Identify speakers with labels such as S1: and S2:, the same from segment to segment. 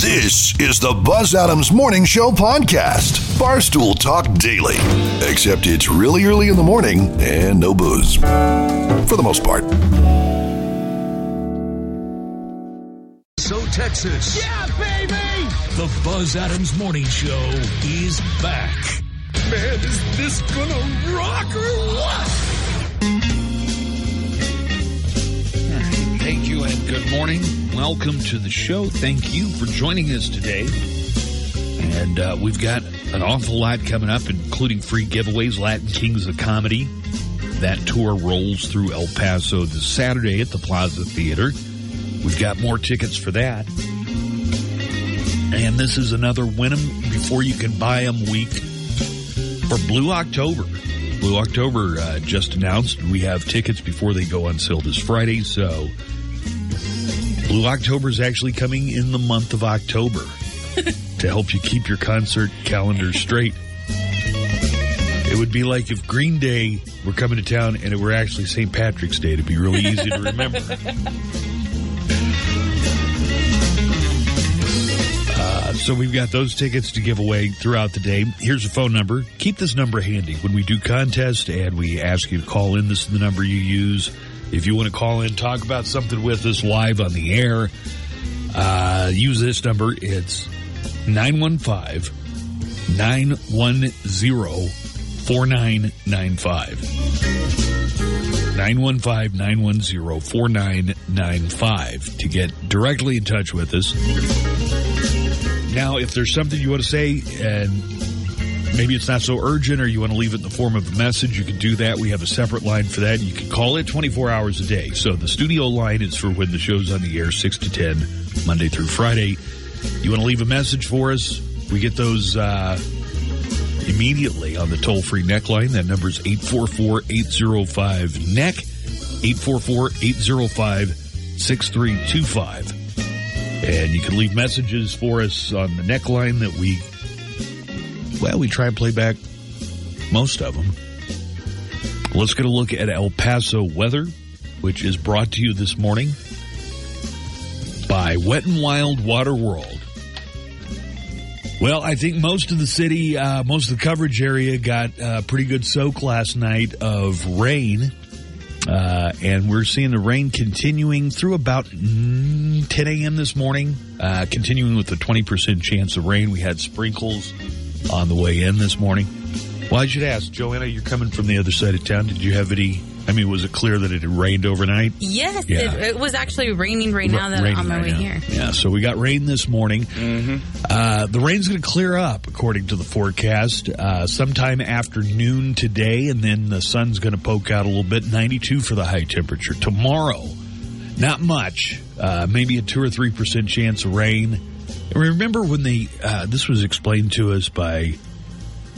S1: This is the Buzz Adams Morning Show podcast, Barstool Talk Daily. Except it's really early in the morning and no booze. For the most part.
S2: So, Texas.
S3: Yeah, baby!
S2: The Buzz Adams Morning Show is back.
S3: Man, is this gonna rock or what?
S4: And good morning. Welcome to the show. Thank you for joining us today. And uh, we've got an awful lot coming up, including free giveaways, Latin Kings of Comedy. That tour rolls through El Paso this Saturday at the Plaza Theater. We've got more tickets for that. And this is another win them before you can buy them week for Blue October. Blue October uh, just announced we have tickets before they go on sale this Friday. So Blue October is actually coming in the month of October to help you keep your concert calendar straight. It would be like if Green Day were coming to town and it were actually St. Patrick's Day. It'd be really easy to remember. Uh, so we've got those tickets to give away throughout the day. Here's a phone number. Keep this number handy when we do contest and we ask you to call in. This is the number you use. If you want to call in, talk about something with us live on the air, uh, use this number. It's 915 910 4995. 915 910 4995 to get directly in touch with us. Now, if there's something you want to say and maybe it's not so urgent or you want to leave it in the form of a message, you can do that. We have a separate line for that. You can call it 24 hours a day. So the studio line is for when the show's on the air, 6 to 10, Monday through Friday. You want to leave a message for us? We get those uh, immediately on the toll free neckline. That number is 844 805 NECK, 844 805 6325. And you can leave messages for us on the neckline that we, well, we try and play back most of them. Let's get a look at El Paso weather, which is brought to you this morning by Wet and Wild Water World. Well, I think most of the city, uh, most of the coverage area got a pretty good soak last night of rain. Uh, and we're seeing the rain continuing through about mm, 10 a.m. this morning, uh, continuing with a 20% chance of rain. We had sprinkles on the way in this morning. Well, I should ask, Joanna, you're coming from the other side of town. Did you have any? I mean, was it clear that it had rained overnight?
S5: Yes,
S4: Yeah.
S5: it, it was actually raining right now that I'm
S4: Raining
S5: on my
S4: right
S5: way
S4: now.
S5: here.
S4: Yeah, so we got rain this morning. Uh, the rain's going to clear up according to the forecast uh, sometime after noon today, and then the sun's going to poke out a little bit. 92 for the high temperature. Tomorrow, not much, uh, maybe a 2 or 3% chance of rain. Remember when they, uh, this was explained to us by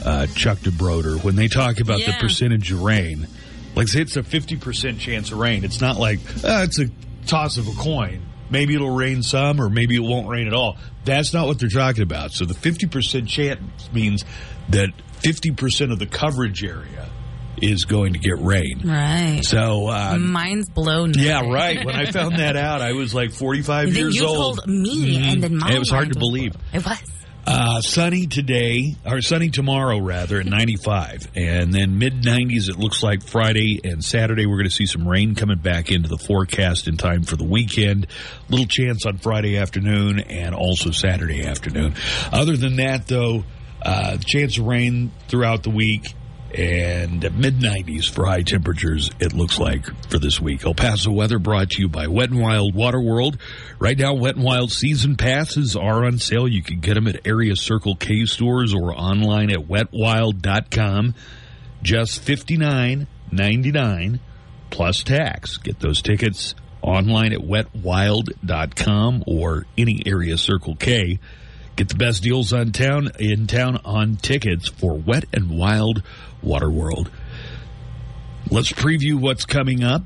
S4: uh, Chuck DeBroder, when they talk about the percentage of rain, like say it's a 50% chance of rain. It's not like, uh, it's a toss of a coin. Maybe it'll rain some or maybe it won't rain at all. That's not what they're talking about. So the 50% chance means that 50% of the coverage area is going to get rain.
S5: Right.
S4: So, uh,
S5: Mine's blown.
S4: yeah, right. When I found that out, I was like 45
S5: Then
S4: years
S5: you
S4: old.
S5: told me, and then my
S4: And it was hard to believe.
S5: blown. It was.
S4: Uh, sunny today, or sunny tomorrow rather, at 95. And then mid 90s, it looks like Friday and Saturday, we're going to see some rain coming back into the forecast in time for the weekend. Little chance on Friday afternoon and also Saturday afternoon. Other than that, though, uh, chance of rain throughout the week and mid 90s for high temperatures, it looks like for this week. El Paso weather brought to you by Wet and Wild Water World. Right now, Wet and Wild season passes are on sale. You can get them at area Circle K stores or online at wetwild.com. Just fifty nine ninety nine plus tax. Get those tickets online at wetwild.com or any area Circle K. Get the best deals on town in town on tickets for Wet and Wild Water World. Let's preview what's coming up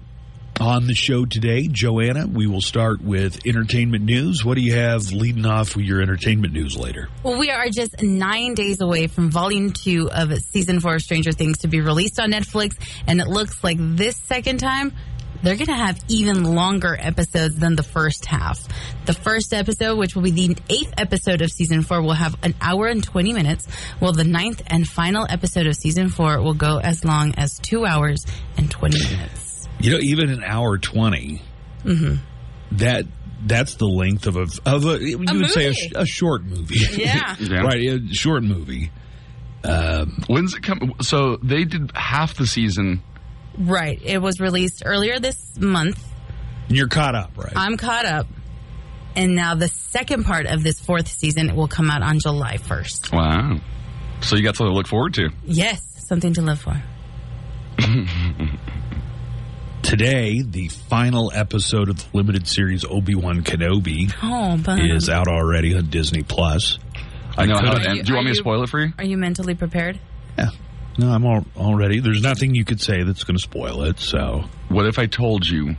S4: on the show today. Joanna, we will start with entertainment news. What do you have leading off with your entertainment news later?
S5: Well, we are just nine days away from volume two of season four of Stranger Things to be released on Netflix, and it looks like this second time they're going to have even longer episodes than the first half. The first episode, which will be the eighth episode of season four, will have an hour and 20 minutes, while the ninth and final episode of season four will go as long as two hours and 20 minutes.
S4: You know, even an hour 20 mm-hmm. That that's the length of a of a you would say a, a short movie.
S5: Yeah.
S6: Yeah.
S4: right, a short movie.
S6: When's it come? So they did half the season.
S5: Right. It was released earlier this month.
S4: You're caught up, right?
S5: I'm caught up. And now the second part of this fourth season will come out on July 1st.
S6: Wow. So you got something to look forward to.
S5: Yes, something to live for.
S4: Today, the final episode of the limited series Obi Wan Kenobi
S5: Oh,
S4: is out already on Disney Plus.
S6: I know how
S4: could-
S6: it
S5: Are
S6: ends.
S5: you-
S6: Do you want me to spoil it for you?
S5: are you mentally prepared?
S4: Yeah. No, I'm all, already. There's nothing you could say that's going to spoil it. So,
S6: What if I told you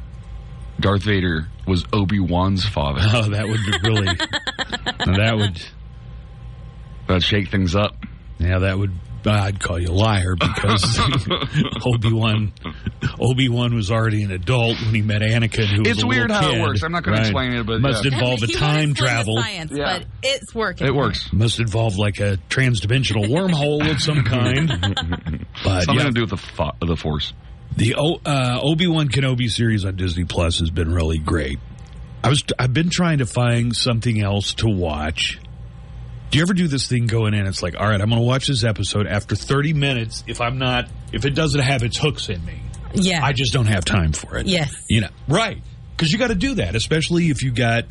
S6: Darth Vader was Obi Wan's father?
S4: oh, that would be really. that would.
S6: That'd shake things up.
S4: Yeah, that would. I'd call you a liar because Obi Wan, Obi Wan was already an adult when he met Anakin. Who was
S6: It's
S4: a
S6: weird
S4: little
S6: how it works. I'm not gonna explain it, but
S4: must
S6: yeah.
S4: involve a time
S5: won't explain the
S6: Yeah.
S4: travel.
S5: Science, but it's working.
S6: It works.
S4: Must involve like a transdimensional wormhole of some kind. But
S6: Something
S4: yeah,
S6: to do with the fo- the Force.
S4: The o- uh, Obi Wan Kenobi series on Disney Plus has been really great. I was I've been trying to find something else to watch. Do you ever do this thing going in? It's like, all right, I'm going to watch this episode. After 30 minutes, if I'm not, if it doesn't have its hooks in me,
S5: Yeah.
S4: I just don't have time for it.
S5: Yes.
S4: you know, right? Because you got to do that, especially if you got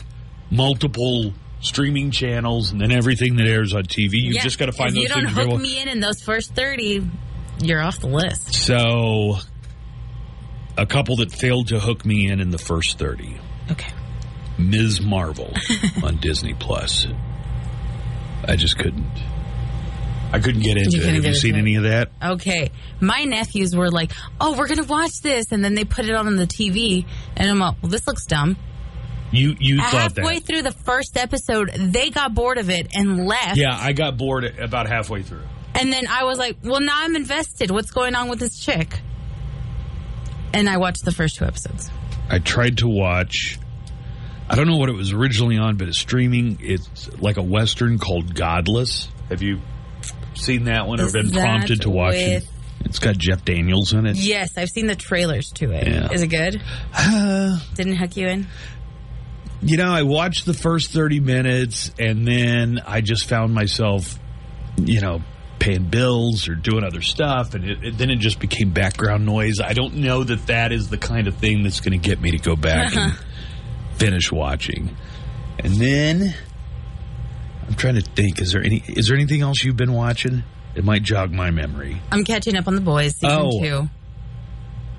S4: multiple streaming channels and then everything that airs on TV. You
S5: Yeah.
S4: just got to find
S5: if
S4: those
S5: you don't hook me in in those first 30, you're off the list.
S4: So, a couple that failed to hook me in in the first 30.
S5: Okay.
S4: Ms. Marvel on Disney Plus. I just couldn't. I couldn't get into
S5: You
S4: it.
S5: couldn't
S4: Have
S5: get
S4: you seen
S5: into
S4: any of that?
S5: Okay. My nephews were like, oh, we're going to watch this. And then they put it on the TV. And I'm like, well, this looks dumb.
S4: You you thought
S5: Halfway
S4: that?
S5: through the first episode, they got bored of it and left.
S4: Yeah, I got bored about halfway through.
S5: And then I was like, well, now I'm invested. What's going on with this chick? And I watched the first two episodes.
S4: I tried to watch. I don't know what it was originally on, but it's streaming. It's like a western called Godless. Have you seen that one or
S5: Is
S4: been prompted to watch it?
S5: with-
S4: It's got Jeff Daniels in it.
S5: Yes, I've seen the trailers to it. Is
S4: Yeah.
S5: it good?
S4: Uh,
S5: Didn't hook you in?
S4: You know, I watched the first 30 minutes and then I just found myself, you know, paying bills or doing other stuff. And it, it- then it just became background noise. I don't know that that is the kind of thing that's going to get me to go back and finish watching. And then I'm trying to think, is there any, is there anything else you've been watching? It might jog my memory.
S5: I'm catching up on the boys season
S4: Oh.
S5: two.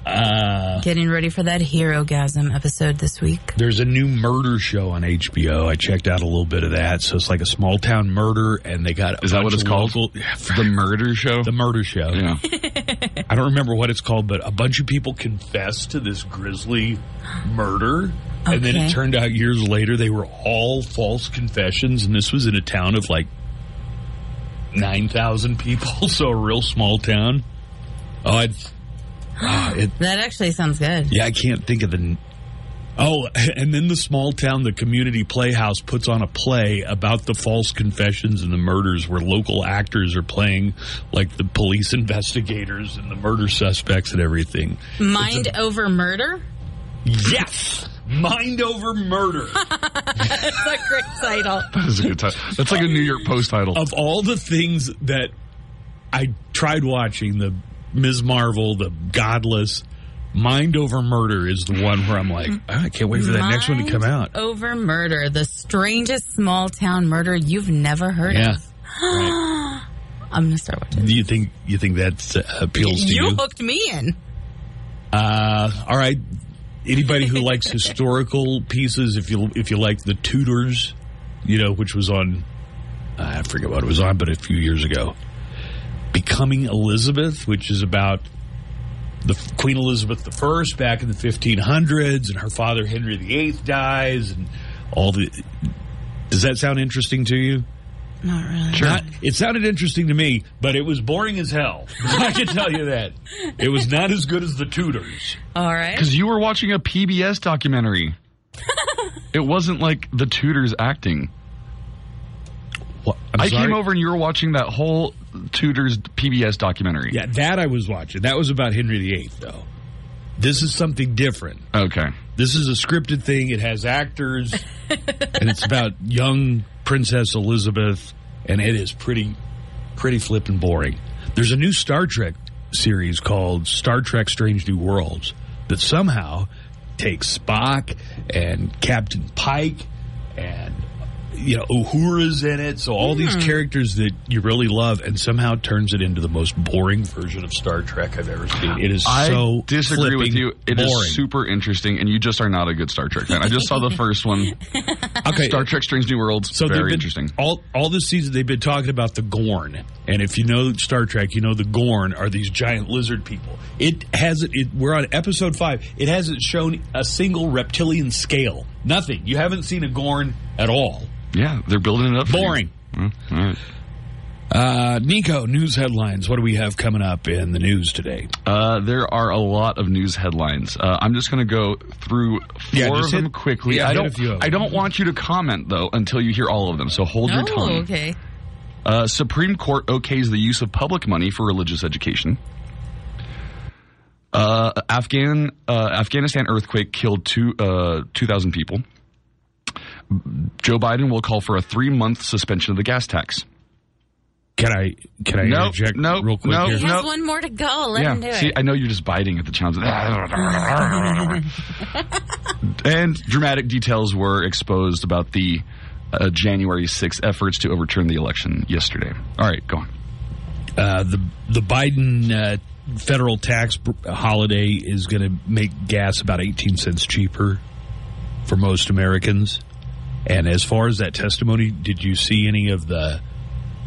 S4: Uh,
S5: Getting ready for that Herogasm episode this week.
S4: There's a new murder show on HBO. I checked out a little bit of that. So it's like a small town murder, and they got a
S6: Is that what it's called?
S4: local-
S6: The Murder Show.
S4: the murder show.
S6: yeah.
S4: I don't remember what it's called, but a bunch of people confess to this grisly murder. And then it turned out years later they were all false confessions, and this was in a town of like 9,000 people, so a real small town. Oh, it's, ah, it,
S5: That actually sounds good.
S4: yeah, I can't think of the. Oh, and then the small town, the community playhouse puts on a play about the false confessions and the murders where local actors are playing like the police investigators and the murder suspects and everything.
S5: Mind over murder?
S4: Yes! Mind over murder.
S5: That's a great title.
S6: That is a good title. That's like a New York Post title.
S4: of all the things that I tried watching, the Ms. Marvel, the Godless, Mind Over Murder is the one where I'm like, "Oh, I can't wait for that next one to come out.
S5: Over murder, the strangest small town murder you've never heard
S4: Yeah.
S5: of. I'm gonna start watching.
S4: Do you think you think that uh, appeals to
S5: You
S4: you?
S5: hooked me in.
S4: Uh, all right. Anybody who likes historical pieces, if you if you like the Tudors, you know, which was on, I forget what it was on, but a few years ago. Becoming Elizabeth, which is about the Queen Elizabeth I back in the 1500s, and her father Henry VIII dies, and all the. Does that sound interesting to you?
S5: Not really.
S4: Not, it sounded interesting to me, but it was boring as hell. I can tell you that. It was not as good as the Tudors.
S5: All right.
S6: Because you were watching a PBS documentary. it wasn't like the Tudors acting.
S4: What? I'm
S6: I
S4: sorry?
S6: came over and you were watching that whole Tudors PBS documentary.
S4: Yeah, that I was watching. That was about Henry VIII, though. This is something different.
S6: Okay.
S4: This is a scripted thing. It has actors, and it's about young Princess Elizabeth, and it is pretty, pretty flippin' boring. There's a new Star Trek series called Star Trek: Strange New Worlds that somehow takes Spock and Captain Pike and you know Uhura's in it, so all these hmm. characters that you really love, and somehow turns it into the most boring version of Star Trek I've ever seen. It is
S6: I
S4: so
S6: disagree with you. It is
S4: boring.
S6: super interesting, and you just are not a good Star Trek fan. I just saw the first one.
S4: okay.
S6: Star Trek: Strange New Worlds.
S4: So
S6: very
S4: been,
S6: interesting.
S4: All all this season they've been talking about the Gorn, and if you know Star Trek, you know the Gorn are these giant lizard people. It hasn't. It, we're on episode five. It hasn't shown a single reptilian scale. Nothing. You haven't seen a Gorn at all.
S6: Yeah, they're building it up. for.
S4: Boring.
S6: Mm, all right.
S4: Uh, Nico, news headlines. What do we have coming up in the news today?
S6: Uh, there are a lot of news headlines. Uh, I'm just going to go through four
S4: Yeah,
S6: of
S4: just
S6: them
S4: hit-
S6: quickly.
S4: yeah,
S6: I don't.
S4: a few
S6: I don't want you to comment though until you hear all of them. So hold your
S5: Oh,
S6: tongue.
S5: okay.
S6: Uh, Supreme Court okays the use of public money for religious education. Uh, Afghan uh, Afghanistan earthquake killed two uh, two thousand people. Joe Biden will call for a three month suspension of the gas tax.
S4: Can I can I
S6: Nope,
S4: interject
S6: nope,
S4: real quick
S6: nope.
S4: here?
S5: He has
S6: Nope.
S5: one more to go. Let him do
S6: yeah, see,
S5: it.
S6: I know you're just biting at the chance. and dramatic details were exposed about the uh, January 6th efforts to overturn the election yesterday. All right, go on.
S4: Uh, the the Biden uh, federal tax holiday is going to make gas about 18 cents cheaper for most Americans. And as far as that testimony, did you see any of the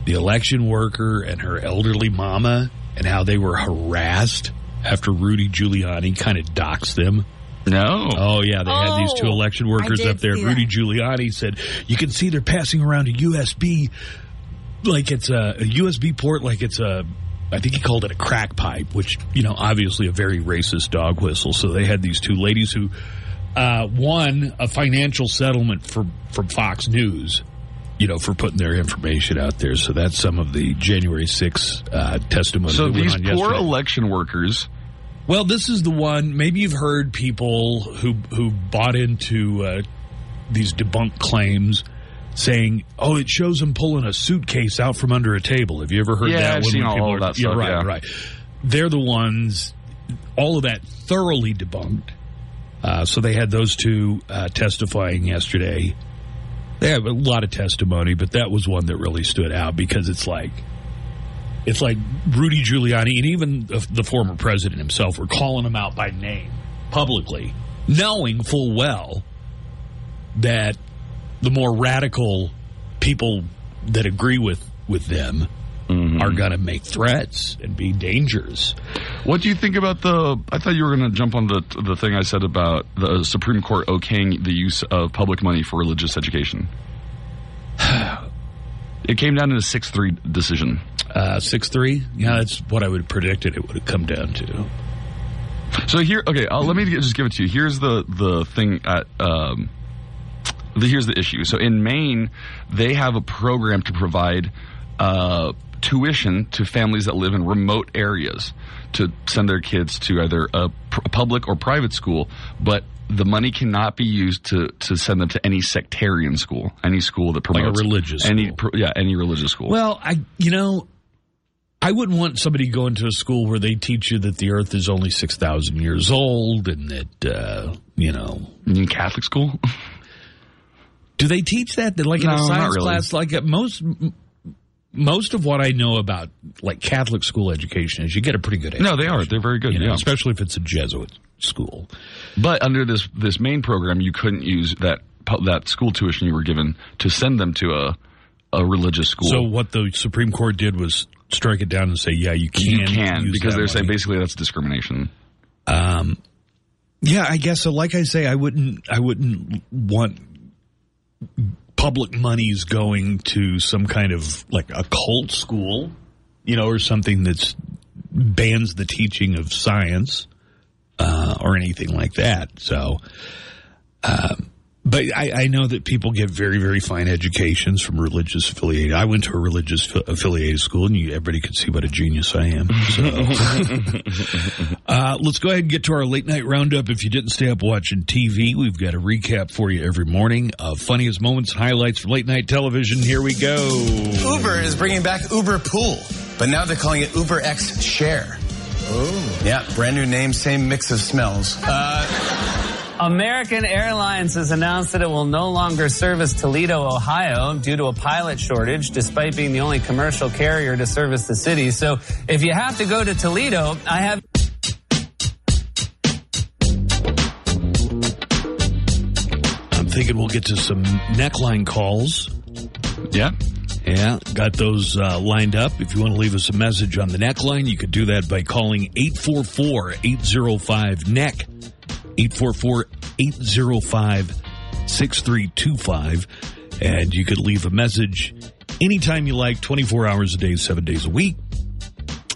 S4: the election worker and her elderly mama and how they were harassed after Rudy Giuliani kind of doxed them?
S6: No.
S4: Oh yeah, they had these two election workers up there. Rudy. Giuliani said, "You can see they're passing around a USB, like it's a, a USB port, like it's a I think he called it a crack pipe, which you know, obviously a very racist dog whistle. So they had these two ladies who uh, won a financial settlement for from Fox News. You know, for putting their information out there. So that's some of the January 6th uh, testimony.
S6: So these poor
S4: yesterday.
S6: election workers.
S4: Well, this is the one. Maybe you've heard people who who bought into uh, these debunked claims, saying, "Oh, it shows him pulling a suitcase out from under a table." Have you ever heard
S6: Yeah,
S4: that?
S6: I've
S4: one
S6: seen all of
S4: are-
S6: that
S4: yeah,
S6: stuff,
S4: right,
S6: yeah.
S4: right. They're the ones. All of that thoroughly debunked. Uh, so they had those two uh, testifying yesterday. They have a lot of testimony, but that was one that really stood out because it's like it's like Rudy Giuliani and even the, the former president himself were calling him out by name publicly, knowing full well that the more radical people that agree with with them are going to make threats and be dangers.
S6: What do you think about the? I thought you were going to jump on the the thing I said about the Supreme Court okaying the use of public money for religious education. it came down to a six three decision.
S4: Uh, Six three, yeah, that's what I would have predicted it would have come down to.
S6: So here, okay, uh, let me just give it to you. Here's the the thing at. Um, here's the issue. So in Maine, they have a program to provide uh, tuition to families that live in remote areas to send their kids to either a, pr- a public or private school, but the money cannot be used to, to send them to any sectarian school, any school that
S4: Like a
S6: promotes
S4: religious
S6: any
S4: school.
S6: pro- yeah any religious school.
S4: Well, I you know, I wouldn't want somebody going to a school where they teach you that the Earth is only six thousand years old and that uh, you know.
S6: You mean Catholic school?
S4: Do they teach that? That like in
S6: No,
S4: a science
S6: really.
S4: class, like at most. Most of what I know about like Catholic school education is you get a pretty good education.
S6: no, they are. They're very good.
S4: you know,
S6: yeah.
S4: especially if it's a Jesuit school.
S6: But under this this Maine program, you couldn't use that that school tuition you were given to send them to a a religious school.
S4: So what the Supreme Court did was strike it down and say, yeah, you can,
S6: you can
S4: use
S6: because they're saying basically that's discrimination.
S4: Um, yeah, I guess so. Like I say, I wouldn't, I wouldn't want public money's going to some kind of like a cult school, you know, or something that's bans the teaching of science uh, or anything like that. So, um, but I, I, know that people get very, very fine educations from religious affiliated. I went to a religious affiliated school, and you, everybody could see what a genius I am. So, uh, let's go ahead and get to our late night roundup. If you didn't stay up watching TV, we've got a recap for you every morning of funniest moments, highlights from late night television. Here we go.
S7: Uber is bringing back Uber Pool, but now they're calling it Uber X Share. Oh. Yeah, brand new name, same mix of smells. Uh,
S8: American Airlines has announced that it will no longer service Toledo, Ohio due to a pilot shortage, despite being the only commercial carrier to service the city. So if you have to go to Toledo, I have.
S4: I'm thinking we'll get to some neckline calls.
S6: Yeah.
S4: Yeah, got those uh, lined up. If you want to leave us a message on the neckline, you could do that by calling 844 805 NECK. 844 805 6325. And you could leave a message anytime you like, 24 hours a day, seven days a week.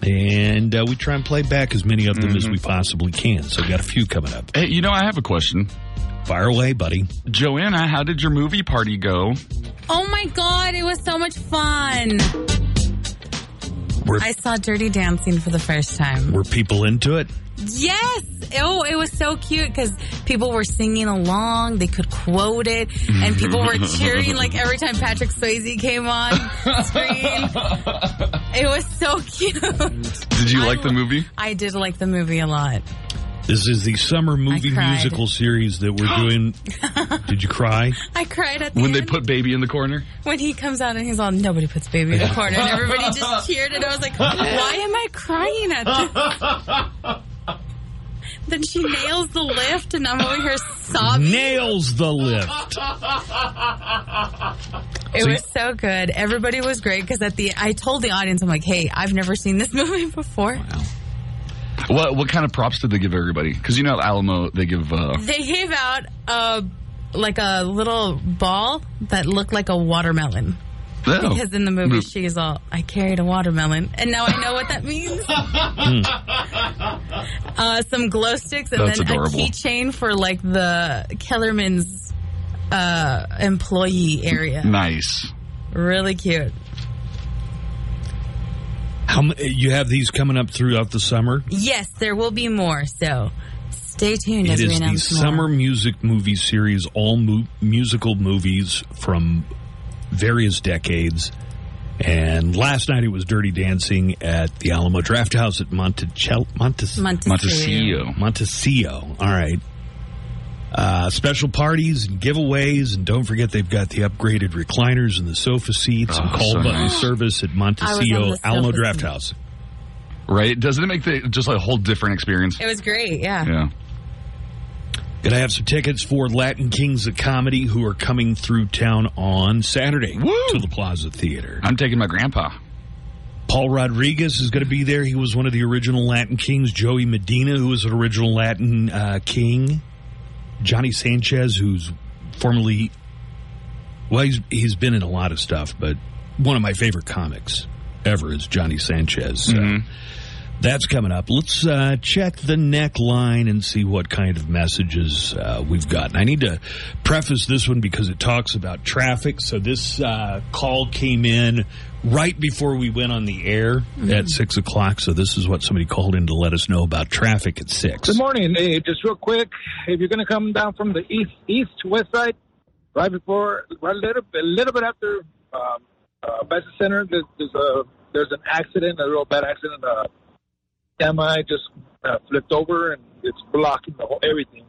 S4: And uh, we try and play back as many of them mm-hmm. as we possibly can. So, we got a few coming up.
S6: Hey, you know, I have a question.
S4: Fire away, buddy.
S6: Joanna, how did your movie party go?
S5: Oh my God, it was so much fun. Were, I saw Dirty Dancing for the first time.
S4: Were people into it?
S5: Yes. Oh, it was so cute because people were singing along. They could quote it, and people were cheering like every time Patrick Swayze came on screen. It was so cute.
S6: Did you I, like the movie?
S5: I did like the movie a lot.
S4: This is the summer movie musical series that we're doing. Did you cry?
S5: I cried at the
S6: when
S5: end.
S6: they put baby in the corner.
S5: When he comes out and he's all, nobody puts baby in the corner, and everybody just cheered, and I was like, why am I crying at this? Then she nails the lift, and I'm over here sobbing.
S4: Nails the lift.
S5: It so was so good. Everybody was great because at the I told the audience, I'm like, hey, I've never seen this movie before. Wow.
S6: What what kind of props did they give everybody? Because you know at Alamo they give. Uh...
S5: They gave out a like a little ball that looked like a watermelon. Oh. Because in the movie, she's all, I carried a watermelon. And now I know what that means. uh, some glow sticks and That's then adorable. a keychain for like the Kellerman's uh, employee area.
S6: Nice.
S5: Really cute.
S4: How you have these coming up throughout the summer?
S5: Yes, there will be more. So stay tuned.
S4: It
S5: is
S4: the summer music movie series, all mu- musical movies from various decades. And last night it was Dirty Dancing at the Alamo Drafthouse at Montecel- Montes-
S6: Montecillo.
S4: Montecillo. All right. Uh, special parties and giveaways, and don't forget they've got the upgraded recliners and the sofa seats oh, and call so button nice. service at Montecillo Alamo Drafthouse.
S6: Right? Doesn't it make the, just like a whole different experience?
S5: It was great, yeah.
S6: Yeah.
S4: Gonna have some tickets for Latin Kings of Comedy who are coming through town on Saturday
S6: Woo!
S4: to the Plaza Theater.
S6: I'm taking my grandpa.
S4: Paul Rodriguez is going to be there. He was one of the original Latin Kings. Joey Medina, who was an original Latin uh, King. Johnny Sanchez, who's formerly, well, he's, he's been in a lot of stuff, but one of my favorite comics ever is Johnny Sanchez. Mm-hmm. That's coming up. Let's uh, check the neckline and see what kind of messages uh, we've gotten. I need to preface this one because it talks about traffic. So this uh, call came in right before we went on the air mm-hmm. at six o'clock. So this is what somebody called in to let us know about traffic at six.
S9: Good morning. Hey, just real quick, if you're going to come down from the east east to west side, right before, right a little, a little bit after um, uh, Center, there's, there's a there's an accident, a real bad accident. Uh, semi just uh, flipped over and it's blocking the whole everything.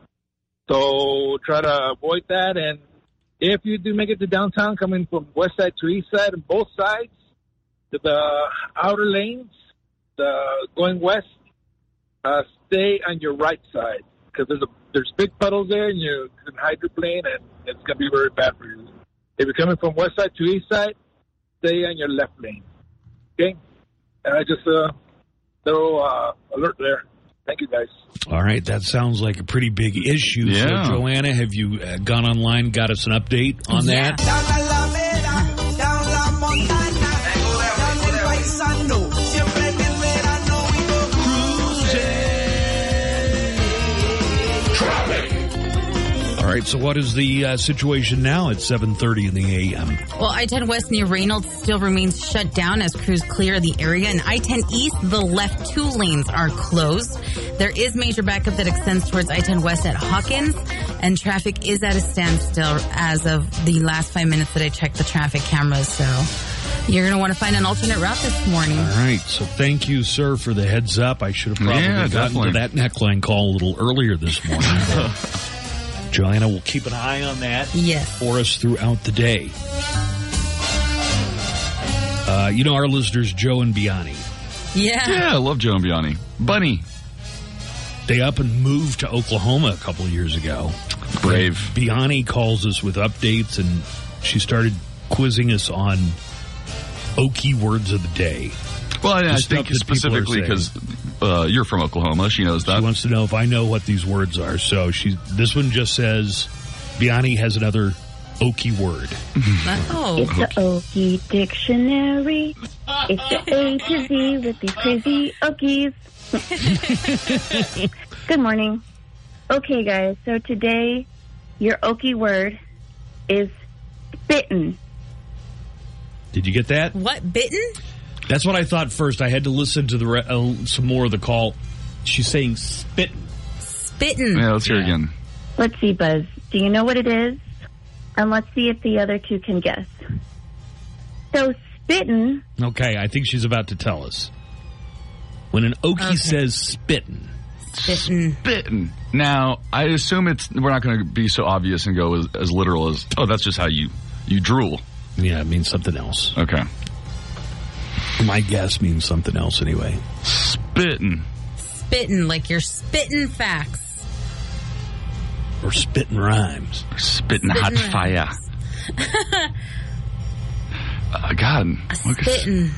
S9: So try to avoid that. And if you do make it to downtown, coming from west side to east side, and both sides, the outer lanes, the going west, uh, stay on your right side because there's a there's big puddles there, and you can hydroplane, and it's gonna be very bad for you. If you're coming from west side to east side, stay on your left lane. Okay, and I just uh, little uh, alert there. Thank you, guys.
S4: All right, that sounds like a pretty big issue.
S6: Yeah.
S4: So, Joanna, have you uh, gone online, got us an update on
S5: Yeah.
S4: that? Right, so what is the uh, situation now at 7.30 in the a.m.?
S5: Well, I-10 West near Reynolds still remains shut down as crews clear the area. And I-10 East, the left two lanes are closed. There is major backup that extends towards I-10 West at Hawkins. And traffic is at a standstill as of the last five minutes that I checked the traffic cameras. So you're going to want to find an alternate route this morning.
S4: All right, so thank you, sir, for the heads up. I should have probably
S6: Yeah,
S4: gotten to that neckline call a little earlier this morning. but Joanna will keep an eye on that
S5: Yes.
S4: for us throughout the day. Uh, you know our listeners, Joe and Biani.
S5: Yeah.
S6: Yeah, I love Joe and Biani. Bunny.
S4: They up and moved to Oklahoma a couple of years ago.
S6: Brave.
S4: Biani calls us with updates, and she started quizzing us on Okie words of the day.
S6: Well, I, I think
S4: that people are
S6: specifically because uh, you're from Oklahoma. She knows that.
S4: She wants to know if I know what these words are. So she, this one just says, Biani has another Okie word.
S5: Oh.
S10: It's the Okie Dictionary. It's the A to Z with these crazy Okies. Good morning. Okay, guys. So today, your Okie word is bitten.
S4: Did you get that?
S5: What? Bitten?
S4: That's what I thought first. I had to listen to the re- uh, some more of the call. She's saying spitting.
S5: Spittin'.
S6: Yeah, let's hear
S4: Yeah.
S6: again.
S10: Let's see, Buzz. Do you know what it is? And let's see if the other two can guess. So spitting.
S4: Okay, I think she's about to tell us. When an Okie
S5: Okay.
S4: says spitting.
S5: Spittin'.
S6: Bitten. Now, I assume it's we're not going to be so obvious and go as, as literal as oh, that's just how you you drool.
S4: yeah, it means something else.
S6: Okay,
S4: My guess means something else anyway.
S6: spitting.
S5: Spitting, Like you're spitting facts.
S4: Or spitting rhymes.
S6: Spitting hot
S5: Spittin'
S6: fire. uh, God. Look at-
S5: Spittin'.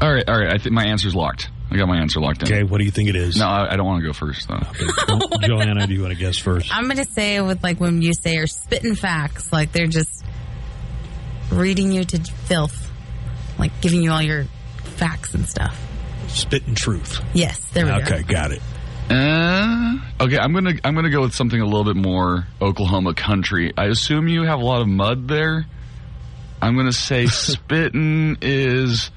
S6: All right, all right. I think my answer's locked. I got my answer locked in.
S4: Okay, what do you think it is?
S6: No, I, I don't want to go first though.
S4: Jo- Joanna, do you want to guess first?
S5: I'm gonna say with like when you say are spitting facts, like they're just reading you to filth, like giving you all your facts and stuff.
S4: Spitting truth.
S5: Yes, there we
S4: Okay,
S5: go.
S4: Okay, got it.
S6: Uh, okay, I'm gonna I'm gonna go with something a little bit more Oklahoma country. I assume you have a lot of mud there. I'm gonna say spitting is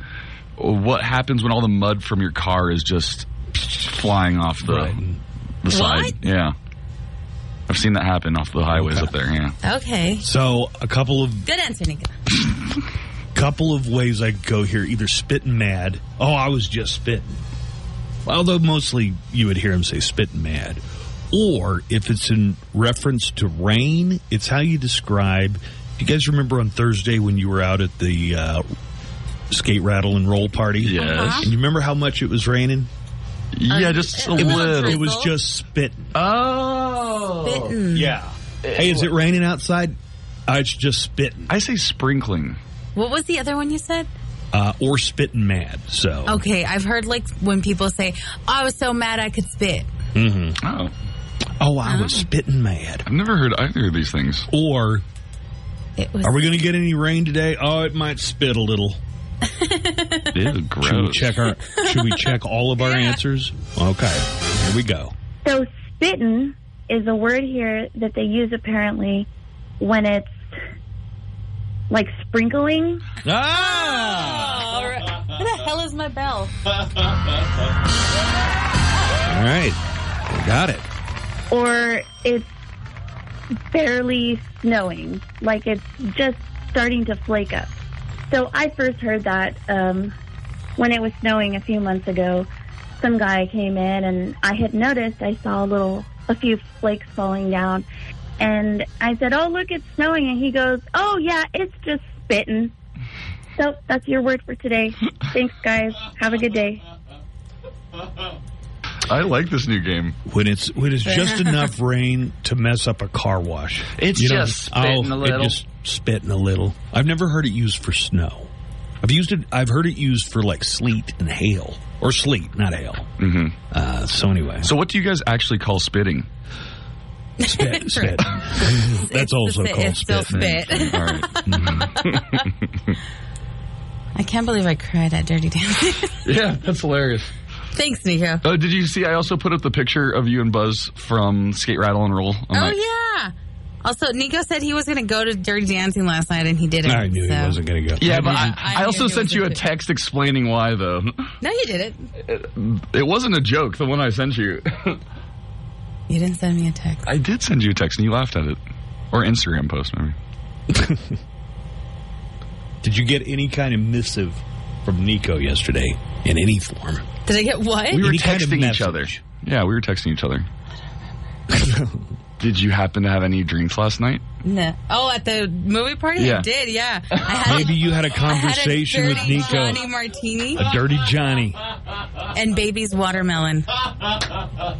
S6: what happens when all the mud from your car is just flying off the
S4: Right.
S6: the side.
S5: What?
S6: Yeah, I've seen that happen off the highways
S4: Okay.
S6: up there. Yeah,
S5: Okay,
S4: So a couple of
S5: good answer, Nika.
S4: couple of ways I could go here. Either spitting mad. Oh, I was just spitting. Although mostly you would hear him say spitting mad. Or if it's in reference to rain, it's how you describe. You guys remember on Thursday when you were out at the uh, skate rattle and roll party?
S6: yes,
S4: And you remember how much it was raining?
S6: yeah, just a
S5: it was-
S6: little.
S4: It was just spitting.
S6: oh,
S5: Spitting.
S4: Yeah. Hey, is it raining outside? Uh, it's just spitting.
S6: I say sprinkling.
S5: What was the other one you said?
S4: Uh, or spitting mad. So.
S5: Okay, I've heard like when people say, oh, "I was so mad I could spit."
S6: Oh,
S4: Oh, I was spitting mad.
S6: I've never heard either of these things.
S4: Or
S5: It was.
S4: Are we going to get any rain today? Oh, it might spit a little.
S6: Ew,
S4: Should we
S6: gross.
S4: check our? should we check all of our answers? Okay, here we go.
S10: So spitting is a word here that they use apparently when it's like sprinkling.
S4: Ah!
S5: All right. Where the hell is my bell?
S4: All right, we got it.
S10: or it's barely snowing, like it's just starting to flake up. So I first heard that um, when it was snowing a few months ago. Some guy came in and I had noticed I saw a little, a few flakes falling down, and I said, "Oh, look, it's snowing," and he goes, "Oh yeah, it's just spitting." So that's your word for today. Thanks, guys. Have a good day.
S6: I like this new game.
S4: When it's when it's just enough rain to mess up a car wash.
S8: It's just spitting
S4: oh,
S8: a little.
S4: It just spitting a little. I've never heard it used for snow. I've used it. I've heard it used for like sleet and hail. or sleet, not hail.
S6: hmm
S4: Uh, so anyway,
S6: So what do you guys actually call spitting?
S4: Spit, spit. That's also
S5: spit.
S4: called
S5: It's still
S4: spit.
S5: spit.
S6: All right. Mm-hmm.
S5: I can't believe I cried at Dirty Dancing.
S6: yeah, that's hilarious.
S5: Thanks, Nico.
S6: Oh, did you see? I also put up the picture of you and Buzz from Skate Rattle and Roll. on
S5: Oh
S6: my-
S5: yeah. Also, Nico said he was going to go to Dirty Dancing last night, and he didn't.
S4: I knew
S5: so.
S4: he wasn't going to go.
S6: Yeah, but
S5: I
S6: I, I also sent you a text explaining why, though.
S5: No, you didn't.
S6: It wasn't a joke, the one I sent you.
S5: You didn't send me a text.
S6: I did send you a text and you laughed at it. Or Instagram post, maybe.
S4: Did you get any kind of missive from Nico yesterday in any form?
S5: Did I get what?
S6: We were
S4: Any kind of
S6: texting each other. Yeah, we were texting each other. did you happen to have any drinks last night?
S5: No. Oh, at the movie party?
S6: Yeah.
S5: I did, yeah. I had
S4: Maybe you had a
S5: I had a
S4: conversation with
S5: dirty
S4: Nico.
S5: Johnny Martini
S4: A dirty Johnny.
S5: and Baby's Watermelon.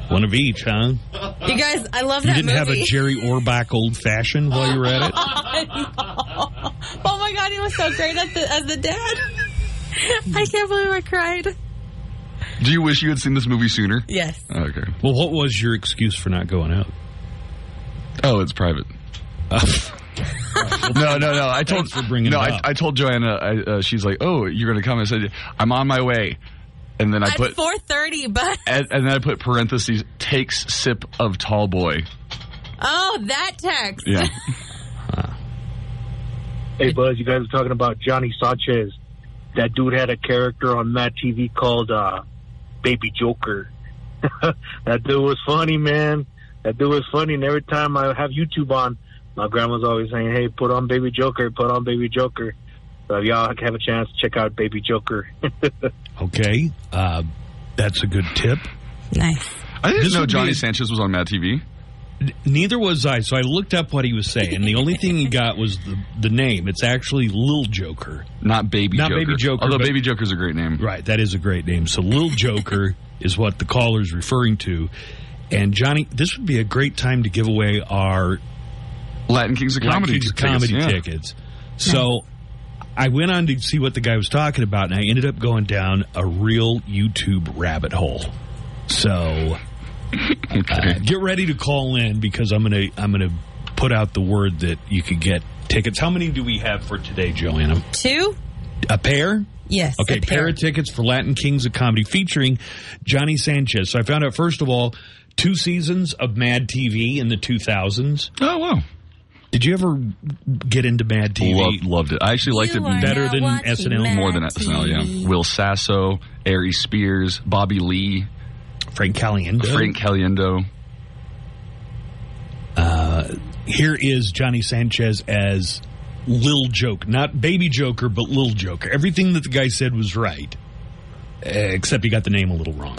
S4: One of each, huh?
S5: You guys, I love
S4: You
S5: that
S4: didn't have a. Jerry Orbach old fashioned while you were at it?
S5: oh my god, he was so great at the, as the dad. I can't believe I cried.
S6: Do you wish you had seen this movie sooner?
S5: Yes.
S6: Okay.
S4: Well, what was your excuse for not going out?
S6: Oh, it's private. no, no, no. I told
S4: for bringing
S6: no.
S4: it
S6: I,
S4: up.
S6: I told Joanna. I, uh, she's like, "Oh, you're going to come?" I said, "I'm on my way," and then I
S5: At
S6: put
S5: 4.30, but...
S6: and, and then I put parentheses takes sip of tall boy.
S5: Oh, that text.
S6: Yeah.
S9: Hey, Buzz, you guys are talking about Johnny Sanchez. That dude had a character on Mad TV called uh, Baby Joker. that dude was funny, man. That dude was funny. And every time I have YouTube on, my grandma's always saying, hey, put on Baby Joker, put on Baby Joker. So if y'all have a chance, check out Baby Joker.
S4: Okay. Uh, that's a good tip.
S5: Nice.
S6: I didn't
S4: This
S6: know
S4: would be
S6: Johnny Sanchez was on Mad TV.
S4: Neither was I, so I looked up what he was saying. The only thing he got was the, the name. It's actually Lil Joker.
S6: Not Baby
S4: Not
S6: Joker.
S4: Baby Joker,
S6: Although
S4: but-
S6: Baby Joker's a great name.
S4: Right, that is a great name. So Lil Joker is what the caller's referring to. And Johnny, this would be a great time to give away our
S6: Latin Kings of
S4: Latin
S6: Comedy.
S4: Kings
S6: tickets,
S4: comedy
S6: yeah.
S4: tickets. So I went on to see what the guy was talking about, and I ended up going down a real YouTube rabbit hole. So uh, get ready to call in because I'm gonna I'm gonna put out the word that you could get tickets. How many do we have for today, Joanna?
S5: Two?
S4: A pair?
S5: Yes.
S4: Okay,
S5: a pair.
S4: pair of tickets for Latin Kings of Comedy featuring Johnny Sanchez. So I found out, first of all, two seasons of Mad TV in the 2000s.
S6: Oh wow,
S4: Did you ever get into Mad TV?
S6: loved, loved it. I actually liked
S5: You
S6: it
S4: better than SNL?
S5: Mad
S6: more than SNL. Yeah, Will Sasso, Ari Spears, Bobby Lee,
S4: Frank Caliendo.
S6: Frank Caliendo.
S4: Here is Johnny Sanchez as Lil Joke. Not Baby Joker, but Lil Joker. Everything that the guy said was right. Uh, Except he got the name a little wrong.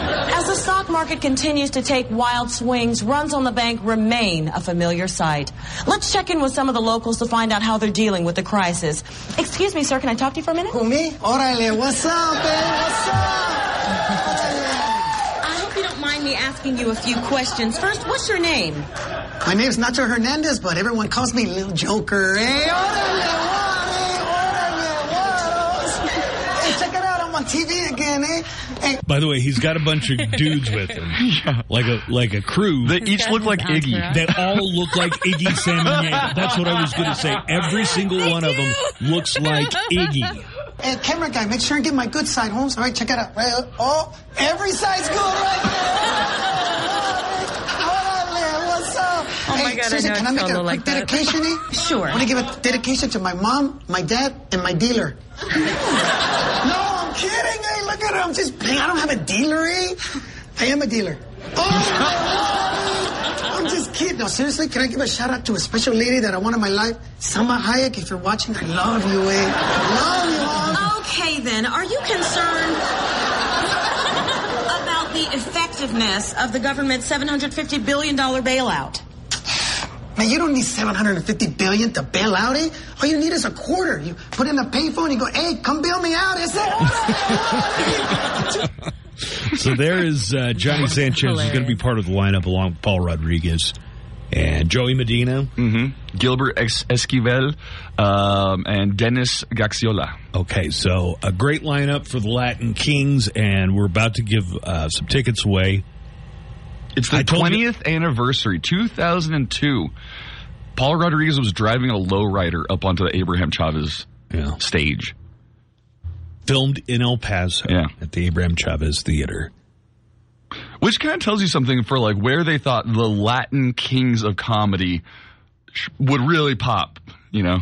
S11: Stock market continues to take wild swings, runs on the bank remain a familiar sight. Let's check in with some of the locals to find out how they're dealing with the crisis. Excuse me, sir, can I talk to you for a minute?
S12: Who, me? Orale, what's up, man? What's up?
S11: I hope you don't mind me asking you a few questions. First, what's your name?
S12: My name's Nacho Hernandez, but everyone calls me Lil Joker. Eh? Hey, orale, TV again, eh? Hey,
S4: By the way, he's got a bunch of dudes with him, like a like a crew.
S6: They each look like Iggy.
S5: entourage.
S4: that all look like Iggy Salmon. That's what I was going to say. Every single one of them looks like Iggy.
S12: hey, camera guy, make sure and get my good side, Holmes. All right, check it out. Right, oh, every side's good right there. Orale, what's up?
S11: Oh my God, I
S12: Susan,
S11: know
S12: can I make a
S11: gonna
S12: quick
S11: like
S12: dedication? eh?
S11: Sure.
S12: I want to give a dedication to my mom, my dad, and my dealer. I'm kidding. Hey, look. Just. I don't have a dealer, eh? I am a dealer. Oh, I'm just kidding. No, seriously, can I give a shout out to a special lady that I want in my life? Selma Hayek, if you're watching, I love you, eh? Love you.
S11: Okay, then, are you concerned about the effectiveness of the government's $750 billion bailout?
S12: Man, you don't need 750 billion to bail out, eh? All you need is a quarter. You put in the payphone, you go, hey, come bail me out. It's it.
S4: So there is uh, Johnny Sanchez is going to be part of the lineup along with Paul Rodriguez and Joey Medina,
S6: mm-hmm. Gilbert Esquivel, um, and Dennis Gaxiola.
S4: Okay, so a great lineup for the Latin Kings, and we're about to give uh, some tickets away.
S6: It's the
S4: I told you-
S6: 20th anniversary, 2002. Paul Rodriguez was driving a lowrider up onto the Abraham Chavez
S4: Yeah.
S6: stage.
S4: Filmed in El Paso
S6: Yeah.
S4: at the Abraham Chavez Theater.
S6: Which kind of tells you something for like where they thought the Latin kings of comedy sh- would really pop, you know?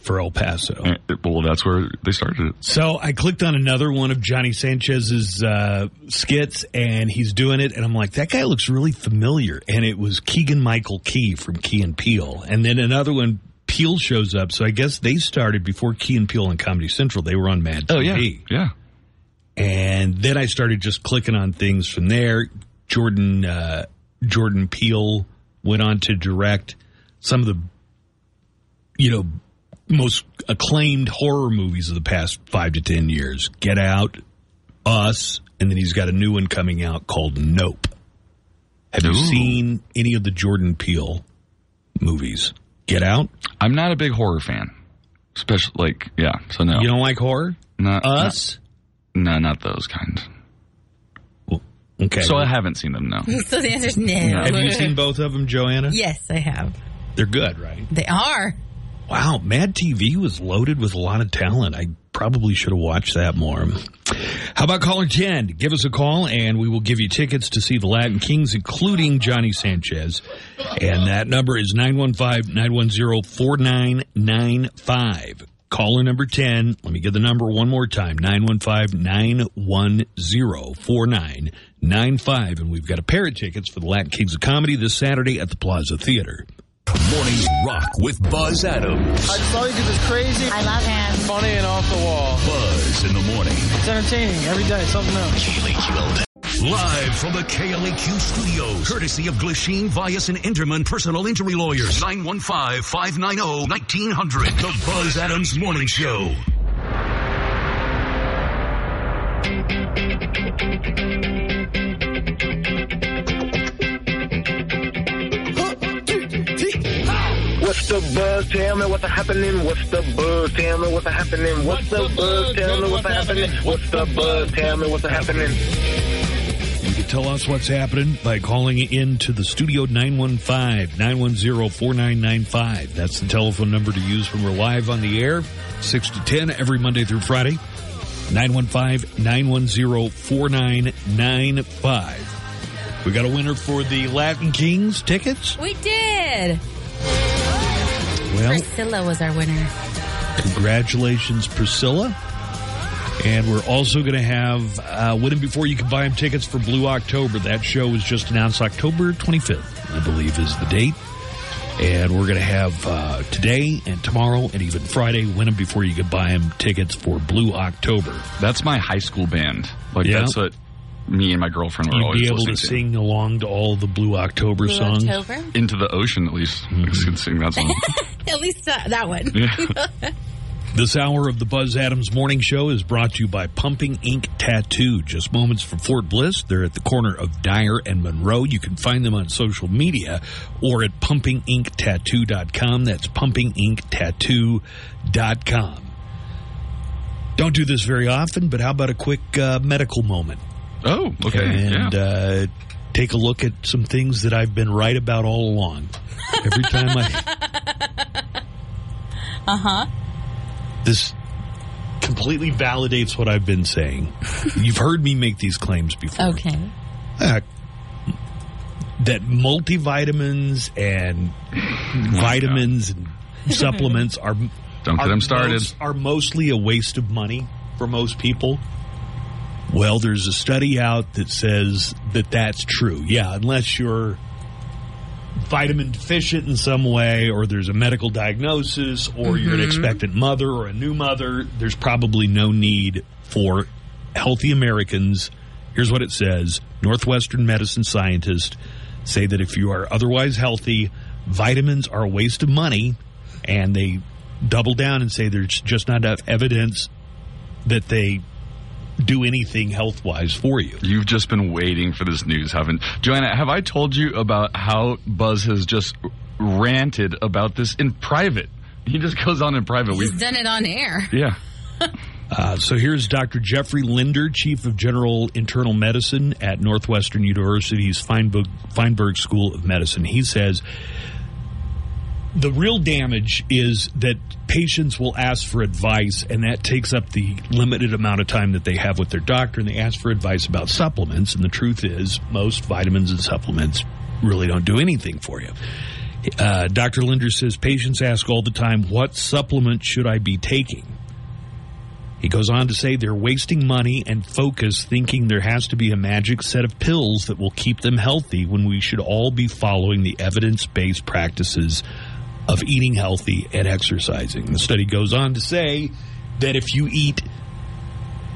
S4: For El Paso.
S6: Eh, Well, that's where they started it.
S4: So I clicked on another one of Johnny Sanchez's uh, skits, and he's doing it, and I'm like, that guy looks really familiar. And it was Keegan Michael Key from Key and Peele, and then another one. Peele shows up, so I guess they started before Key and Peele on Comedy Central. They were on Mad TV.
S6: Oh, yeah. Yeah.
S4: and then I started just clicking on things from there. Jordan uh, Jordan Peele went on to direct some of the you know most acclaimed horror movies of the past five to ten years. Get Out, Us, and then he's got a new one coming out called Nope. Have you seen any of the Jordan Peele movies? Get Out.
S6: I'm not a big horror fan. Especially, like, yeah, so no.
S4: You don't like horror?
S6: not,
S4: Us.
S6: No, not those kind.
S4: Okay.
S6: So I haven't seen them, no.
S5: So the answer's no.
S4: have you seen both of them, Joanna?
S5: Yes, I have.
S4: They're good, right?
S5: They are.
S4: Wow, Mad TV was loaded with a lot of talent. I probably should have watched that more. How about caller 10? Give us a call and we will give you tickets to see the Latin Kings, including Johnny Sanchez. And that number is 915-910-4995. Caller number 10. Let me get the number one more time. 915-910-4995. And we've got a pair of tickets for the Latin Kings of Comedy this Saturday at the Plaza Theater.
S2: Mornings rock with Buzz Adams.
S13: I just thought he was crazy.
S5: I love him.
S13: Funny and off the wall.
S2: Buzz in the morning.
S13: It's entertaining every day, something else.
S2: Live from the KLAQ studios, courtesy of Glasheen, Valles, and Inderman personal injury lawyers. 915-590-1900. The Buzz Adams Morning Show.
S14: What's the buzz? Tell me what's happening. What's the buzz? Tell me what's happening. What's the buzz? Tell me what's happening. What's the buzz? Tell me what's happening.
S4: You can tell us what's happening by calling in to the studio 915-910-4995. That's the telephone number to use when we're live on the air, 6 to 10 every Monday through Friday. 915-910-4995. We got a winner for the Latin Kings tickets.
S5: We did.
S4: Well,
S5: Priscilla was our winner.
S4: Congratulations, Priscilla. And we're also going to have uh, Winning Before You Can Buy Them tickets for Blue October. That show was just announced October 25th, I believe is the date. And we're going to have uh, today and tomorrow and even Friday Win Them Before You Can Buy Them tickets for Blue October.
S6: That's my high school band. Like,
S4: Yeah.
S6: that's what me and my girlfriend were
S4: You'd
S6: always
S4: be able
S6: listening
S4: to sing along to all the Blue October
S5: Blue
S4: songs.
S5: October?
S6: Into the ocean, at least.
S4: Mm-hmm.
S6: I could sing that song.
S5: At least uh, that one.
S6: Yeah.
S4: This hour of the Buzz Adams Morning Show is brought to you by Pumping Ink Tattoo. Just moments from Fort Bliss. They're at the corner of Dyer and Monroe. You can find them on social media or at pumpinginktattoo.com. That's pumpinginktattoo.com. Don't do this very often, but how about a quick uh, medical moment?
S6: Oh, okay.
S4: And
S6: yeah.
S4: uh, take a look at some things that I've been right about all along. Every time I.
S5: Uh huh.
S4: this completely validates what I've been saying. You've heard me make these claims before.
S5: Okay.
S4: Uh, that multivitamins and vitamins and supplements are
S6: Don't get
S4: are
S6: them started.
S4: most- are mostly a waste of money for most people. Well, there's a study out that says that that's true. Yeah, unless you're vitamin deficient in some way, or there's a medical diagnosis, or you're an
S15: Mhm.
S4: expectant mother or a new mother, there's probably no need for healthy Americans. Here's what it says Northwestern medicine scientists say that if you are otherwise healthy, vitamins are a waste of money, and they double down and say there's just not enough evidence that they do anything health wise for you.
S6: You've just been waiting for this news, haven't Joanna? Have I told you about how Buzz has just ranted about this in private? He just goes on in private.
S5: He's done it on air.
S6: yeah.
S4: Uh, so here's Dr. Jeffrey Linder, Chief of General Internal Medicine at Northwestern University's Feinberg, Feinberg School of Medicine. He says the real damage is that patients will ask for advice, and that takes up the limited amount of time that they have with their doctor, and they ask for advice about supplements. And the truth is, most vitamins and supplements really don't do anything for you. Uh, Dr. Linder says patients ask all the time, What supplement should I be taking? He goes on to say they're wasting money and focus thinking there has to be a magic set of pills that will keep them healthy when we should all be following the evidence based practices of eating healthy and exercising. The study goes on to say that if you eat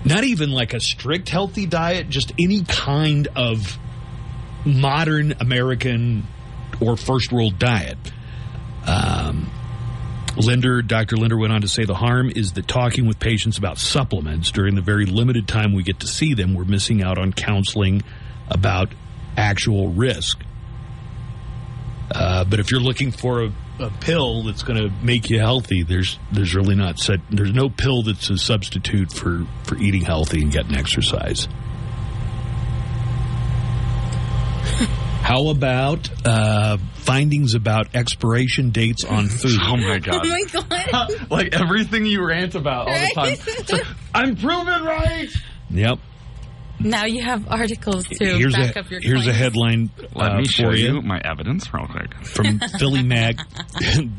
S4: not even like a strict healthy diet, just any kind of modern American or first world diet, um, Linder, Dr. Linder went on to say the harm is that talking with patients about supplements during the very limited time we get to see them, we're missing out on counseling about actual risk. Uh, but if you're looking for a, a pill that's going to make you healthy, there's there's really not set, there's no pill that's a substitute for for eating healthy and getting exercise. How about uh, findings about expiration dates on food?
S6: Oh my god!
S5: Oh my god!
S6: like everything you rant about all the time. So, I'm proven right.
S4: Yep.
S5: Now you have articles to
S4: here's
S5: back
S4: a
S5: up your
S4: here's a
S5: claims.
S4: headline
S6: Let
S4: uh,
S6: me show
S4: for
S6: you
S4: you
S6: my evidence real quick.
S4: from Philly Mag.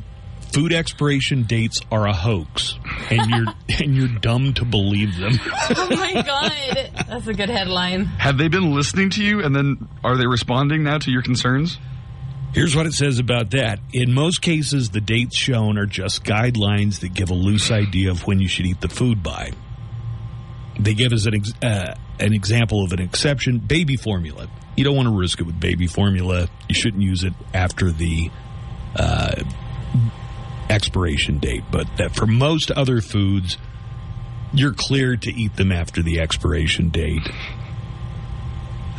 S4: Food expiration dates are a hoax, and you're and you're dumb to believe them.
S5: Oh my god! That's a good headline.
S6: Have they been listening to you, and then are they responding now to your concerns?
S4: Here's what it says about that. In most cases, the dates shown are just guidelines that give a loose idea of when you should eat the food by. They give us an, ex- uh, an example of an exception baby formula. You don't want to risk it with baby formula. You shouldn't use it after the uh, expiration date. But that for most other foods, you're cleared to eat them after the expiration date.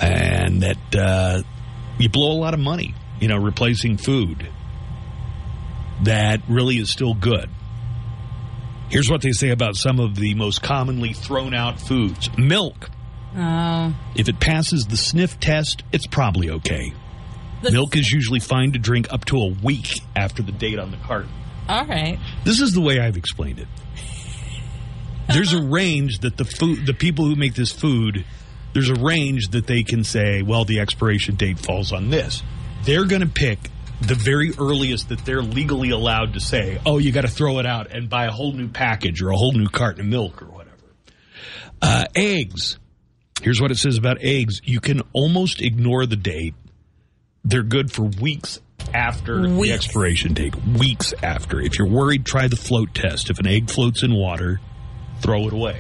S4: And that uh, you blow a lot of money, you know, replacing food that really is still good. Here's what they say about some of the most commonly thrown out foods milk.
S5: Oh.
S4: If it passes the sniff test, it's probably okay. Milk is usually fine to drink up to a week after the date on the carton.
S5: All right.
S4: This is the way I've explained it. There's a range that the food, the people who make this food, there's a range that they can say, well, the expiration date falls on this. They're going to pick the very earliest that they're legally allowed to say, oh, you got to throw it out and buy a whole new package or a whole new carton of milk or whatever. Uh, eggs. Here's what it says about eggs. You can almost ignore the date. They're good for weeks after the expiration date. Weeks after. If you're worried, try the float test. If an egg floats in water, throw it away.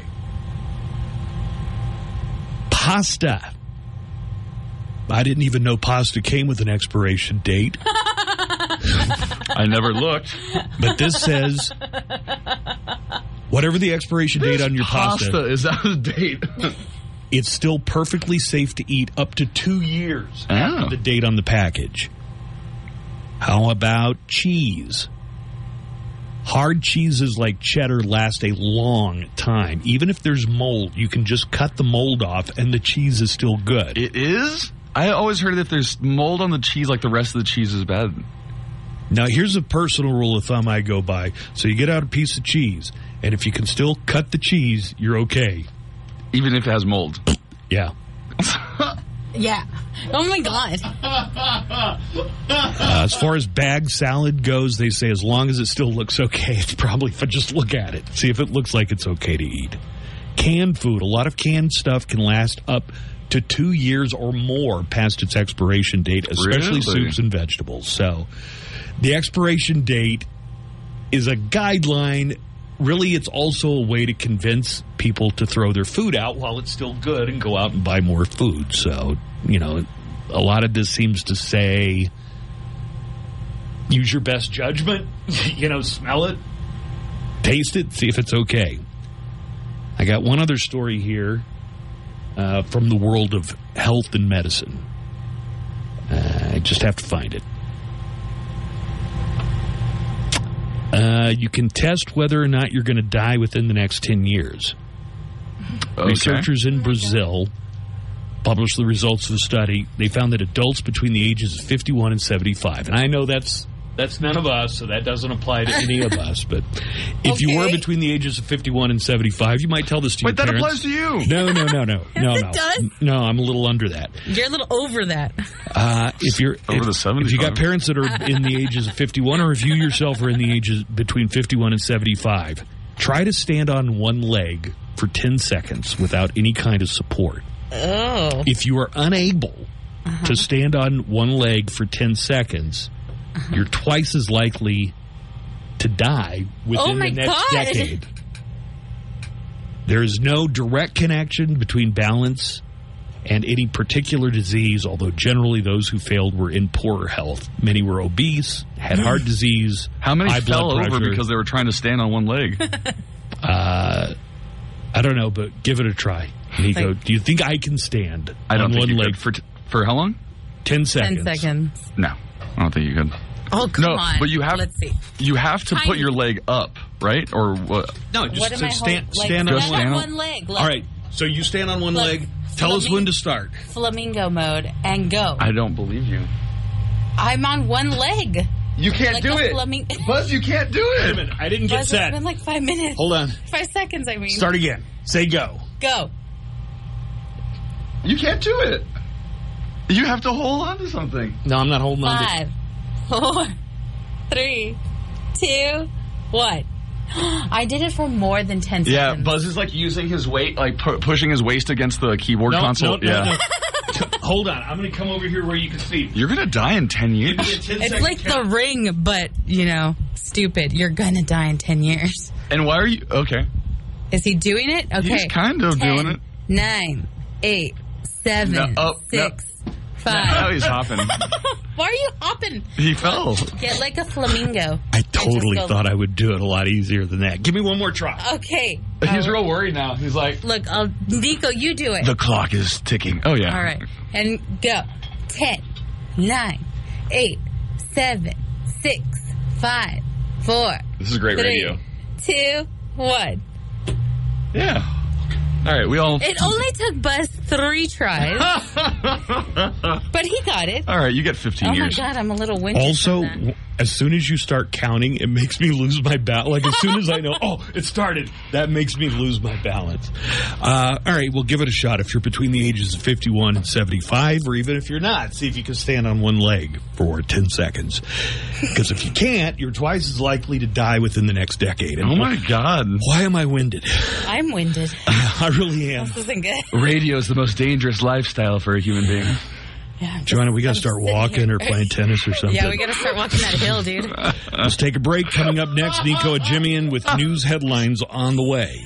S4: Pasta. I didn't even know pasta came with an expiration date,
S6: I never looked.
S4: but this says whatever the expiration date on your pasta,
S6: Pasta is out of date.
S4: it's still perfectly safe to eat up to two years
S6: Oh.
S4: after the date on the package. How about cheese? Hard cheeses like cheddar last a long time. Even if there's mold, you can just cut the mold off and the cheese is still good.
S6: It is. I always heard that if there's mold on the cheese, like the rest of the cheese is bad.
S4: Now, here's a personal rule of thumb I go by. So you get out a piece of cheese, and if you can still cut the cheese, you're okay.
S6: Even if it has mold.
S4: Yeah.
S5: Yeah. Oh my god.
S4: Uh, as far as bag salad goes, they say as long as it still looks okay, it's probably if I just look at it, see if it looks like it's okay to eat. Canned food, a lot of canned stuff can last up to two years or more past its expiration date, especially
S6: Really?
S4: soups and vegetables. So the expiration date is a guideline. Really, it's also a way to convince people to throw their food out while it's still good and go out and buy more food. So, you know, a lot of this seems to say use your best judgment. you know, smell it, taste it, see if it's okay. I got one other story here uh, from the world of health and medicine. Uh, I just have to find it. Uh, you can test whether or not you're going to die within the next 10 years.
S6: Okay.
S4: Researchers in Brazil published the results of the study. They found that adults between the ages of 51 and 75, and I know that's that's none of us, so that doesn't apply to any of us. But if you were between the ages of 51 and 75, you might tell this to
S6: Wait,
S4: your
S6: that applies to you.
S4: No, no, no, no, no,
S5: it
S4: no.
S5: does?
S4: No, I'm a little under that.
S5: You're a little over that.
S4: Uh, if you're
S6: Over
S4: if,
S6: the 75.
S4: if you got parents that are in the ages of 51, or if you yourself are in the ages between 51 and 75, try to stand on one leg for 10 seconds without any kind of support.
S5: Oh.
S4: If you are unable
S5: Uh-huh.
S4: to stand on one leg for 10 seconds,
S5: Uh-huh.
S4: you're twice as likely to die within
S5: Oh my
S4: the next
S5: God.
S4: decade. There is no direct connection between balance and any particular disease, although generally those who failed were in poorer health. Many were obese, had heart disease.
S6: How many
S4: high
S6: fell
S4: blood
S6: over because they were trying to stand on one leg?
S4: Uh, I don't know, but give it a try. Nico,
S5: Like-
S4: do you think I can stand
S6: I don't
S4: on
S6: think
S4: one
S6: you
S4: leg
S6: could. For, t- for how long?
S4: 10 seconds?
S5: 10 seconds.
S6: No, I don't think you could.
S5: Oh, come
S6: no,
S5: on.
S6: but you have
S5: Let's see.
S6: you have to put your leg up, right? Or what?
S4: No, just
S5: What am
S4: to
S5: I
S4: stand,
S5: hold- like,
S4: stand on one
S5: stand
S6: stand
S5: on
S6: on-
S5: one leg. Like
S4: All right, so you stand on one
S5: Look,
S4: leg. Tell us when to start.
S5: Flamingo mode and go.
S6: I don't believe you.
S5: I'm on one leg.
S6: You can't
S5: Like
S6: do
S5: a
S6: it,
S5: flamingo.
S6: Buzz. You can't do
S4: Wait a
S6: it.
S4: minute, I didn't get
S5: Buzz,
S4: set.
S5: It's been like five minutes.
S4: Hold on.
S5: Five seconds, I mean.
S4: Start again. Say go.
S5: Go.
S6: You can't do it. You have to hold on to something.
S4: No, I'm not holding on to
S5: Five, four, three, two, one. I did it for more than 10
S6: Yeah,
S5: seconds.
S6: Yeah, Buzz is like using his weight, like pu- pushing his waist against the keyboard
S4: No,
S6: console.
S4: no, no,
S6: yeah,
S4: no. Hold on. I'm going to come over here where you can see.
S6: you're gonna die in ten years.
S4: Give me a 10
S5: It's like
S4: count.
S5: the ring, but, you know, stupid. You're gonna die in 10 years.
S6: And why are you okay?
S5: Is he doing it? Okay.
S6: He's kind of
S5: 10,
S6: doing it.
S5: Nine, eight, seven,
S6: No, oh, no.
S5: Six,
S6: Now he's hopping.
S5: Why are you hopping?
S6: he fell.
S5: Get like a flamingo.
S4: I totally thought I would do it a lot easier than that. Give me one more try.
S5: Okay.
S6: He's
S5: Uh,
S6: real worried now. He's like,
S5: Look, I'll, Nico, you do it.
S6: the clock is ticking. Oh yeah.
S5: All right. And go. Ten, nine, eight, seven, six, five, four,
S6: This is great
S5: three,
S6: radio.
S5: two, one.
S6: Yeah. All right, we all.
S5: It only took Buzz three tries, but he got it.
S6: All right, you get 15
S5: Oh my god, I'm a little winded.
S4: Also,
S5: from that.
S4: as soon as you start counting, it makes me lose my balance. Like as soon as I know, oh, it started, that makes me lose my balance. Uh, all right, well, give it a shot if you're between the ages of 51 and 75, or even if you're not, see if you can stand on one leg for 10 seconds. Because if you can't, you're twice as likely to die within the next decade. And
S6: Oh my God.
S4: Why am I winded?
S5: I'm winded.
S4: I really am.
S5: This isn't good.
S6: Radio is the most dangerous lifestyle for a human being.
S5: Yeah, I'm
S4: Joanna, we got to start walking or playing tennis or something.
S5: Yeah, we got to start walking that hill, dude.
S4: Let's take a break. Coming up next, Nico Jimian with news headlines on the way.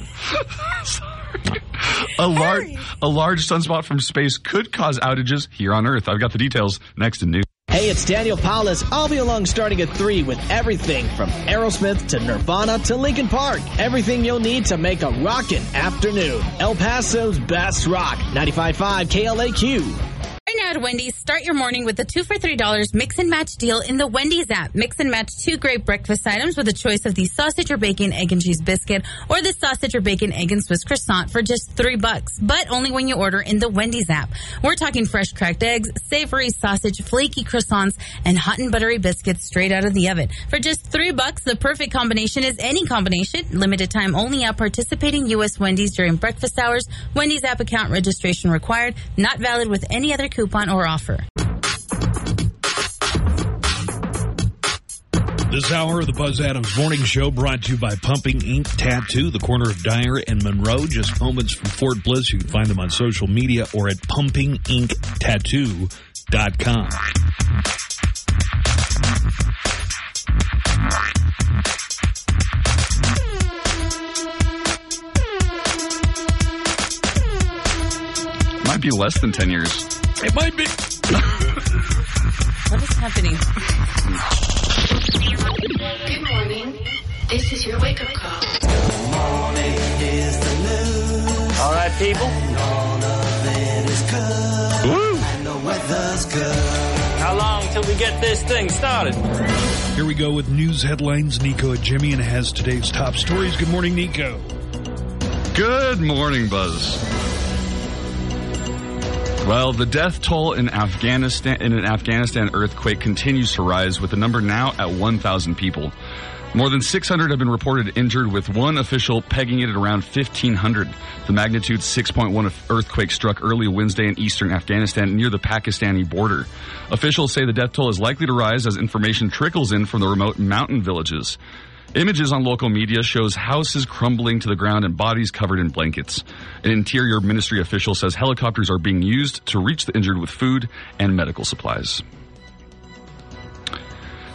S6: A large, a large sunspot from space could cause outages here on Earth. I've got the details next in news.
S15: Hey, it's Daniel Paulus. I'll be along starting at 3 with everything from Aerosmith to Nirvana to Linkin Park. Everything you'll need to make a rockin' afternoon. El Paso's best rock. 95.5 KLAQ.
S5: Right now at Wendy's, start your morning with the two for three dollars mix and match deal in the Wendy's app. Mix and match two great breakfast items with a choice of the sausage or bacon, egg and cheese biscuit, or the sausage or bacon, egg and Swiss croissant for just three bucks. But only when you order in the Wendy's app. We're talking fresh cracked eggs, savory sausage, flaky croissants, and hot and buttery biscuits straight out of the oven. For just three bucks, the perfect combination is any combination. Limited time only at participating U.S. Wendy's during breakfast hours. Wendy's app account registration required. Not valid with any other coupon or offer.
S4: This hour of the Buzz Adams Morning Show brought to you by Pumping Ink Tattoo, the corner of Dyer and Monroe, just moments from Fort Bliss. You can find them on social media or at pumpinginktattoo.com.
S6: Might be less than 10 years.
S4: It might be.
S5: what is happening?
S16: Good morning. This is your wake-up call.
S17: All right, people.
S18: All of it is good.
S6: And the weather's good.
S18: How long till we
S13: get this thing started?
S4: Here we go with news headlines. Nico and Jimmy and has today's top stories. Good morning, Nico.
S6: Good morning, Buzz. Well, the death toll in Afghanistan in an Afghanistan earthquake continues to rise, with the number now at 1,000 people. More than 600 have been reported injured, with one official pegging it at around 1,500. The magnitude 6.1 earthquake struck early Wednesday in eastern Afghanistan near the Pakistani border. Officials say the death toll is likely to rise as information trickles in from the remote mountain villages. Images on local media shows houses crumbling to the ground and bodies covered in blankets. An interior ministry official says helicopters are being used to reach the injured with food and medical supplies.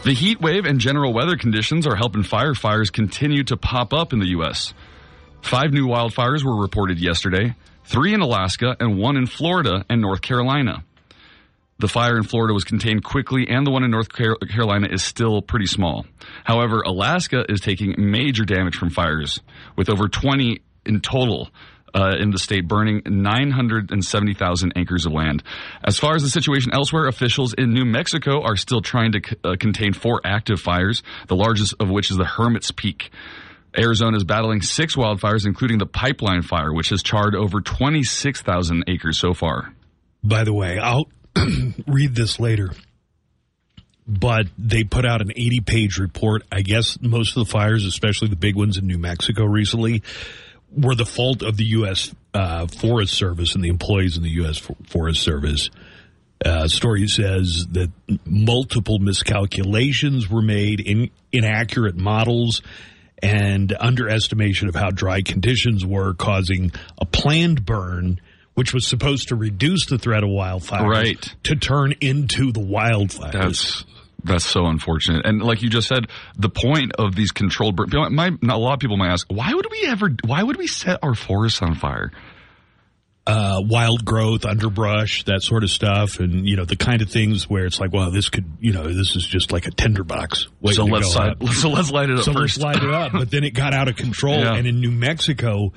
S6: The heat wave and general weather conditions are helping firefighters continue to pop up in the U.S. Five new wildfires were reported yesterday, three in Alaska and one in Florida and North Carolina. The fire in Florida was contained quickly, and the one in North Carolina is still pretty small. However, Alaska is taking major damage from fires, with over 20 in total uh, in the state, burning 970,000 acres of land. As far as the situation elsewhere, officials in New Mexico are still trying to c- uh, contain four active fires, the largest of which is the Hermit's Peak. Arizona is battling six wildfires, including the pipeline fire, which has charred over 26,000 acres so far.
S4: By the way, I'll read this later. But they put out an 80 page report. I guess most of the fires, especially the big ones in New Mexico recently, were the fault of the U.S. Uh, Forest Service and the employees in the U.S. Forest Service. Uh, story says that multiple miscalculations were made, in, inaccurate models, and underestimation of how dry conditions were, causing a planned burn, which was supposed to reduce the threat of wildfires,
S6: Right.
S4: to turn into the wildfires.
S6: That's that's so unfortunate. And like you just said, the point of these controlled burn. My, a lot of people might ask, why would we ever? Why would we set our forests on fire?
S4: uh, wild growth, underbrush, that sort of stuff, and you know the kind of things where it's like, well, this could, you know, this is just like a tinderbox.
S6: So let's
S4: up.
S6: so let's light it up
S4: So
S6: first.
S4: let's light it up. But then it got out of control,
S6: Yeah.
S4: and in New Mexico,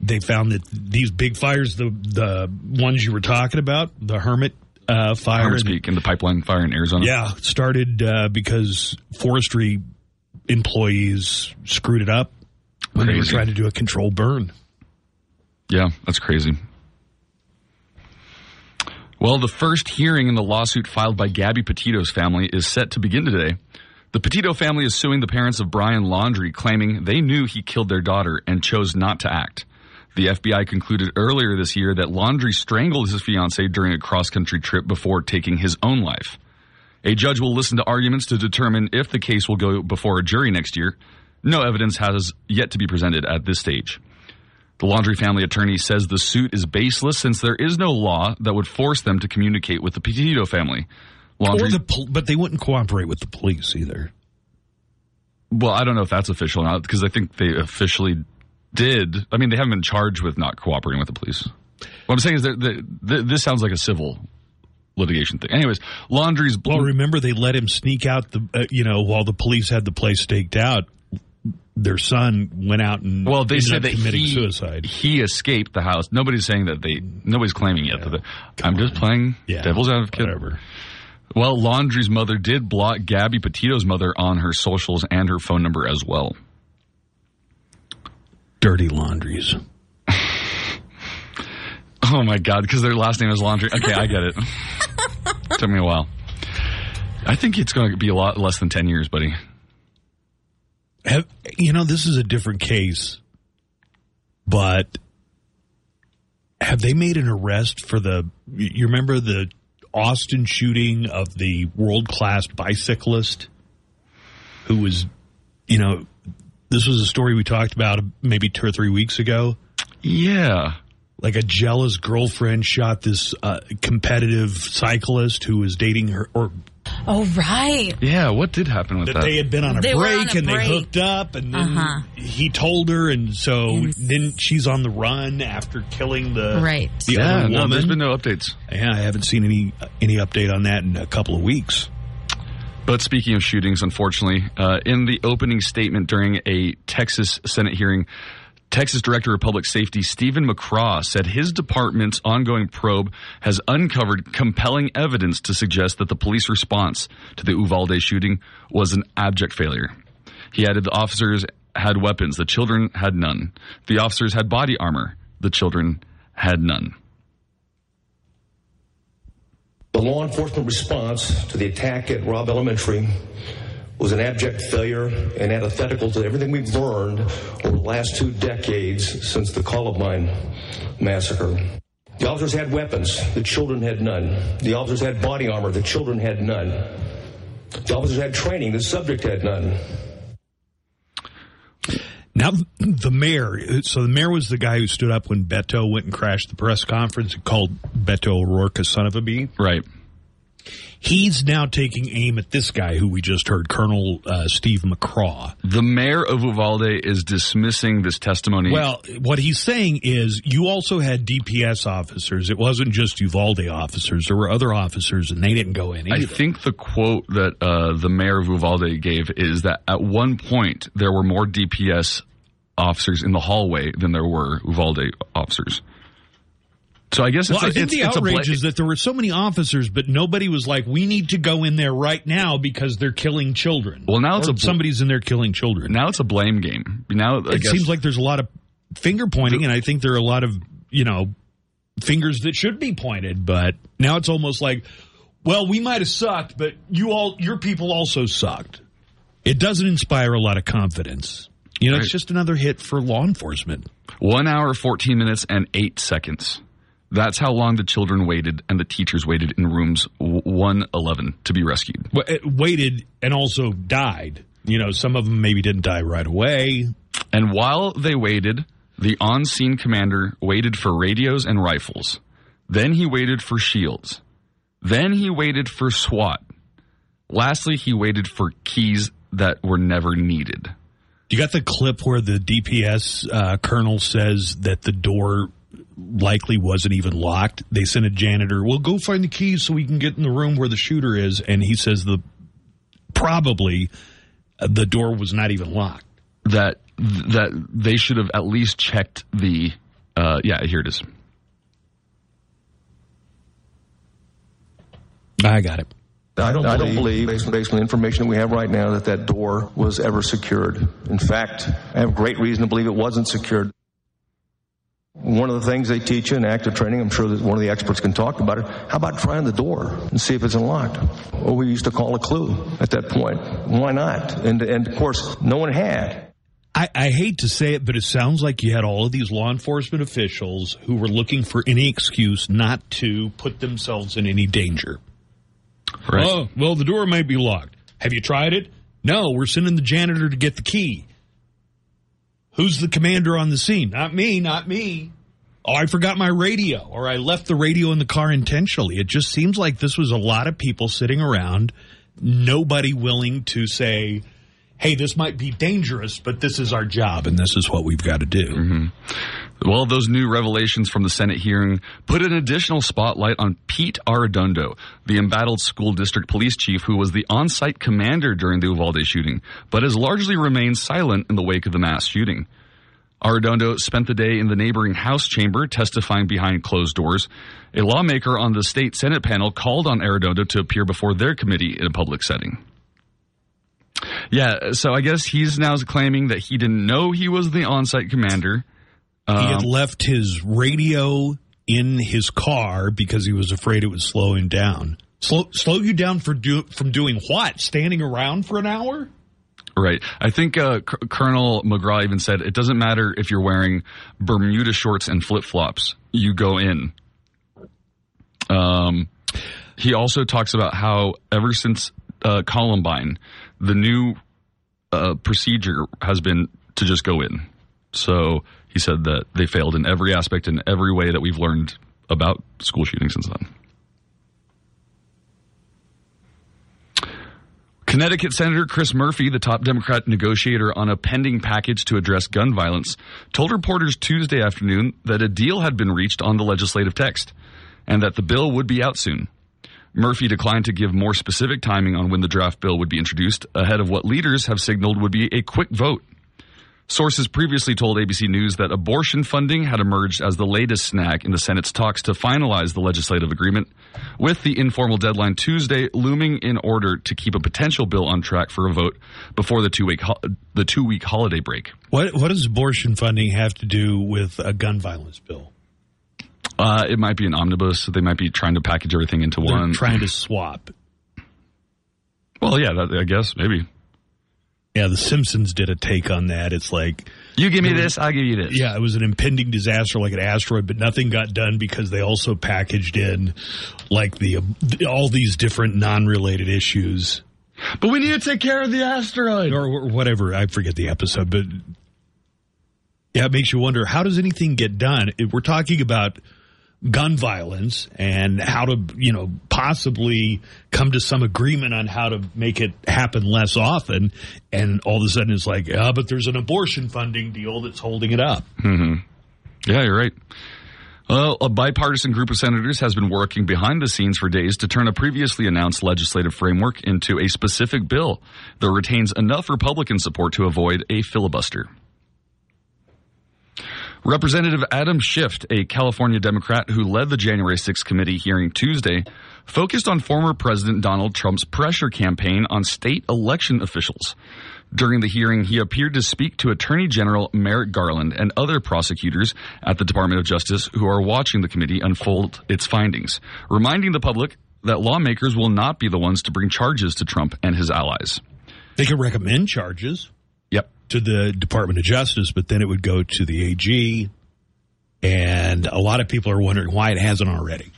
S4: they found that these big fires, the the ones you were talking about, the Hermit uh, fire,
S6: Hermit's
S4: and-
S6: Peak and the pipeline fire in Arizona.
S4: yeah, started uh, because forestry employees screwed it up when they were trying to do a controlled burn.
S6: Yeah, that's crazy. Well, the first hearing in the lawsuit filed by Gabby Petito's family is set to begin today. The Petito family is suing the parents of Brian Laundrie, claiming they knew he killed their daughter and chose not to act. The FBI concluded earlier this year that Laundrie strangled his fiancee during a cross country trip before taking his own life. A judge will listen to arguments to determine if the case will go before a jury next year. No evidence has yet to be presented at this stage. The Laundrie family attorney says the suit is baseless since there is no law that would force them to communicate with the Petito family.
S4: Laundrie, the but they wouldn't cooperate with the police either.
S6: well, I don't know if that's official or not because I think they officially did. I mean, they haven't been charged with not cooperating with the police. What I'm saying is that the, the, this sounds like a civil litigation thing. Anyways, Laundrie's
S4: Well, remember they let him sneak out the, uh, you know, while the police had the place staked out. Their son went out and
S6: Well, they said that he,
S4: suicide.
S6: he escaped the house. Nobody's saying that they. Nobody's claiming yet. that they- I'm just playing
S4: Yeah,
S6: devil's advocate.
S4: Whatever.
S6: Well, Laundrie's mother did block Gabby Petito's mother on her socials and her phone number as well.
S4: Dirty laundries.
S6: Oh my god, because their last name is Laundrie. Okay, I get it. Took me a while. I think it's going to be a lot less than 10 years, buddy.
S4: Have, you know, this is a different case, but have they made an arrest for the? You remember the Austin shooting of the world class bicyclist who was, you know, this was a story we talked about maybe two or three weeks ago.
S6: Yeah.
S4: Like a jealous girlfriend shot this uh, competitive cyclist who was dating her, or
S5: Oh, right.
S6: Yeah, what did happen with
S4: that
S6: that?
S4: they had been on a
S5: They
S4: break
S5: on a
S4: and
S5: break.
S4: they hooked up and then
S5: Uh-huh.
S4: he told her and so then she's on the run after killing the
S5: Right.
S4: the
S6: yeah,
S4: other
S6: no, there's been no updates.
S4: yeah, I haven't seen any any update on that in a couple of weeks.
S6: But speaking of shootings, unfortunately, uh, in the opening statement during a Texas Senate hearing, Texas Director of Public Safety Steven McCraw said his department's ongoing probe has uncovered compelling evidence to suggest that the police response to the Uvalde shooting was an abject failure. He added the officers had weapons, the children had none. The officers had body armor, the children had none.
S17: The law enforcement response to the attack at Robb Elementary was an abject failure and antithetical to everything we've learned over the last two decades since the Columbine massacre. The officers had weapons, the children had none. The officers had body armor, the children had none. The officers had training, the subject had none.
S4: Now, the mayor, so the mayor was the guy who stood up when Beto went and crashed the press conference and called Beto O'Rourke a son of a bee.
S6: Right.
S4: He's now taking aim at this guy who we just heard, Colonel uh, Steve McCraw.
S6: The mayor of Uvalde is dismissing this testimony.
S4: Well, what he's saying is you also had DPS officers. It wasn't just Uvalde officers. There were other officers, and they didn't go in either.
S6: I think the quote that uh, the mayor of Uvalde gave is that at one point there were more DPS officers in the hallway than there were Uvalde officers. So I guess
S4: well,
S6: a,
S4: I think
S6: it's,
S4: the
S6: it's
S4: outrage
S6: bla-
S4: is that there were so many officers, but nobody was like, "We need to go in there right now because they're killing children."
S6: Well, now it's a bl-
S4: somebody's in there killing children.
S6: now it's a blame game. Now I
S4: it
S6: guess,
S4: seems like there's a lot of finger pointing, and I think there are a lot of you know fingers that should be pointed. But now it's almost like, well, we might have sucked, but you all, your people also sucked. It doesn't inspire a lot of confidence. You know, it's just another hit for law enforcement.
S6: one hour, fourteen minutes, and eight seconds. That's how long the children waited, and the teachers waited in rooms one eleven to be rescued.
S4: Well, waited and also died. You know, some of them maybe didn't die right away.
S6: And while they waited, the on scene commander waited for radios and rifles. Then he waited for shields. Then he waited for SWAT. Lastly, he waited for keys that were never needed.
S4: You got the clip where the DPS uh, colonel says that the door likely wasn't even locked. They sent a janitor. Well, go find the keys so we can get in the room where the shooter is. And he says the probably the door was not even locked.
S6: That that they should have at least checked the. Uh, yeah, here it is.
S4: I got it.
S17: I don't, I don't believe, based, based on the information that we have right now, that that door was ever secured. In fact, I have great reason to believe it wasn't secured. One of the things they teach you in active training, I'm sure that one of the experts can talk about it. How about trying the door and see if it's unlocked? Or we used to call a clue at that point. Why not? And, and of course, no one had.
S4: I, I hate to say it, but it sounds like you had all of these law enforcement officials who were looking for any excuse not to put themselves in any danger.
S6: Right.
S4: Oh, well, the door might be locked. Have you tried it? No, we're sending the janitor to get the key. Who's the commander on the scene? Not me, not me. Oh, I forgot my radio, or I left the radio in the car intentionally. It just seems like this was a lot of people sitting around, nobody willing to say, hey, this might be dangerous, but this is our job and this is what we've got to do. Mm-hmm.
S6: Well, those new revelations from the Senate hearing put an additional spotlight on Pete Arredondo, the embattled school district police chief who was the on site commander during the Uvalde shooting, but has largely remained silent in the wake of the mass shooting. Arredondo spent the day in the neighboring House chamber testifying behind closed doors. A lawmaker on the state Senate panel called on Arredondo to appear before their committee in a public setting. Yeah, so I guess he's now claiming that he didn't know he was the on site commander.
S4: He had
S6: Um,
S4: left his radio in his car because he was afraid it would slow him down. Slow, slow you down for do, from doing what? Standing around for an hour?
S6: Right. I think uh, C- Colonel McCraw even said it doesn't matter if you're wearing Bermuda shorts and flip flops. You go in. Um, he also talks about how ever since uh, Columbine, the new uh, procedure has been to just go in. So he said that they failed in every aspect, in every way that we've learned about school shootings since then. Connecticut Senator Chris Murphy, the top Democrat negotiator on a pending package to address gun violence, told reporters Tuesday afternoon that a deal had been reached on the legislative text and that the bill would be out soon. Murphy declined to give more specific timing on when the draft bill would be introduced ahead of what leaders have signaled would be a quick vote. Sources previously told ABC News that abortion funding had emerged as the latest snag in the Senate's talks to finalize the legislative agreement, with the informal deadline Tuesday looming in order to keep a potential bill on track for a vote before the two week ho- the two week holiday break.
S4: What what does abortion funding have to do with a gun violence bill?
S6: Uh, it might be an omnibus. So they might be trying to package everything into
S4: They're
S6: one.
S4: trying to swap.
S6: Well, yeah, that, I guess maybe.
S4: Yeah, The Simpsons did a take on that. It's like
S6: you give me this, I'll give you this.
S4: Yeah, it was an impending disaster like an asteroid, but nothing got done because they also packaged in like the all these different non-related issues.
S6: But we need to take care of the asteroid
S4: or, or whatever. I forget the episode, but yeah, it makes you wonder how does anything get done? If we're talking about gun violence and how to, you know, possibly come to some agreement on how to make it happen less often. And all of a sudden it's like, ah, but there's an abortion funding deal that's holding it up.
S6: hmm Yeah, you're right. Well, a bipartisan group of senators has been working behind the scenes for days to turn a previously announced legislative framework into a specific bill that retains enough Republican support to avoid a filibuster. Representative Adam Schiff, a California Democrat who led the January 6th committee hearing Tuesday, focused on former President Donald Trump's pressure campaign on state election officials. During the hearing, he appeared to speak to Attorney General Merrick Garland and other prosecutors at the Department of Justice who are watching the committee unfold its findings, reminding the public that lawmakers will not be the ones to bring charges to Trump and his allies.
S4: They can recommend charges. To the Department of Justice, but then it would go to the AG. And a lot of people are wondering why it hasn't already.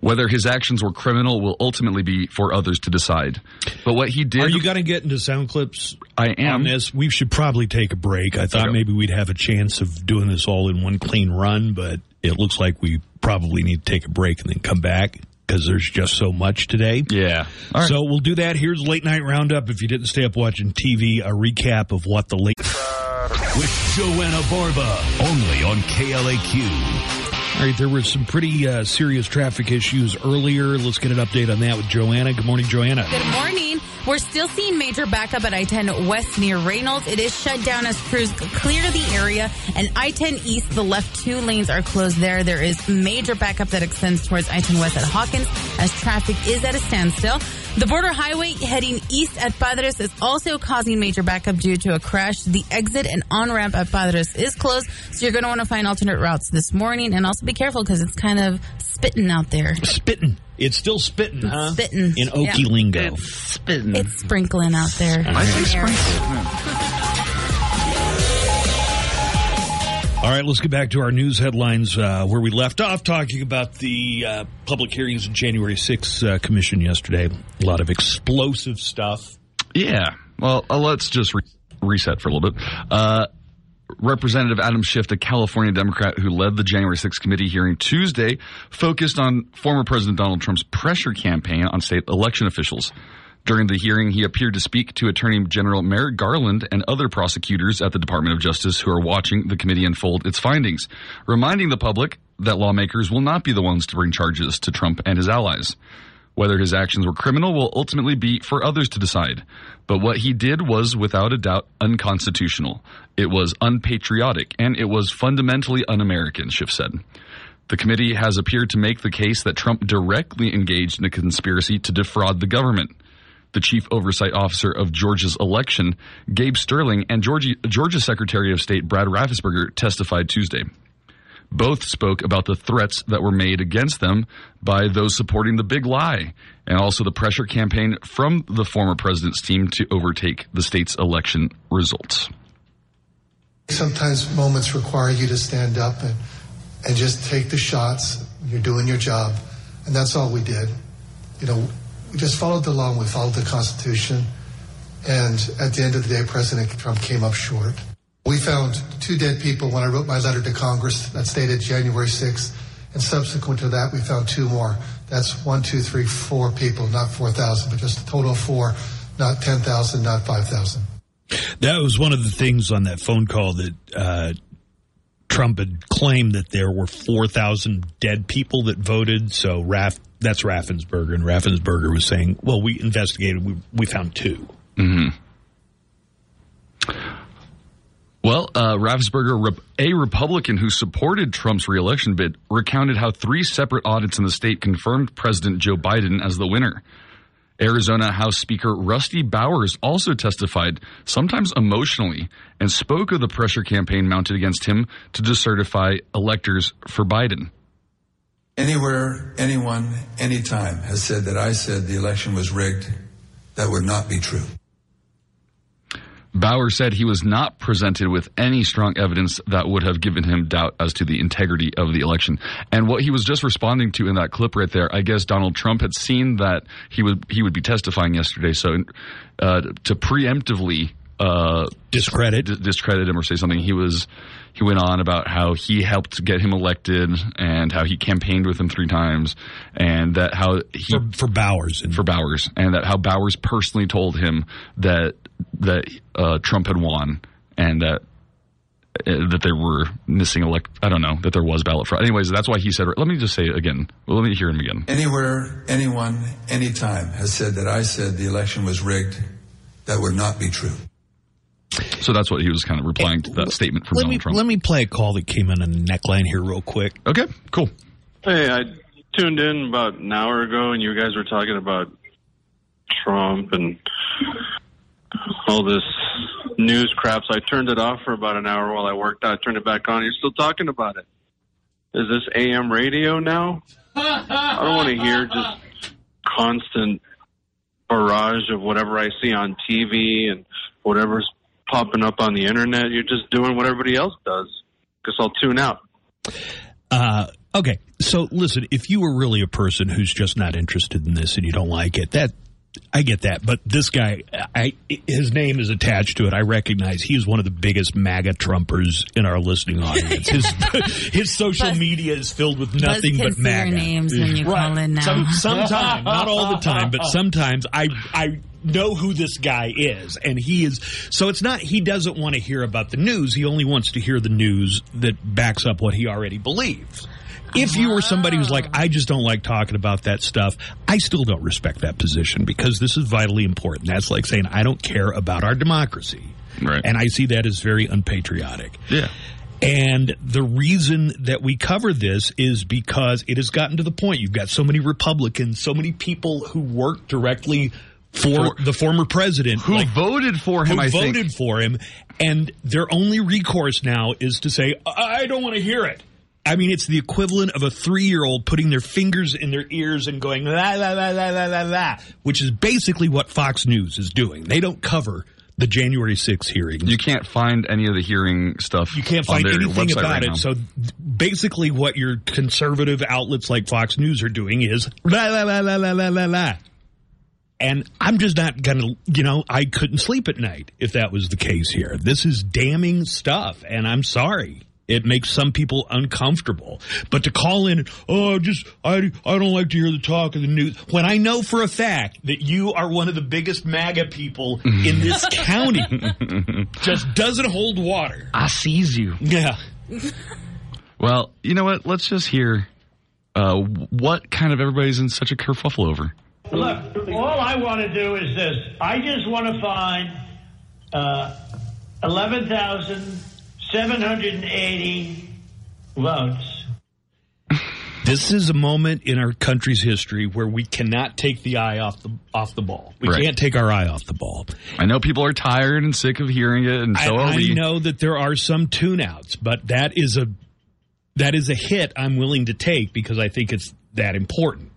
S6: Whether his actions were criminal will ultimately be for others to decide. But what he did.
S4: Are you going to get into sound clips?
S6: I am.
S4: On this, we should probably take a break. I thought maybe we'd have a chance of doing this all in one clean run, but it looks like we probably need to take a break and then come back because there's just so much today.
S6: Yeah. All right.
S4: So we'll do that. Here's late night roundup. If you didn't stay up watching TV, a recap of what the late.
S2: With Joanna Barba, only on KLAQ.
S4: All right, there were some pretty uh, serious traffic issues earlier. Let's get an update on that with Joanna. Good morning, Joanna.
S5: Good morning. We're still seeing major backup at I-10 West near Reynolds. It is shut down as crews clear the area, and I-10 East, the left two lanes are closed there. There is major backup that extends towards I-10 West at Hawkins as traffic is at a standstill. The border highway heading east at Padres is also causing major backup due to a crash. The exit and on-ramp at Padres is closed, so you're going to want to find alternate routes this morning, and also be careful because it's kind of spitting out there.
S4: Spitting. It's still spitting, huh?
S5: Spitting.
S4: In Okie
S5: Yeah.
S4: lingo.
S6: spitting.
S5: It's sprinkling out there.
S6: I think
S5: Yeah.
S4: All right, let's get back to our news headlines uh, where we left off talking about the uh, public hearings in January 6th uh, commission yesterday. A lot of explosive stuff.
S6: Yeah. Well, uh, let's just re- reset for a little bit. Uh, Representative Adam Schiff, a California Democrat who led the January 6th committee hearing Tuesday, focused on former President Donald Trump's pressure campaign on state election officials. During the hearing, he appeared to speak to Attorney General Merrick Garland and other prosecutors at the Department of Justice who are watching the committee unfold its findings, reminding the public that lawmakers will not be the ones to bring charges to Trump and his allies. Whether his actions were criminal will ultimately be for others to decide. But what he did was without a doubt unconstitutional. It was unpatriotic and it was fundamentally un-American, Schiff said. The committee has appeared to make the case that Trump directly engaged in a conspiracy to defraud the government. The chief oversight officer of Georgia's election, Gabe Sterling, and Georgia, Georgia Secretary of State Brad Raffensperger testified Tuesday. Both spoke about the threats that were made against them by those supporting the big lie and also the pressure campaign from the former president's team to overtake the state's election results.
S19: Sometimes moments require you to stand up and, and just take the shots. You're doing your job. And that's all we did. You know, we just followed the law and we followed the Constitution. And at the end of the day, President Trump came up short. We found two dead people when I wrote my letter to Congress that stated January 6th. And subsequent to that, we found two more. That's one, two, three, four people, not 4,000, but just a total of four, not 10,000, not 5,000.
S4: That was one of the things on that phone call that uh, Trump had claimed that there were 4,000 dead people that voted. So Raff, that's Raffensperger. And Raffensperger was saying, well, we investigated, we, we found two.
S6: Mm-hmm. Well, uh, Raffensperger, a Republican who supported Trump's reelection bid, recounted how three separate audits in the state confirmed President Joe Biden as the winner. Arizona House Speaker Rusty Bowers also testified, sometimes emotionally, and spoke of the pressure campaign mounted against him to decertify electors for Biden.
S20: Anywhere, anyone, anytime has said that I said the election was rigged, that would not be true.
S6: Bauer said he was not presented with any strong evidence that would have given him doubt as to the integrity of the election. And what he was just responding to in that clip right there, I guess Donald Trump had seen that he would he would be testifying yesterday, so uh, to preemptively uh,
S4: discredit
S6: d- discredit him or say something, he was he went on about how he helped get him elected and how he campaigned with him three times and that how he
S4: for, for Bowers
S6: and for Bowers and that how Bowers personally told him that that uh, Trump had won and that uh, that there were missing elect. I don't know that there was ballot fraud. Anyways, that's why he said. Let me just say it again. Well, let me hear him again.
S20: Anywhere, anyone, anytime has said that I said the election was rigged. That would not be true.
S6: So that's what he was kind of replying to that statement from
S4: let
S6: Donald
S4: me,
S6: Trump.
S4: Let me play a call that came in on the neckline here real quick.
S6: Okay, cool.
S21: Hey, I tuned in about an hour ago, and you guys were talking about Trump and all this news crap. So I turned it off for about an hour while I worked out. I turned it back on. You're still talking about it. Is this AM radio now? I don't want to hear just constant barrage of whatever I see on TV and whatever's popping up on the internet. You're just doing what everybody else does. Guess I'll tune out.
S4: Uh, okay, so listen, if you were really a person who's just not interested in this and you don't like it, that I get that. But this guy, I his name is attached to it. I recognize he's one of the biggest MAGA Trumpers in our listening audience. His his social
S5: Buzz-
S4: media is filled with nothing but
S5: can see your
S4: MAGA.
S5: names when you call in now.
S4: Some, sometimes, not all the time, but sometimes I I know who this guy is, and he is. So it's not he doesn't want to hear about the news. He only wants to hear the news that backs up what he already believes. If you were somebody who's like, I just don't like talking about that stuff, I still don't respect that position because this is vitally important. That's like saying, I don't care about our democracy.
S6: Right.
S4: And I see that as very unpatriotic.
S6: Yeah.
S4: And the reason that we cover this is because it has gotten to the point you've got so many Republicans, so many people who work directly for,
S6: For-
S4: the former president
S6: Who voted for him,
S4: who
S6: I think.
S4: voted for him, and their only recourse now is to say, "I don't want to hear it." I mean, it's the equivalent of a three year old putting their fingers in their ears and going, la, la, la, la, la, la, la, which is basically what Fox News is doing. They don't cover the January 6th hearing.
S6: You can't find any of the hearing stuff.
S4: You can't find anything about
S6: right
S4: it.
S6: Now.
S4: So basically, what your conservative outlets like Fox News are doing is la, la, la, la, la, la, la, la. And I'm just not going to, you know, I couldn't sleep at night if that was the case here. This is damning stuff, and I'm sorry. It makes some people uncomfortable. But to call in, oh, just, I, I don't like to hear the talk of the news. When I know for a fact that you are one of the biggest MAGA people in this county, just doesn't hold water.
S6: I sees you.
S4: Yeah.
S6: Well, you know what? Let's just hear uh, what kind of everybody's in such a kerfuffle over.
S22: Look, all I want to do is this. I just want to find uh, 11,780 votes.
S4: This is a moment in our country's history where we cannot take the eye off the off the ball. We
S6: Right.
S4: can't take our eye off the ball.
S6: I know people are tired and sick of hearing it, and so
S4: I,
S6: are
S4: I
S6: we.
S4: know that there are some tune-outs, but that is a that is a hit I'm willing to take because I think it's that important.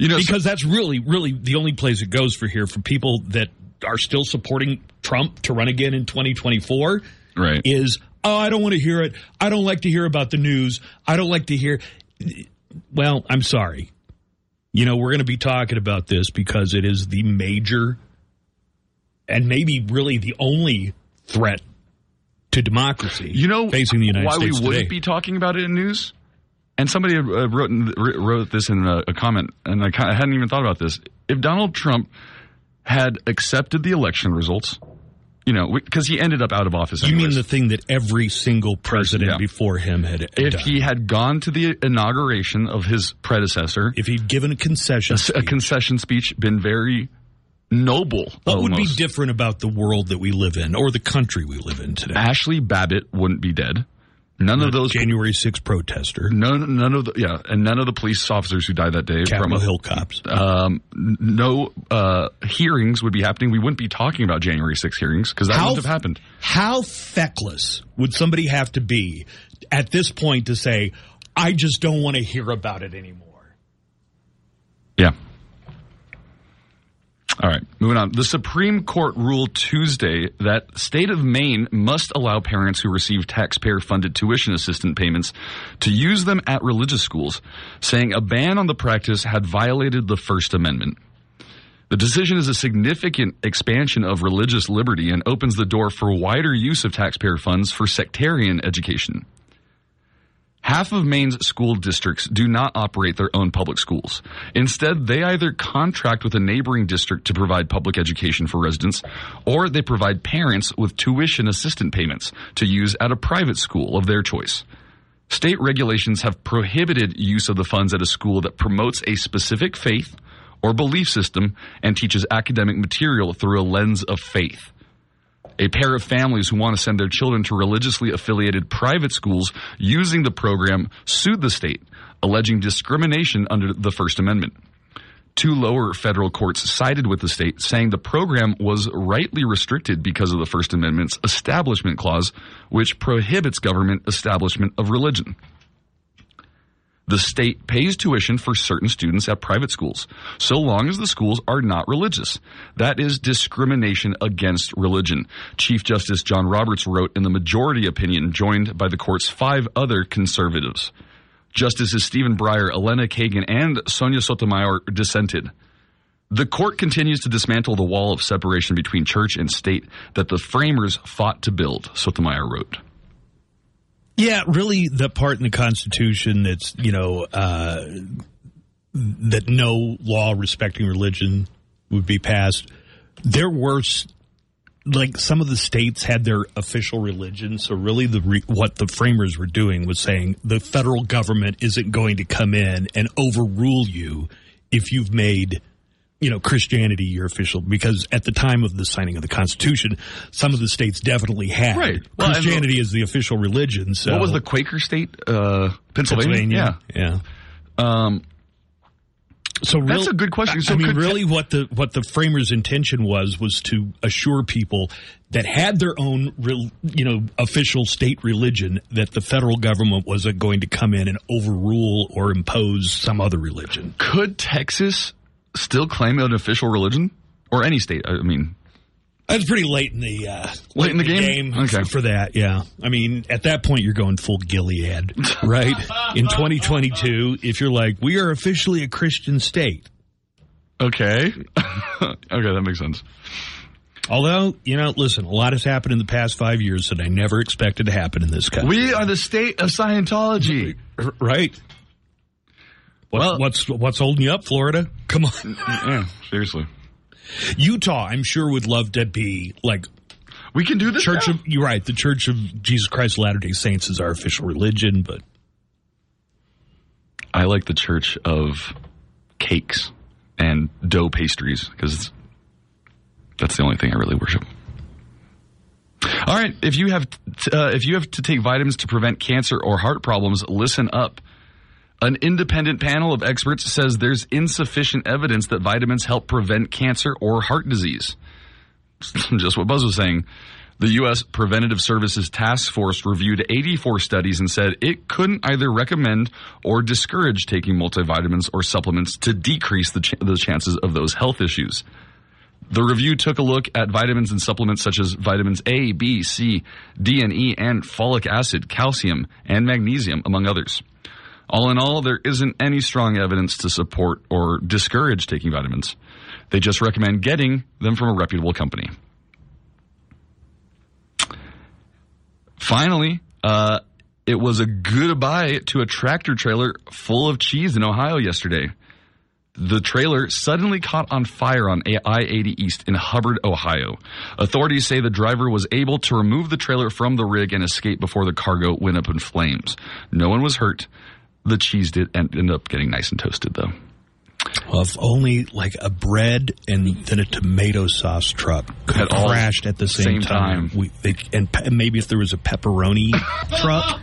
S6: You know,
S4: because that's really, really the only place it goes for here for people that are still supporting Trump to run again in 2024.
S6: Right.
S4: Is oh, I don't want to hear it. I don't like to hear about the news. I don't like to hear. Well, I'm sorry. You know, we're going to be talking about this because it is the major and maybe really the only threat to democracy.
S6: You know
S4: facing the United
S6: why
S4: States Why
S6: we wouldn't be talking about it in news? And somebody uh, wrote wrote this in a, a comment, and I, I hadn't even thought about this. If Donald Trump had accepted the election results, you know, because he ended up out of office.
S4: You mean the thing that every single president
S6: Yeah.
S4: before him had
S6: if
S4: done?
S6: he had gone to the inauguration of his predecessor,
S4: if he'd given a concession,
S6: a, a concession speech, been very noble.
S4: What would be different about the world that we live in or the country we live in today?
S6: Ashli Babbitt wouldn't be dead. None of those
S4: January 6th protester.
S6: None, none of the yeah, and none of the police officers who died that day
S4: Capitol
S6: from
S4: Hill cops.
S6: Um, no uh, hearings would be happening. We wouldn't be talking about January 6 hearings because that
S4: How-
S6: wouldn't have happened.
S4: How feckless would somebody have to be at this point to say, I just don't want to hear about it anymore?
S6: Yeah. All right, moving on. The Supreme Court ruled Tuesday that state of Maine must allow parents who receive taxpayer funded tuition assistance payments to use them at religious schools, saying a ban on the practice had violated the First Amendment. The decision is a significant expansion of religious liberty and opens the door for wider use of taxpayer funds for sectarian education. Half of Maine's school districts do not operate their own public schools. Instead, they either contract with a neighboring district to provide public education for residents, or they provide parents with tuition assistant payments to use at a private school of their choice. State regulations have prohibited use of the funds at a school that promotes a specific faith or belief system and teaches academic material through a lens of faith. A pair of families who want to send their children to religiously affiliated private schools using the program sued the state, alleging discrimination under the First Amendment. Two lower federal courts sided with the state, saying the program was rightly restricted because of the First Amendment's Establishment Clause, which prohibits government establishment of religion. The state pays tuition for certain students at private schools, so long as the schools are not religious. That is discrimination against religion. Chief Justice John Roberts wrote in the majority opinion, joined by the court's five other conservatives. Justices Stephen Breyer, Elena Kagan, and Sonia Sotomayor dissented. The court continues to dismantle the wall of separation between church and state that the framers fought to build, Sotomayor wrote.
S4: Yeah, really, the part in the Constitution that's you know uh, that no law respecting religion would be passed. There were like some of the states had their official religion, so really the re- what the framers were doing was saying the federal government isn't going to come in and overrule you if you've made you know Christianity your official because at the time of the signing of the Constitution, some of the states definitely had
S6: Right. Well,
S4: Christianity as the official religion. So
S6: What was the Quaker state? Uh, Pennsylvania?
S4: yeah.
S6: Um,
S4: so
S6: that's a good question. So
S4: I mean,
S6: could-
S4: really, what the what the framers' intention was was to assure people that had their own, rel- you know, official state religion that the federal government wasn't going to come in and overrule or impose some other religion.
S6: Could Texas still claim an official religion, or any state? I mean,
S4: That's pretty late in the uh,
S6: Late in the game? Okay.
S4: for, that. Yeah, I mean, at that point, you're going full Gilead, right? in 2022, if you're like, we are officially a Christian state.
S6: okay, okay, that makes sense.
S4: Although, you know, listen, a lot has happened in the past five years that I never expected to happen in this country.
S6: We are the state of Scientology,
S4: R- right? What, what's what's holding you up, Florida? Come on,
S6: yeah, seriously.
S4: Utah. I'm sure would love to be like
S6: we can do this.
S4: Church
S6: now?
S4: of you're right. The Church of Jesus Christ of Latter Day Saints is our official religion, but
S6: I like the Church of Cakes and dough pastries because that's the only thing I really worship. All right, if you have t- uh, if you have to take vitamins to prevent cancer or heart problems, listen up. An independent panel of experts says there's insufficient evidence that vitamins help prevent cancer or heart disease. Just what Buzz was saying. The U.S. Preventative Services Task Force reviewed 84 studies and said it couldn't either recommend or discourage taking multivitamins or supplements to decrease the, ch- the chances of those health issues. The review took a look at vitamins and supplements such as vitamins A, B, C, D, and E, and folic acid, calcium, and magnesium, among others. All in all, there isn't any strong evidence to support or discourage taking vitamins. They just recommend getting them from a reputable company. Finally, uh, it was a goodbye to a tractor trailer full of cheese in Ohio yesterday. The trailer suddenly caught on fire on I 80 East in Hubbard, Ohio. Authorities say the driver was able to remove the trailer from the rig and escape before the cargo went up in flames. No one was hurt. The cheese did end, end up getting nice and toasted, though.
S4: Well, if only like a bread and then a tomato sauce truck could have crashed at the same,
S6: same time.
S4: We, they, and, pe- and maybe if there was a pepperoni truck,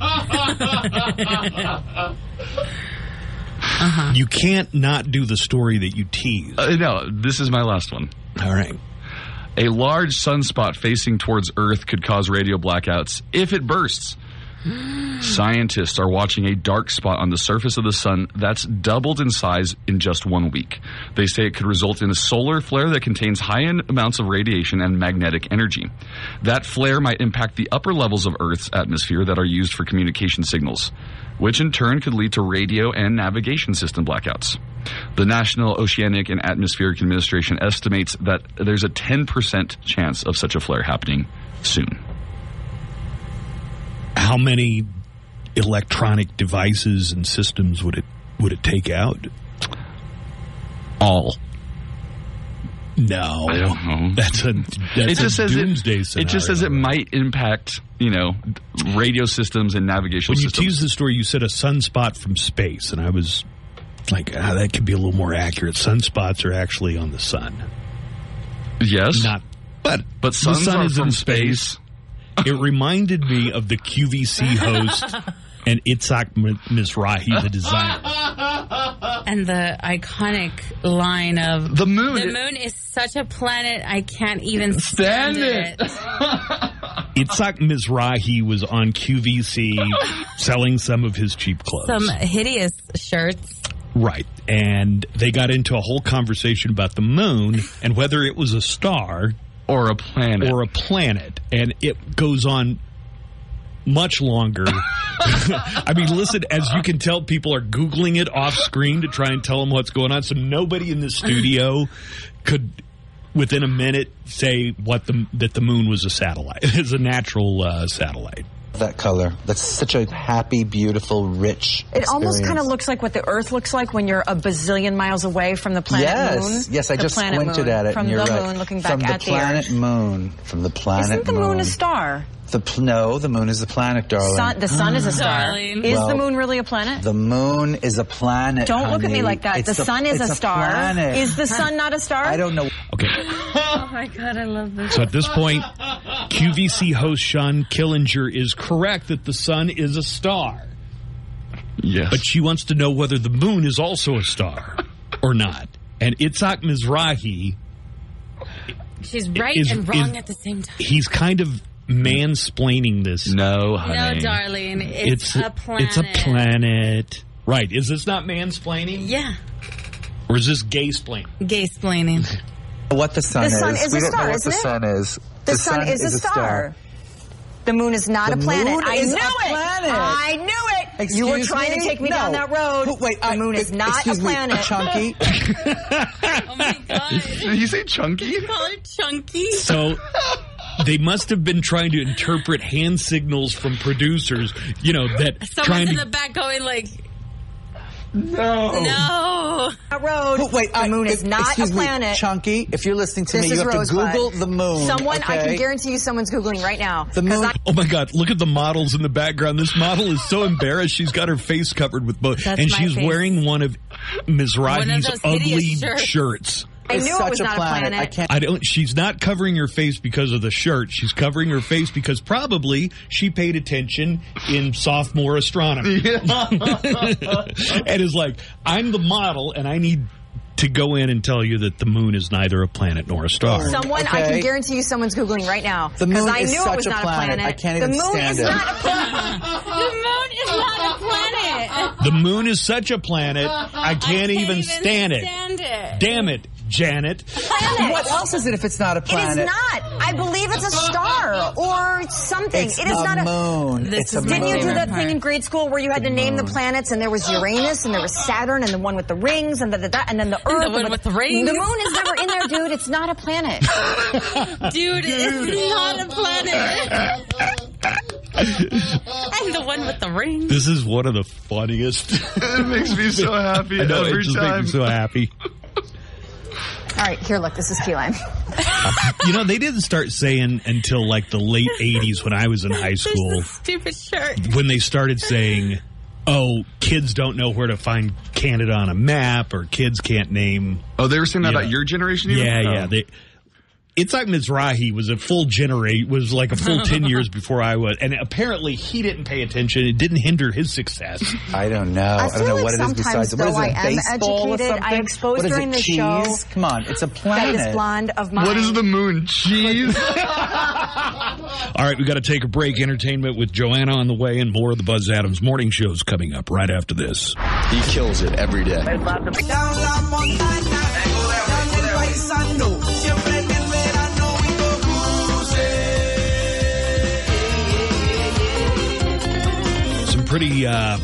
S4: you can't not do the story that you tease.
S6: Uh, no, this is my last one.
S4: All right.
S6: A large sunspot facing towards Earth could cause radio blackouts if it bursts. Scientists are watching a dark spot on the surface of the sun that's doubled in size in just one week. They say it could result in a solar flare that contains high amounts of radiation and magnetic energy. That flare might impact the upper levels of Earth's atmosphere that are used for communication signals, which in turn could lead to radio and navigation system blackouts. The National Oceanic and Atmospheric Administration estimates that there's a 10% chance of such a flare happening soon.
S4: How many electronic devices and systems would it would it take out?
S6: All.
S4: No,
S6: I don't know.
S4: That's a that's
S6: it just
S4: a
S6: says
S4: doomsday
S6: it,
S4: scenario.
S6: it just says it might impact, you know, radio systems and navigation systems.
S4: when you
S6: systems.
S4: teased the story, you said a sunspot from space, and I was like, ah, that could be a little more accurate. Sunspots are actually on the sun.
S6: yes,
S4: Not, but
S6: but
S4: the
S6: suns
S4: sun
S6: are
S4: is
S6: from
S4: in
S6: space.
S4: It reminded me of the QVC host and Isaac M- Mizrahi, the designer.
S5: And the iconic line of
S6: The moon.
S5: The moon is such a planet I can't even stand,
S6: Stand
S5: it.
S4: Isaac Mizrahi was on QVC selling some of his cheap clothes.
S5: Some hideous shirts.
S4: Right. And they got into a whole conversation about the moon and whether it was a star
S6: or a planet.
S4: or a planet. And it goes on much longer. I mean, listen, as you can tell, people are Googling it off screen to try and tell them what's going on. So nobody in the studio could, within a minute, say what the that the moon was a satellite. It's a natural uh, satellite.
S23: That color. That's such a happy, beautiful, rich.
S24: It almost kind of looks like what the Earth looks like when you're a bazillion miles away from the planet
S23: yes,
S24: Moon.
S23: yes. I
S24: The
S23: just squinted
S24: moon,
S23: at it,
S24: from
S23: and you're
S24: the
S23: right.
S24: moon, looking back
S23: from the planet
S24: the.
S23: Moon. From the planet
S24: Isn't the moon a star?
S23: The pl- no, the moon is the planet, darling.
S24: Sun, the sun is a mm. star.
S5: Darling.
S24: Is
S23: Well,
S24: the moon really a planet?
S23: The moon is a planet.
S24: Don't look at me like that.
S23: It's
S24: the sun is
S23: it's
S24: a star.
S23: planet.
S24: Is the sun not a star?
S23: I don't know.
S4: Okay.
S5: Oh my god, I love this.
S4: So at this point, QVC host Shawn Killinger is correct that the sun is a star.
S6: Yes.
S4: But she wants to know whether the moon is also a star or not. And Isaac Mizrahi,
S5: She's right
S4: is-
S5: and wrong
S4: is-
S5: at the same time.
S4: he's kind of mansplaining this.
S6: no,
S5: No, darling, it's, a planet.
S4: It's a planet. Right. Is this not mansplaining?
S5: Yeah,
S4: Or is this gay splaining?
S5: gay splaining.
S23: What the sun
S24: The
S23: is.
S24: sun is
S23: we
S24: a
S23: don't
S24: star,
S23: know what
S24: isn't
S23: the sun is.
S24: The, sun, is, a star. The moon is not
S23: The
S24: a planet.
S23: moon
S24: I
S23: is
S24: knew
S23: a
S24: it.
S23: planet.
S24: I knew it. you were trying
S23: me?
S24: to take me
S23: No.
S24: down that road.
S23: Who- Wait,
S24: the
S23: I-
S24: moon is not a
S23: excuse me,
S24: planet.
S23: Chunky.
S5: Oh my god,
S6: Did you say chunky?
S5: call her chunky.
S4: So they must have been trying to interpret hand signals from producers, you know, that
S5: Someone's
S4: trying
S5: in
S4: to
S5: the back going like,
S6: No.
S5: no.
S24: That road.
S23: Who- Wait,
S24: the
S23: I-
S24: moon
S23: if-
S24: is not a
S23: excuse me,
S24: planet.
S23: Chunky, if you're listening to
S24: This
S23: me, you have
S24: Rosebud.
S23: to Google the moon.
S24: Someone, I can guarantee you, someone's googling right now.
S23: The
S24: 'Cause
S23: moon.
S24: I-
S4: Oh my God! Look at the models in the background. This model is so embarrassed. She's got her face covered with both,
S5: That's
S4: and
S5: my
S4: she's
S5: face.
S4: wearing one of Ms.
S5: One of
S4: Rodney's ugly
S5: shirts.
S4: shirts.
S24: I
S23: It's
S24: knew it was
S23: a
S24: not
S23: planet.
S24: a planet.
S23: I can't.
S4: I don't. She's not covering her face because of the shirt. She's covering her face because probably she paid attention in sophomore astronomy, and is like, "I'm the model, and I need to go in and tell you that the moon is neither a planet nor a star."
S24: Someone, I can guarantee you, someone's googling right now.
S23: The moon
S24: 'Cause I
S23: is
S24: knew
S23: such
S24: it was
S23: a
S24: not
S23: planet.
S24: a planet.
S23: I can't
S24: the
S23: even
S24: moon
S23: stand
S24: is
S23: it.
S24: not a planet.
S5: The moon is not a planet.
S4: The moon is such a planet, I can't, even, stand it.
S5: Stand it.
S4: Damn it, Janet.
S24: planet.
S23: What else is it if it's not a planet?
S24: It is not. I believe it's a star or something.
S23: It's
S24: it is
S23: a
S24: not a
S23: moon.
S5: This
S23: it's a moon.
S24: Didn't you do that
S5: part.
S24: thing in grade school where you had to name the planets and there was Uranus and there was Saturn and the one with the rings and the, the, the and then the Earth
S5: the one with the rings.
S24: The moon is never in there, dude. It's not a planet.
S5: Dude, it's not a planet. and the one with the ring.
S4: This is one of the funniest.
S6: It makes me so happy
S4: I know,
S6: every
S4: it just
S6: time.
S4: makes me so happy.
S24: All right, here, look. This is key lime.
S4: You know, they didn't start saying until like the late 80s when I was in high school,
S5: Stupid shirt.
S4: when they started saying oh, kids don't know where to find Canada on a map, or kids can't name.
S6: Oh, they were saying that
S4: Yeah.
S6: about your generation. even?
S4: Yeah,
S6: Oh.
S4: yeah. They, Isaac Mizrahi was a full generate was like a full ten years before I was, and apparently he didn't pay attention. It didn't hinder his success.
S23: I don't know.
S24: I
S23: I,
S24: feel
S23: don't know
S24: like
S23: what it is
S24: sometimes,
S23: besides. What is
S24: though,
S23: it?
S24: I am
S23: baseball or
S24: educated. I
S23: something?
S24: exposed
S23: What is
S24: during
S23: it,
S24: the
S23: cheese?
S24: show
S23: Come on, it's a planet.
S24: is blonde of mine.
S6: What is the moon? Cheese.
S4: All right, we got to take a break. Entertainment with Joanna on the way, and more of the Buzz Adams Morning Show's coming up right after this.
S23: He kills it every day.
S4: Pretty, uh,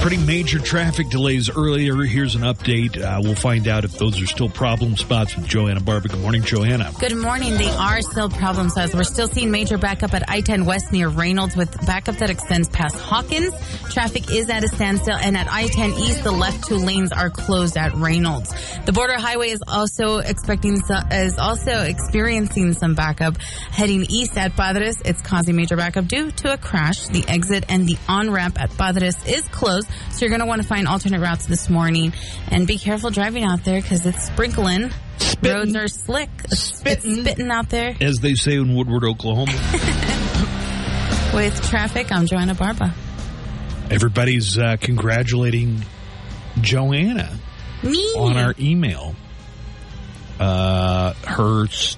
S4: pretty major traffic delays earlier. Here's an update. Uh, we'll find out if those are still problem spots with Joanna Barber. Good morning, Joanna.
S5: Good morning. They are still problem size. We're still seeing major backup at I-10 West near Reynolds with backup that extends past Hawkins. Traffic is at a standstill and at I-10 East, the left two lanes are closed at Reynolds. The border highway is also expecting, is also experiencing some backup heading east at Padres. It's causing major backup due to a crash. The exit and the on-ramp at Padres is closed. So you're going to want to find alternate routes this morning and be careful driving out there because it's sprinkling. Roads are slick. Spitting. Spitting out there.
S4: As they say in Woodward, Oklahoma.
S5: With traffic, I'm Joanna Barba.
S4: Everybody's uh, congratulating Joanna
S5: Me.
S4: on our email. Uh, her s-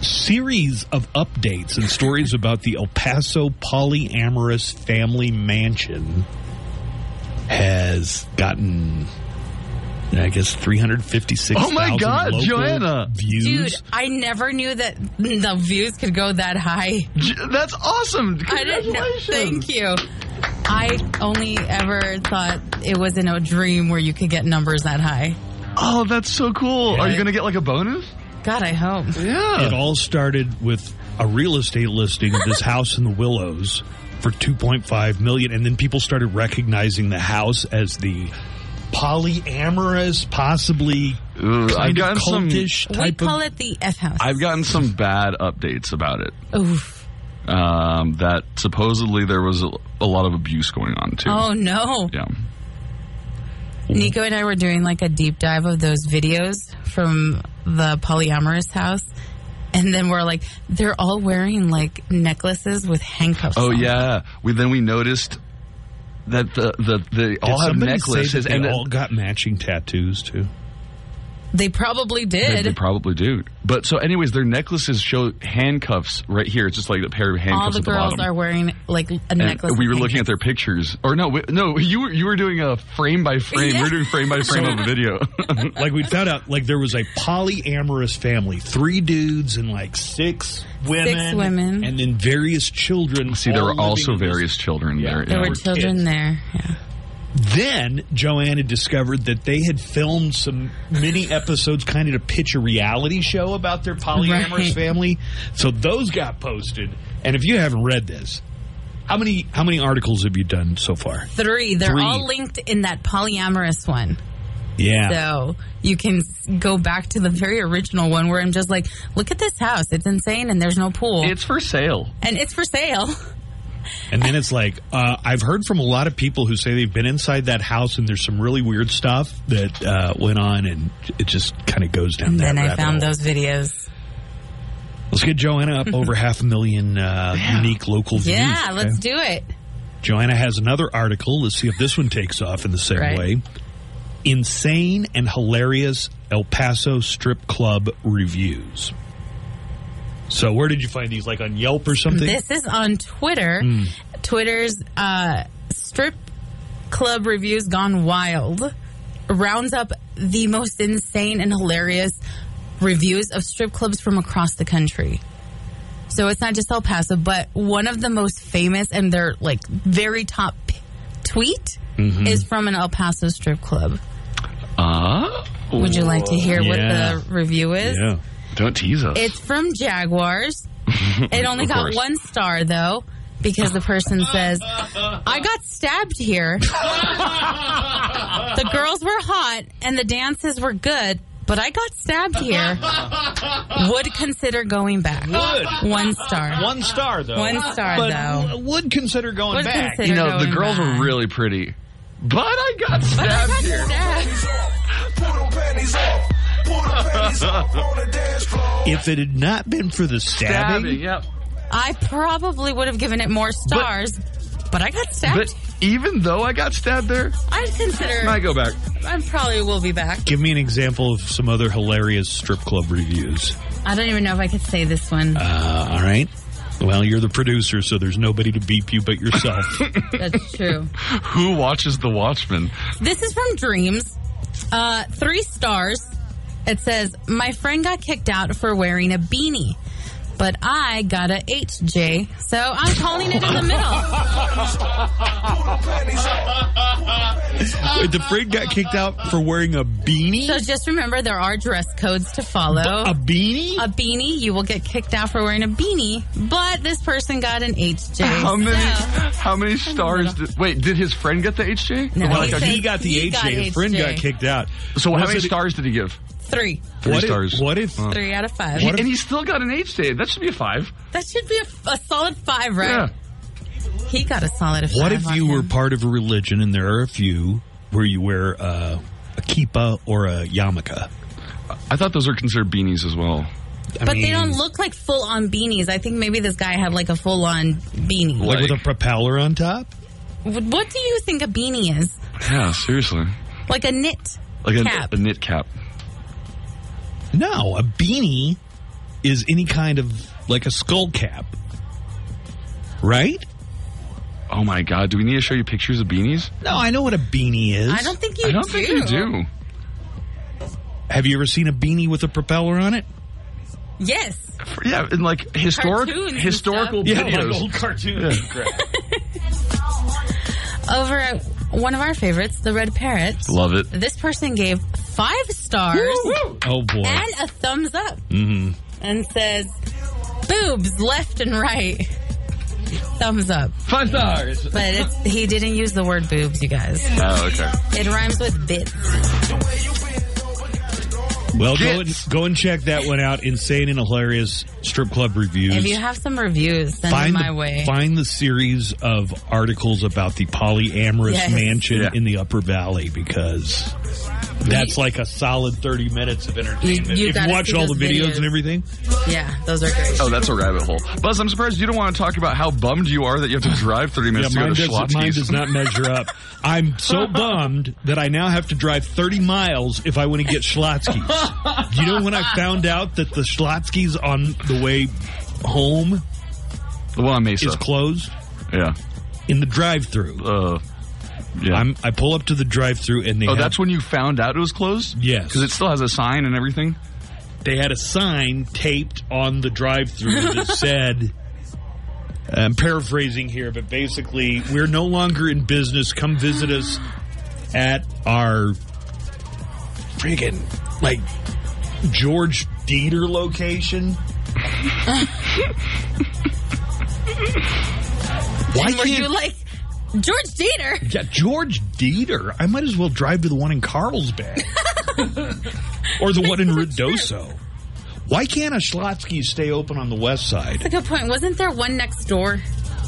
S4: series of updates and stories about the El Paso polyamorous family mansion has gotten, I guess, 356.
S6: Oh my God,
S4: local
S6: Joanna.
S4: views.
S5: Dude, I never knew that the views could go that high.
S6: That's awesome.
S5: I didn't know. Thank you. I only ever thought it was in a dream where you could get numbers that high.
S6: Oh, that's so cool. Are you going to get like a bonus?
S5: God, I hope.
S6: Yeah.
S4: It all started with a real estate listing of this house in the Willows for 2.5 million and then people started recognizing the house as the polyamorous, possibly
S6: Ooh, I've
S4: kind of
S6: gotten some-
S4: cultish
S5: We call
S4: of
S5: it the F house.
S6: I've gotten some bad updates about it.
S5: Oof.
S6: Um, that supposedly there was a, a lot of abuse going on too.
S5: Oh no.
S6: Yeah.
S5: Nico and I were doing like a deep dive of those videos from the polyamorous house. And then we're like, they're all wearing like necklaces with handcuffs.
S6: Oh
S5: on.
S6: yeah. We then we noticed that the the they
S4: Did
S6: all have
S4: somebody say
S6: necklaces
S4: that they
S6: and
S4: all got matching tattoos too.
S5: They probably did.
S6: they probably do. But so, anyways, their necklaces show handcuffs right here. It's just like a pair of handcuffs
S5: all the
S6: at the
S5: girls
S6: bottom.
S5: are wearing like a
S6: And
S5: necklace.
S6: we were
S5: with
S6: looking at their pictures, or no, we, no, you were you were doing a frame by frame. We are doing frame by frame of a video.
S4: like we found out like there was a polyamorous family, three dudes and like six women,
S5: Six women.
S4: and then various children.
S6: See, there were also
S4: in this-
S6: various children there.
S5: There
S6: yeah.
S5: were children there. Yeah.
S4: Joanne had discovered that they had filmed some mini episodes, kind of to pitch a reality show about their polyamorous
S5: Right.
S4: family. So those got posted. And if you haven't read this, how many how many articles have you done so far?
S5: Three. They're
S4: Three.
S5: all linked in that polyamorous one.
S4: Yeah.
S5: So you can go back to the very original one where I'm just like, look at this house. It's insane and there's no pool.
S6: It's for sale.
S5: and it's for sale.
S4: And then it's like, uh, I've heard from a lot of people who say they've been inside that house and there's some really weird stuff that uh, went on, and it just kind of goes down
S5: And then I found
S4: hole.
S5: those videos.
S4: Let's get Joanna up over half a million uh, unique local views.
S5: Yeah,
S4: okay?
S5: let's do it.
S4: Joanna has another article. Let's see if this one takes off in the same
S5: Right.
S4: way. Insane and hilarious El Paso strip club reviews. So, where did you find these? Like on Yelp or something?
S5: This is on Twitter.
S4: Hmm.
S5: Twitter's uh, strip club reviews gone wild rounds up the most insane and hilarious reviews of strip clubs from across the country. So it's not just El Paso, but one of the most famous and their like very top p- tweet
S6: Mhm.
S5: is from an El Paso strip club.
S6: Uh,
S5: Would you like to hear
S6: Yeah.
S5: what the review is?
S6: Yeah. Don't tease us.
S5: It's from Jaguars. It only got
S6: course.
S5: one star though, because the person says, "I got stabbed here. the girls were hot and the dances were good, but I got stabbed here. Would consider going back.
S4: Would.
S5: One star.
S4: One star, though.
S5: One star,
S4: but
S5: though.
S4: Would consider going
S5: Would
S4: back.
S5: consider
S6: You know, the girls
S5: back.
S6: were really pretty. But I got stabbed here.
S4: If it had not been for the stabbing,
S6: Stabbing, yep.
S5: I probably would have given it more stars, but, I got stabbed.
S6: But even though I got stabbed there,
S5: I'd consider.
S6: I go back.
S5: I probably will be back.
S4: give me an example of some other hilarious strip club reviews.
S5: I don't even know if I could say this one.
S4: Uh, all right. Well, you're the producer, so there's nobody to beep you but yourself.
S5: That's true.
S6: Who watches The Watchmen?
S5: This is from Dreams. Uh, three stars. It says, My friend got kicked out for wearing a beanie, but I got a HJ, so I'm calling it in the
S4: Wait, the friend got kicked out for wearing a beanie?
S5: So just remember there are dress codes to follow.
S4: A beanie?
S5: A beanie. You will get kicked out for wearing a beanie, but this person got an HJ.
S6: How many? How many stars? Did, wait, did his friend get the HJ?
S5: No,
S6: The
S5: he
S6: that got-
S5: said
S4: he got the
S5: he
S4: HJ.
S5: got
S4: His friend got kicked out.
S6: So how
S4: Was
S6: many stars did he give?
S5: Three.
S6: Three
S4: What if-
S6: stars.
S4: what if-
S6: Huh.
S5: Three out of five.
S6: He- and he still got an HJ. That should be a five.
S5: That should be a, a solid five, right?
S6: Yeah.
S5: He got a solid five.
S4: What if
S5: on
S4: you
S5: him.
S4: were part of a religion and there are a few where you wear uh, a kippah or a yarmulke?
S6: I thought those were considered beanies as well.
S4: I
S5: but
S4: mean,
S5: they don't look like full on beanies. I think maybe this guy had like a full on beanie.
S4: like with a propeller on top.
S5: What do you think a beanie is?
S6: Yeah, seriously.
S5: Like a knit
S6: Like a, a knit cap.
S4: No, a beanie is any kind of like a skull cap, right?
S6: Oh my god, do we need to show you pictures of beanies?
S4: No, I know what a beanie is.
S5: I don't think you
S6: I don't
S5: do.
S6: think you do.
S4: Have you ever seen a beanie with a propeller on it?
S5: Yes.
S6: For- yeah, in like historic
S5: Cartoons
S6: historical
S5: stuff.
S4: Yeah,
S6: videos.
S4: like old cartoons.
S5: Over at one of our favorites, the Red Parrot.
S6: Love it.
S5: This person gave five stars
S4: Oh boy.
S5: and a thumbs up
S4: hmm
S5: and says, boobs left and right. Thumbs up.
S6: Five stars.
S5: But it's, he didn't use the word boobs, you guys.
S6: Oh, okay.
S5: It rhymes with bits.
S4: Well, go and, go and check that one out. Insane and hilarious strip club reviews.
S5: If you have some reviews, send
S4: find
S5: them my
S4: the,
S5: way.
S4: find the series of articles about the polyamorous
S5: Yes.
S4: mansion
S6: Yeah.
S4: in the Upper Valley because that's like a solid thirty minutes of entertainment.
S5: you
S4: if you watch all the videos,
S5: videos.
S4: and everything,
S5: Yeah, those are great.
S6: Oh, that's a rabbit hole. Buzz, I'm surprised you don't want to talk about how bummed you are that you have to drive 30 minutes
S4: mine,
S6: to go
S4: does,
S6: to
S4: mine
S6: Schlotzsky's.
S4: does not measure up. I'm so bummed that I now have to drive 30 miles if I want to get Schlotzsky's. Do you know when I found out that the Schlotzsky's on the way home
S6: The one on Mesa.
S4: is closed
S6: yeah.
S4: in the drive-through?
S6: Uh, yeah.
S4: I'm, I pull up to the drive-through and they
S6: oh,
S4: have,
S6: that's when you found out it was closed?
S4: Yes.
S6: Because it still has a sign and everything?
S4: they had a sign taped on the drive-through that said. I'm paraphrasing here, but basically, we're no longer in business. Come visit us at our friggin' like George Dieter location. Why
S5: were you like, George Dieter?
S4: yeah, George Dieter? I might as well drive to the one in Carlsbad or the one in Ruidoso. Why can't a Schlotzsky's stay open on the west side?
S5: That's a good point. Wasn't there one next door?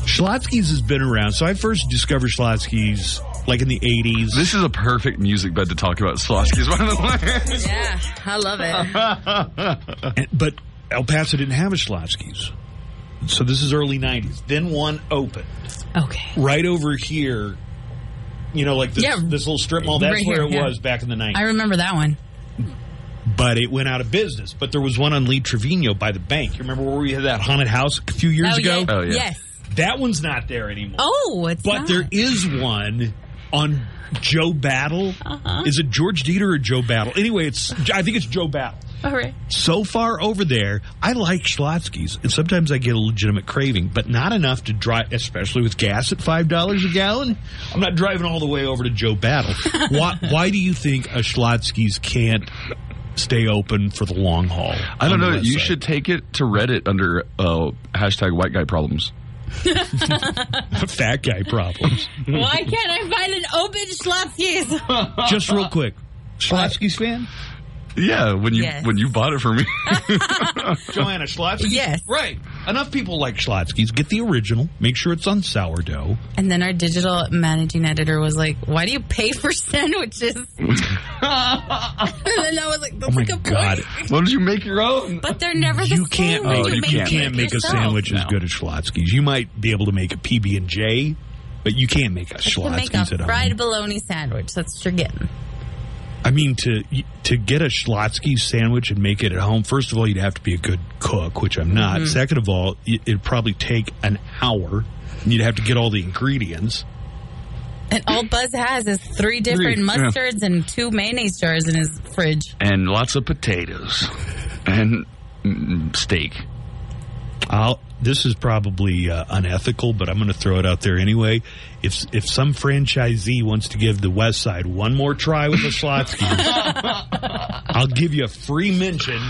S4: Schlotzsky's has been around. So I first discovered Schlotzsky's like in the 80s.
S6: This is a perfect music bed to talk about Schlotzsky's, by the way.
S5: Yeah, I love it.
S4: And- but El Paso didn't have a Schlotzsky's. So this is early 90s. Then one opened
S5: Okay.
S4: right over here. You know, like this,
S5: Yeah.
S4: this little strip mall. That's
S5: Right
S4: where
S5: here,
S4: it
S5: yeah.
S4: was back in the 90s.
S5: I remember that one.
S4: but it went out of business. But there was one on Lee Trevino by the bank. You remember where we had that haunted house a few years
S5: oh,
S4: ago?
S5: yeah.
S6: Oh, yeah.
S5: Yes.
S4: That one's not there anymore.
S5: Oh, it's
S4: but
S5: not.
S4: there is one on Joe Battle.
S5: Uh-huh.
S4: Is it George Dieter or Joe Battle? Anyway, it's I think it's Joe Battle.
S5: All right.
S4: So far over there, I like Schlotzsky's, and sometimes I get a legitimate craving, but not enough to drive, especially with gas at five dollars a gallon. I'm not driving all the way over to Joe Battle. why? Why do you think a Schlotzsky's can't stay open for the long haul?
S6: I don't know. You
S4: side?
S6: should take it to Reddit under uh, hashtag white guy problems.
S4: fat guy problems.
S5: Why can't I find an open Schlotzsky's?
S4: Just real quick, Schlotzsky's fan.
S6: Yeah, when you
S5: Yes.
S6: when you bought it for me.
S4: Joanna Schlotzsky?
S5: Yes.
S4: Right. Enough people like Schlotzsky's. Get the original. Make sure it's on sourdough.
S5: And then our digital managing editor was like, "Why do you pay for sandwiches?" and then I was like, "That's
S4: Oh my
S5: a
S4: God.
S5: point."
S6: Why don't you make your own?
S5: But they're never the
S4: You
S5: same.
S4: can't
S5: when
S4: make,
S5: you
S4: you
S5: make
S4: can't,
S5: it
S4: make a
S5: yourself.
S4: sandwich as good as Schlotzsky's. You might be able to make a PB and J, but you can't make a
S5: You Schlotzsky's
S4: at home.
S5: fried bologna sandwich. That's what you're getting.
S4: I mean, to to get a Schlotzsky's sandwich and make it at home, first of all, you'd have to be a good cook, which I'm not.
S5: Mhm.
S4: Second of all, it, it'd probably take an hour. And you'd have to get all the ingredients.
S5: And all Buzz has is three different
S6: Three, yeah.
S5: mustards and two mayonnaise jars in his fridge.
S6: and lots of potatoes and mm, steak.
S4: I'll, this is probably uh, unethical, but I'm going to throw it out there anyway. If if some franchisee wants to give the West Side one more try with the Schlotzsky, I'll give you a free mention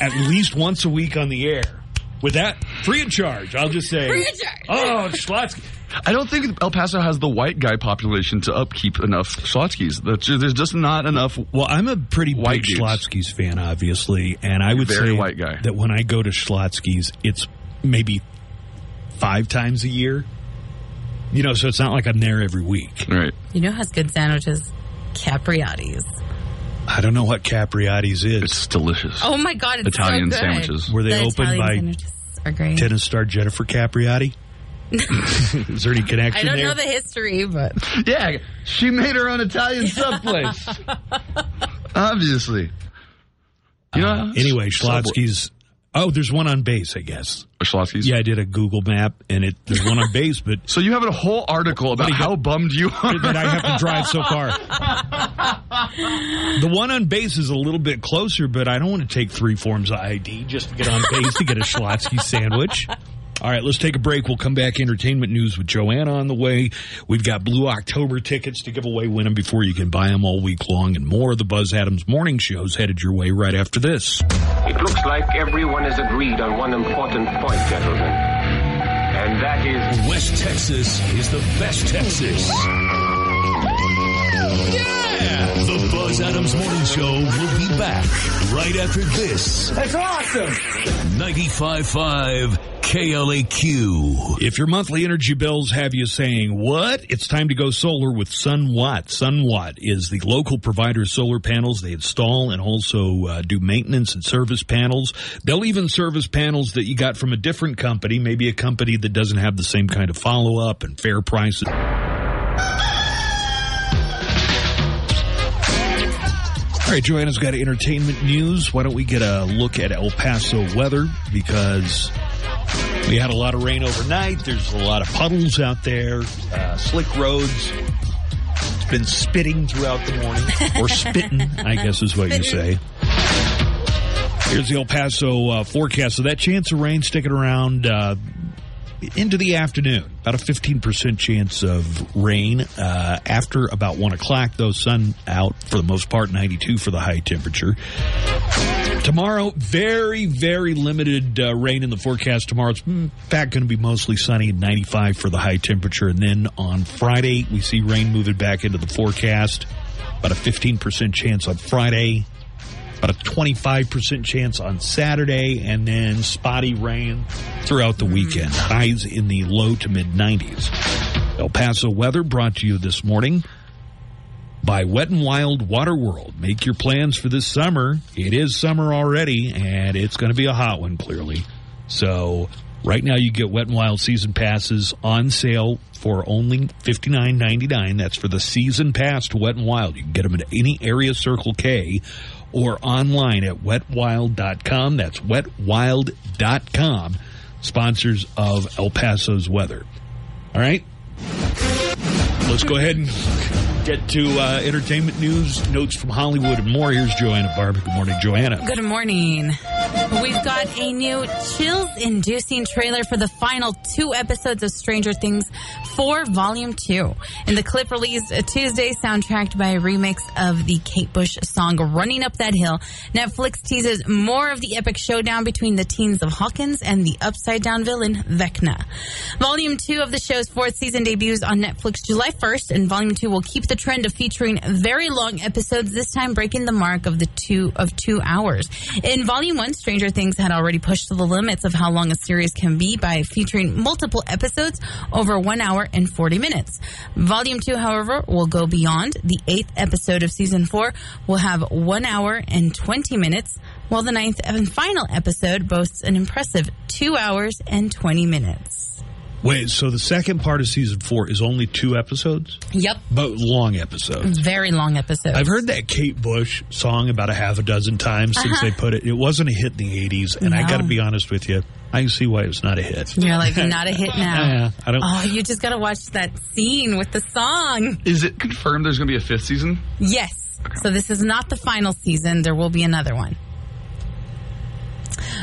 S4: at least once a week on the air. With that, free of charge. I'll just say,
S5: Free of charge.
S4: oh, Schlotzsky.
S6: I don't think El Paso has the white guy population to upkeep enough Schlotzskys. That's- There's just not enough.
S4: Well, I'm a pretty
S6: White
S4: big
S6: dudes.
S4: Schlotzsky's fan, obviously, and I would
S6: Very
S4: say
S6: white guy.
S4: that when I go to Schlotzsky's, it's maybe five times a year. You know, so it's not like I'm there every week.
S6: Right.
S5: You know who's good sandwiches? Capriotti's.
S4: I don't know what Capriotti's is.
S6: It's delicious.
S5: Oh my god, it's
S6: Italian
S5: so good.
S6: sandwiches.
S4: Were they
S5: The
S4: opened
S5: Italian
S4: by
S5: sandwiches are great.
S4: tennis star Jennifer Capriati? is there any connection?
S5: I don't
S4: there?
S5: know the history, but
S6: Yeah, she made her own Italian sub place. Obviously. You know,
S4: Uh, anyway,
S6: Subway.
S4: Schlotzsky's. Oh, there's one on base, I guess. Yeah, I did a Google map, and it there's one on base, but
S6: So you have a whole article about
S4: What do you
S6: how bummed you are.
S4: that I have to drive so far. The one on base is a little bit closer, but I don't want to take three forms of ID just to get on base to get a Schlotzsky sandwich. All right, let's take a break. We'll come back. Entertainment news with Joanna on the way. We've got Blue October tickets to give away. Win them before you can buy them all week long, and more of the Buzz Adams morning shows headed your way right after this.
S25: It looks like everyone has agreed on one important point, gentlemen. And that is
S2: West Texas is the best Texas. Yeah! The Buzz Adams Morning Show will be back right after this.
S25: That's awesome!
S2: 95.5 KLAQ.
S4: If your monthly energy bills have you saying, what? It's time to go solar with SunWatt. SunWatt is the local provider of solar panels. They install and also uh, do maintenance and service panels. They'll even service panels that you got from a different company, maybe a company that doesn't have the same kind of follow up and fair prices. All right, Joanna's got entertainment news. Why don't we get a look at El Paso weather? Because we had a lot of rain overnight. There's a lot of puddles out there, uh, slick roads. It's been spitting throughout the morning, or spitting, I guess is what you say. Here's the El Paso uh, forecast. So that chance of rain sticking around uh, into the afternoon. About a 15% chance of rain uh, after about 1 o'clock, though. Sun out for the most part, 92 for the high temperature. Tomorrow, very, very limited uh, rain in the forecast. Tomorrow, it's in fact going to be mostly sunny, 95 for the high temperature. And then on Friday, we see rain moving back into the forecast. About a 15% chance on Friday, about a 25% chance on Saturday, and then spotty rain throughout the weekend. Highs in the low to mid 90s. El Paso weather brought to you this morning by Wet and Wild Water World. Make your plans for this summer. It is summer already, and it's going to be a hot one, clearly. So, right now, you get Wet and Wild season passes on sale for only fifty nine ninety nine. That's for the season pass to Wet and Wild. You can get them at any area Circle K or online at wetwild.com. That's wetwild.com. Sponsors of El Paso's weather. All right? Let's go ahead and get to uh, entertainment news, notes from Hollywood, and more. Here's Joanna Barber. Good morning, Joanna.
S5: Good morning. We've got a new chills inducing trailer for the final two episodes of Stranger Things 4 Volume 2. In the clip released Tuesday, soundtracked by a remix of the Kate Bush song Running Up That Hill, Netflix teases more of the epic showdown between the teens of Hawkins and the upside down villain Vecna. Volume 2 of the show's fourth season debuts on Netflix July 1st, and Volume 2 will keep the the trend of featuring very long episodes, this time breaking the mark of the two of two hours. In Volume One, Stranger Things had already pushed to the limits of how long a series can be by featuring multiple episodes over one hour and forty minutes. Volume Two, however, will go beyond. The eighth episode of season four will have one hour and twenty minutes, while the ninth and final episode boasts an impressive two hours and twenty minutes.
S4: Wait, so the second part of season four is only two episodes,
S5: Yep.
S4: but long episodes.
S5: Very long episodes.
S4: I've heard that Kate Bush song about a half a dozen times since
S5: Uh-huh.
S4: they put it. It wasn't a hit in the 80s, and I got to be honest with you. I can see why it was not a hit.
S5: You're like, not a hit now.
S4: Yeah, I don't.
S5: Oh, you just gotta watch that scene with the song.
S6: Is it confirmed there's going to be a fifth season?
S5: Yes. So this is not the final season. There will be another one.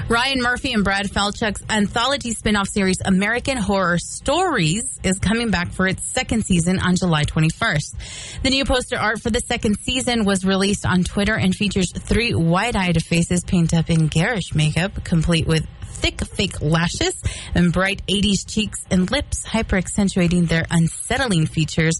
S5: Ryan Murphy and Brad Falchuk's anthology spin-off series American Horror Stories is coming back for its second season on July 21st. The new poster art for the second season was released on Twitter and features three wide-eyed faces painted up in garish makeup, complete with thick fake lashes and bright 80s cheeks and lips, hyper accentuating their unsettling features.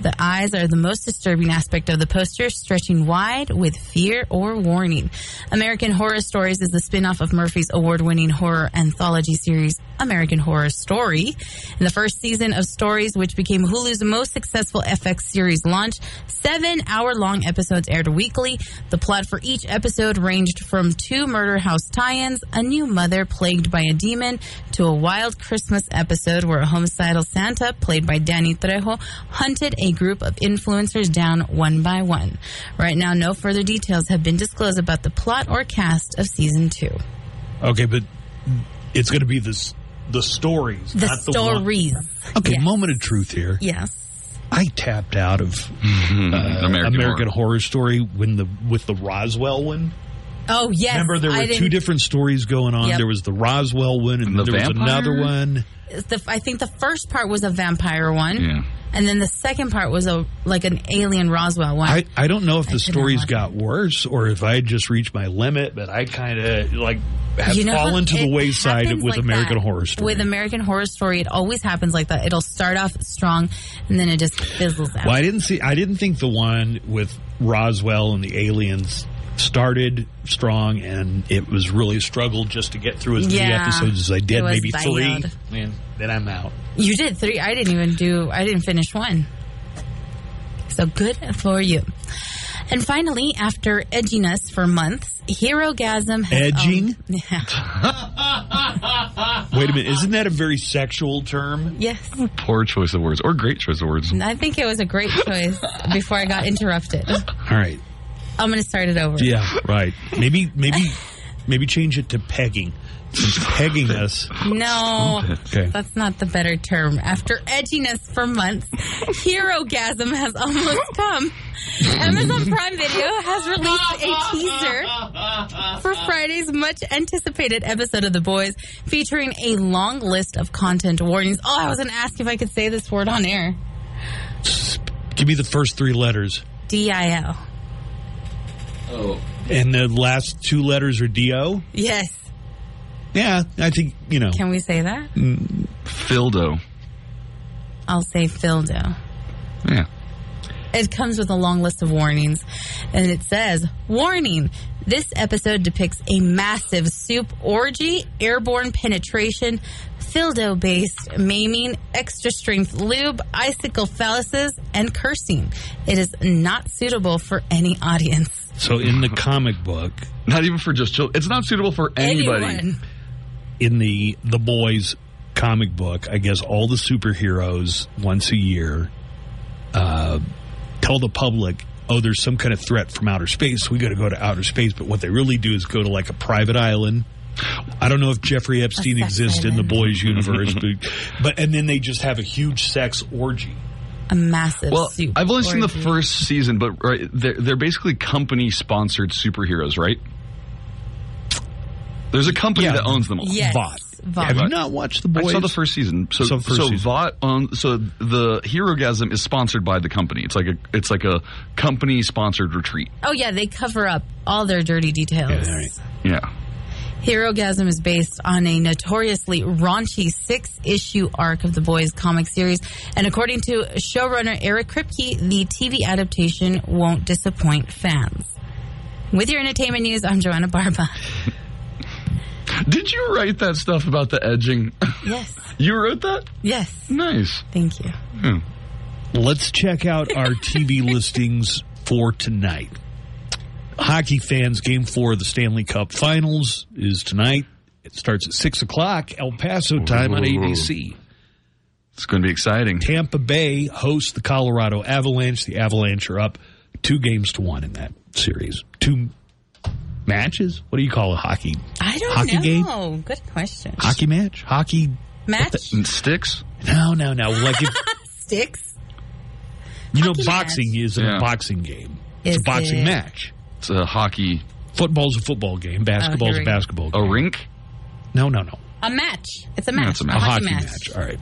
S5: The eyes are the most disturbing aspect of the poster, stretching wide with fear or warning. American Horror Stories is the spin off of Murphy's award winning horror anthology series, American Horror Story. In the first season of Stories, which became Hulu's most successful FX series launch, seven hour long episodes aired weekly. The plot for each episode ranged from two murder house tie ins, a new mother plagued by a demon, to a wild Christmas episode where a homicidal Santa, played by Danny Trejo, hunted a group of influencers down one by one. Right now, no further details have been disclosed about the plot or cast of season two.
S4: Okay, but it's going to be this the stories,
S5: The
S4: not the one-
S5: stories.
S4: Okay, moment of truth here.
S5: Yes.
S4: I tapped out of uh, American,
S6: American
S4: Horror. Story when the with the Roswell one.
S5: Oh, yes.
S4: Remember, there were two different stories going on.
S5: Yep.
S4: There was the Roswell one, and,
S6: the
S4: there was another one.
S5: the, I think the first part was a vampire one.
S6: Yeah.
S5: And then the second part was a like an alien Roswell one.
S4: I, I don't know if
S5: I
S4: the stories got worse or if I had just reached my limit, but I kind of like have
S5: You know,
S4: fallen to the wayside with
S5: like
S4: American
S5: that.
S4: Horror Story.
S5: With American Horror Story, it always happens like that. It'll start off strong and then it just fizzles out.
S4: Well, I didn't see. I didn't think the one with Roswell and the aliens started strong, and it was really a struggle just to get through as many
S5: Yeah,
S4: episodes as I did.
S5: was
S4: Maybe three,
S5: bad.
S4: and then I'm out.
S5: You did three. I didn't even do. I didn't finish one. So good for you. And finally, after edginess for months, Herogasm has
S4: Edging?
S5: yeah.
S4: Wait a minute, isn't that a very sexual term?
S5: Yes.
S6: Poor choice of words, or great choice of words.
S5: I think it was a great choice before I got interrupted.
S4: All right.
S5: I'm going to start it over.
S4: Yeah, right. Maybe, maybe, maybe change it to pegging. Since pegging us.
S5: No,
S4: Okay.
S5: that's not the better term. After edginess for months, Herogasm has almost come. Amazon Prime Video has released a teaser for Friday's much anticipated episode of The Boys, featuring a long list of content warnings. Oh, I was going to ask if I could say this word on air.
S4: Give me the first three letters.
S5: D I L.
S6: Oh.
S4: And the last two letters are D-O?
S5: Yes.
S4: Yeah, I think, you know.
S5: Can we say that? Mm.
S6: Fildo.
S5: I'll say Fildo.
S6: Yeah.
S5: It comes with a long list of warnings, and it says, Warning! This episode depicts a massive supe orgy, airborne penetration, Fildo based maiming, extra strength lube, icicle phalluses, and cursing. It is not suitable for any audience.
S4: So in the comic book,
S6: Not even for just children. It's not suitable for anybody.
S5: Anyone.
S4: in the the boys comic book, I guess all the superheroes once a year uh, tell the public, "Oh, there's some kind of threat from outer space. We got to go to outer space." But what they really do is go to like a private island. I don't know if Jeffrey Epstein
S5: sex
S4: exists in the boys universe, but, but and then they just have a huge sex orgy.
S5: A massive
S6: Well,
S5: supe
S6: I've only seen the
S5: orgy.
S6: first season, but right, they're, they're basically company sponsored superheroes, right? There's a company
S4: Yeah.
S6: that owns them all.
S5: Yes.
S4: Vought.
S5: Vought.
S4: Have you not watched the boys?
S6: I saw the first season. So,
S4: Saw the first
S6: so
S4: season.
S6: Vought on. So the Herogasm is sponsored by the company. It's like a it's like a company sponsored retreat.
S5: Oh, yeah, they cover up all their dirty details.
S4: Yeah, all right.
S6: Yeah.
S5: Herogasm is based on a notoriously raunchy six issue arc of the boys comic series. And according to showrunner Eric Kripke, the TV adaptation won't disappoint fans. With your entertainment news, I'm Joanna Barba.
S6: Did you write that stuff about the edging?
S5: Yes.
S6: you wrote that?
S5: Yes.
S6: Nice.
S5: Thank you.
S6: Hmm.
S4: Let's check out our TV listings for tonight. Hockey fans, game four of the Stanley Cup Finals is tonight. It starts at 6 o'clock, El Paso time on
S6: Ooh.
S4: ABC.
S6: It's going to be exciting.
S4: Tampa Bay hosts the Colorado Avalanche. The Avalanche are up two games to one in that series. Two matches? What do you call a hockey?
S5: I don't know.
S4: Hockey
S5: know.
S4: game?
S5: Good question.
S4: Hockey match? Hockey
S5: Match?
S6: Sticks?
S4: No, no, no. Like if
S5: Sticks?
S4: you know, boxing
S5: match.
S4: is a boxing game.
S5: Is
S4: it's a boxing
S5: it-
S4: match.
S6: It's a hockey.
S4: Football's a football game. Basketball's
S5: here
S4: a basketball game.
S6: A rink?
S4: No, no, no.
S5: A match. It's a match.
S6: it's a
S4: A
S6: match.
S4: hockey match. All right.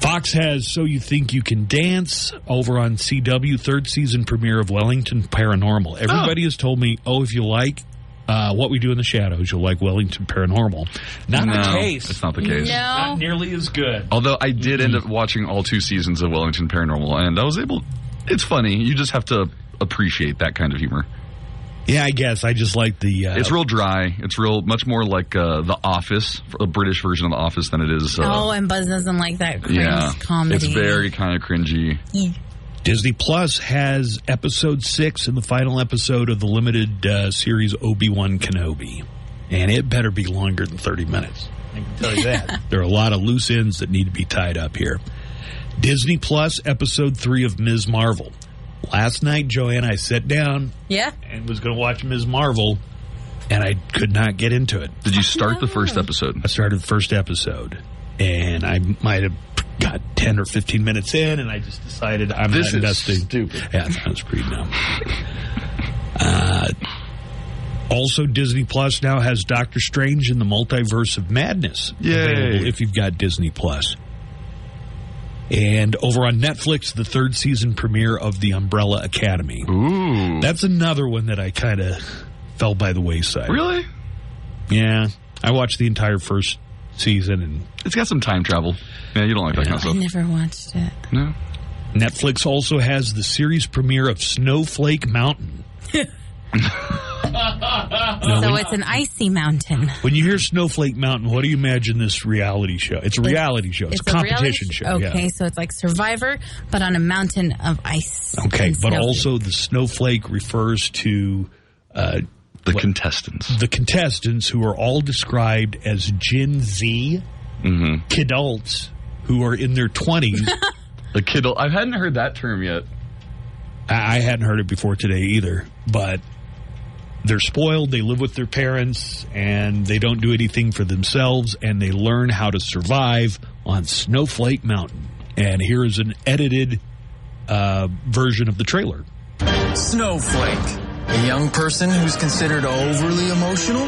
S4: Fox has So You Think You Can Dance over on CW, third season premiere of Wellington Paranormal. Everybody has told me, oh, if you like uh, What We Do in the Shadows, you'll like Wellington Paranormal. Not
S6: no,
S4: the case.
S6: It's not the case.
S5: No.
S4: Not nearly as good.
S6: Although I did end up watching all two seasons of Wellington Paranormal, and I was able. It's funny. You just have to appreciate that kind of humor.
S4: Yeah, I guess. I just like the. Uh,
S6: It's real dry. It's real much more like uh, The Office, a British version of The Office, than it is. Uh,
S5: oh, and Buzz doesn't like that cringe
S6: yeah,
S5: comedy.
S6: it's very kind of cringy.
S4: Disney Plus has episode six and the final episode of the limited uh, series Obi Wan Kenobi, and it better be longer than thirty minutes. I can tell you that. there are a lot of loose ends that need to be tied up here. Disney Plus episode three of Ms. Marvel. Last night, Joanne, I sat down
S5: Yeah.
S4: and was going to watch Ms. Marvel, and I could not get into it.
S6: Did you start the first episode?
S4: I started the first episode, and I might have got 10 or 15 minutes in, and I just decided I'm
S6: This
S4: not
S6: is
S4: investing.
S6: stupid.
S4: Yeah, that was pretty dumb. Uh, also, Disney Plus now has Doctor Strange in the Multiverse of Madness
S6: Yay.
S4: available if you've got Disney Plus. And over on Netflix, the third season premiere of The Umbrella Academy.
S6: Ooh,
S4: That's another one that I kind of fell by the wayside.
S6: really?
S4: Yeah. I watched the entire first season and
S6: It's got some time travel. Yeah, you don't like that kind of stuff.
S5: I never watched it.
S6: No.
S4: Netflix also has the series premiere of Snowflake Mountain. Now,
S5: so it's an icy mountain.
S4: when you hear Snowflake Mountain, what do you imagine this reality show? It's a reality show. It's, a competition
S5: reality-
S4: show.
S5: Okay,
S4: yeah.
S5: so it's like Survivor, but on a mountain of ice.
S4: Okay, but
S5: snow.
S4: also the snowflake refers to uh,
S6: The contestants.
S4: the contestants who are all described as Gen Z
S6: Mm-hmm.
S4: kidults who are in their 20s.
S6: The Kindle. I hadn't heard that term yet.
S4: I I hadn't heard it before today either, but they're spoiled. They live with their parents and they don't do anything for themselves and they learn how to survive on Snowflake Mountain. And here is an edited uh, version of the trailer.
S13: Snowflake. A young person who's considered overly emotional,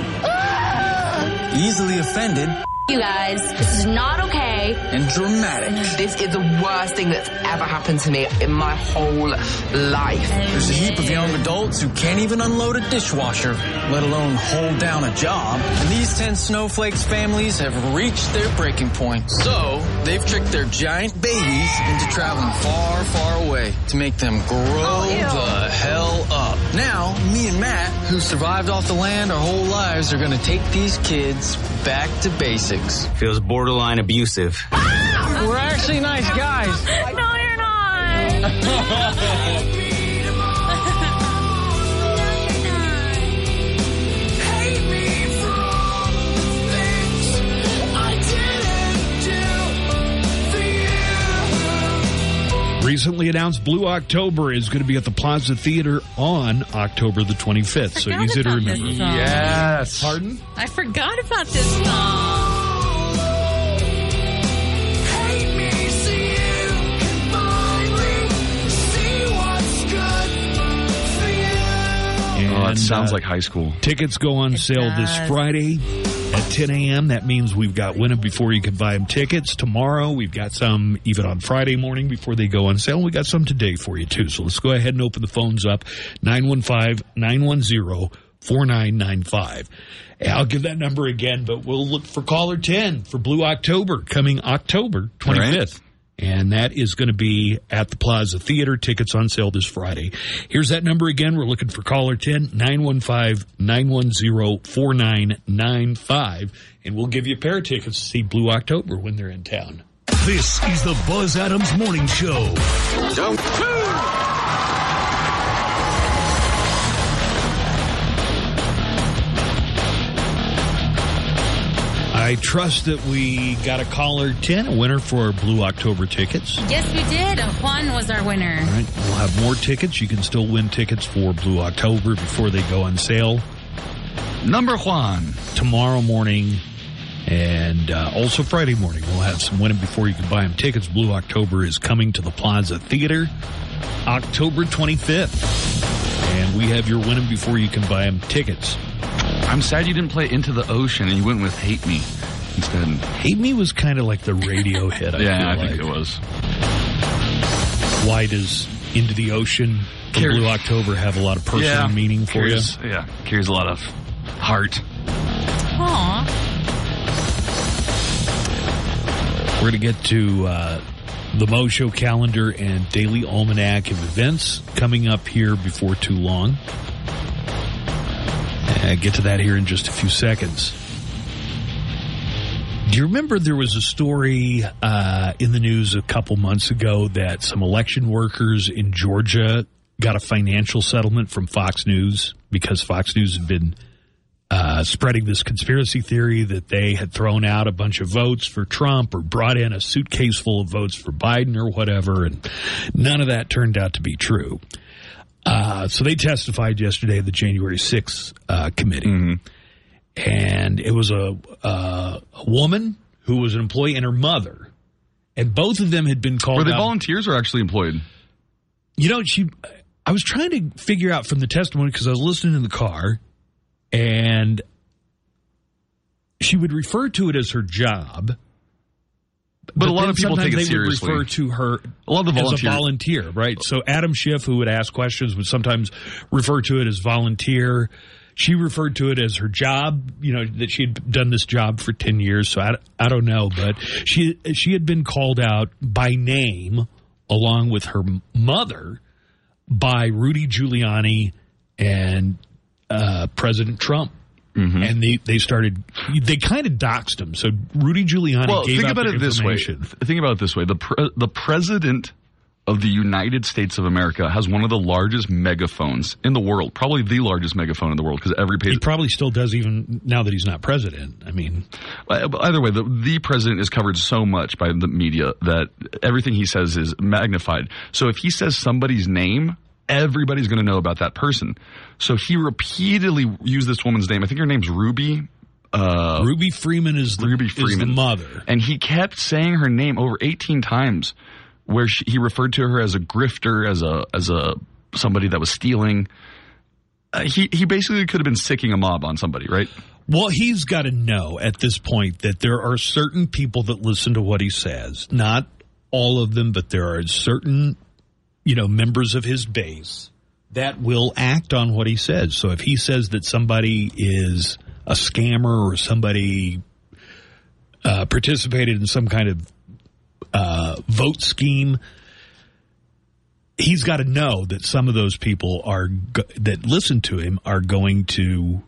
S13: easily offended,
S26: You guys, this is not okay.
S13: and dramatic.
S27: This is the worst thing that's ever happened to me in my whole life.
S13: There's a heap of young adults who can't even unload a dishwasher, let alone hold down a job. And these 10 snowflakes families have reached their breaking point. So, they've tricked their giant babies into traveling far, far away to make them grow oh, the hell up. Now, me and Matt, who survived off the land our whole lives, are gonna take these kids back to basics.
S28: Feels borderline abusive.
S13: We're actually nice guys.
S26: no, you're not.
S4: Recently announced Blue October is going to be at the Plaza Theater on October the 25th. So
S5: Forgot
S4: easy to
S5: about this
S4: remember.
S5: song.
S6: Yes.
S4: Pardon?
S5: I forgot about this song.
S6: Oh, that
S4: And,
S6: sounds
S4: uh,
S6: like high school.
S4: Tickets go on sale this. Friday at 10 a.m. That means we've got them before you can buy them tickets. Tomorrow, we've got some even on Friday morning before they go on sale. We got some today for you, too. So let's go ahead and open the phones up 915 910 4995. I'll give that number again, but we'll look for caller 10 for Blue October coming October 25th. And that is going to be at the Plaza Theater. Tickets on sale this Friday. Here's that number again. We're looking for caller 10 915 910 4995. And we'll give you a pair of tickets to see Blue October when they're in town.
S2: This is the Buzz Adams Morning Show.
S4: I trust that we got a caller 10, a winner for our Blue October tickets.
S5: Yes, we did. Juan was our winner.
S4: All right, we'll have more tickets. You can still win tickets for Blue October before they go on sale.
S6: Number Juan.
S4: Tomorrow morning and uh, also Friday morning. We'll have some winning before you can buy them tickets. Blue October is coming to the Plaza Theater October 25th. And we have your winning before you can buy them tickets.
S6: I'm sad you didn't play Into the Ocean and you went with Hate Me instead.
S4: Hate Me was kind of like the radio hit. I
S6: yeah, I
S4: like.
S6: think it was.
S4: Why does Into the Ocean
S6: Carry-
S4: Blue October have a lot of personal
S6: yeah,
S4: meaning for you?
S6: carries, Yeah, carries a lot of heart.
S5: Aw.
S4: We're going to get to uh, the Mo Show calendar and daily almanac of events coming up here before too long. Uh, get to that here in just a few seconds. Do you remember there was a story uh, in the news a couple months ago that some election workers in Georgia got a financial settlement from Fox News because Fox News had been uh, spreading this conspiracy theory that they had thrown out a bunch of votes for Trump or brought in a suitcase full of votes for Biden or whatever, and none of that turned out to be true. Uh, so they testified yesterday at the January 6th uh, committee. And it was a, uh, a woman who was an employee and her mother. And both of them had been called
S6: Were they
S4: out.
S6: volunteers or actually employed?
S4: You know, she. I was trying to figure out from the testimony because I was listening in the car, and she would refer to it as her job.
S6: But a lot of people take it
S4: they would refer to her
S6: A lot of the
S4: as a
S6: volunteer-
S4: volunteer, right? So Adam Schiff, who would ask questions, would sometimes refer to it as volunteer. She referred to it as her job, you know, that she had done this job for 10 years. So I, I don't know, but she, she had been called out by name along with her mother by Rudy Giuliani and uh, President Trump.
S6: Mm-hmm.
S4: And they, they started, they kind of doxed him. So Rudy Giuliani
S6: well,
S4: gave
S6: think
S4: out
S6: about it this way. Think about it this way: the pre- the president of the United States of America has one of the largest megaphones in the world, probably the largest megaphone in the world, because every page.
S4: He probably still does, even now that he's not president. I mean,
S6: Uh, Either way, the, the president is covered so much by the media that everything he says is magnified. So if he says somebody's name, everybody's going to know about that person. So he repeatedly used this woman's name. I think her name's Ruby. Uh,
S4: Ruby Freeman is the,
S6: Ruby
S4: is the mother.
S6: and he kept saying her name over 18 times, where she, he referred to her as a grifter, as a as a somebody that was stealing. Uh, he he basically could have been sicking a mob on somebody, right?
S4: Well, he's got to know at this point that there are certain people that listen to what he says. Not all of them, but there are certain, you know, members of his base that will act on what he says. So if he says that somebody is a scammer or somebody uh, participated in some kind of uh, vote scheme, he's got to know that some of those people are go- that listen to him are going to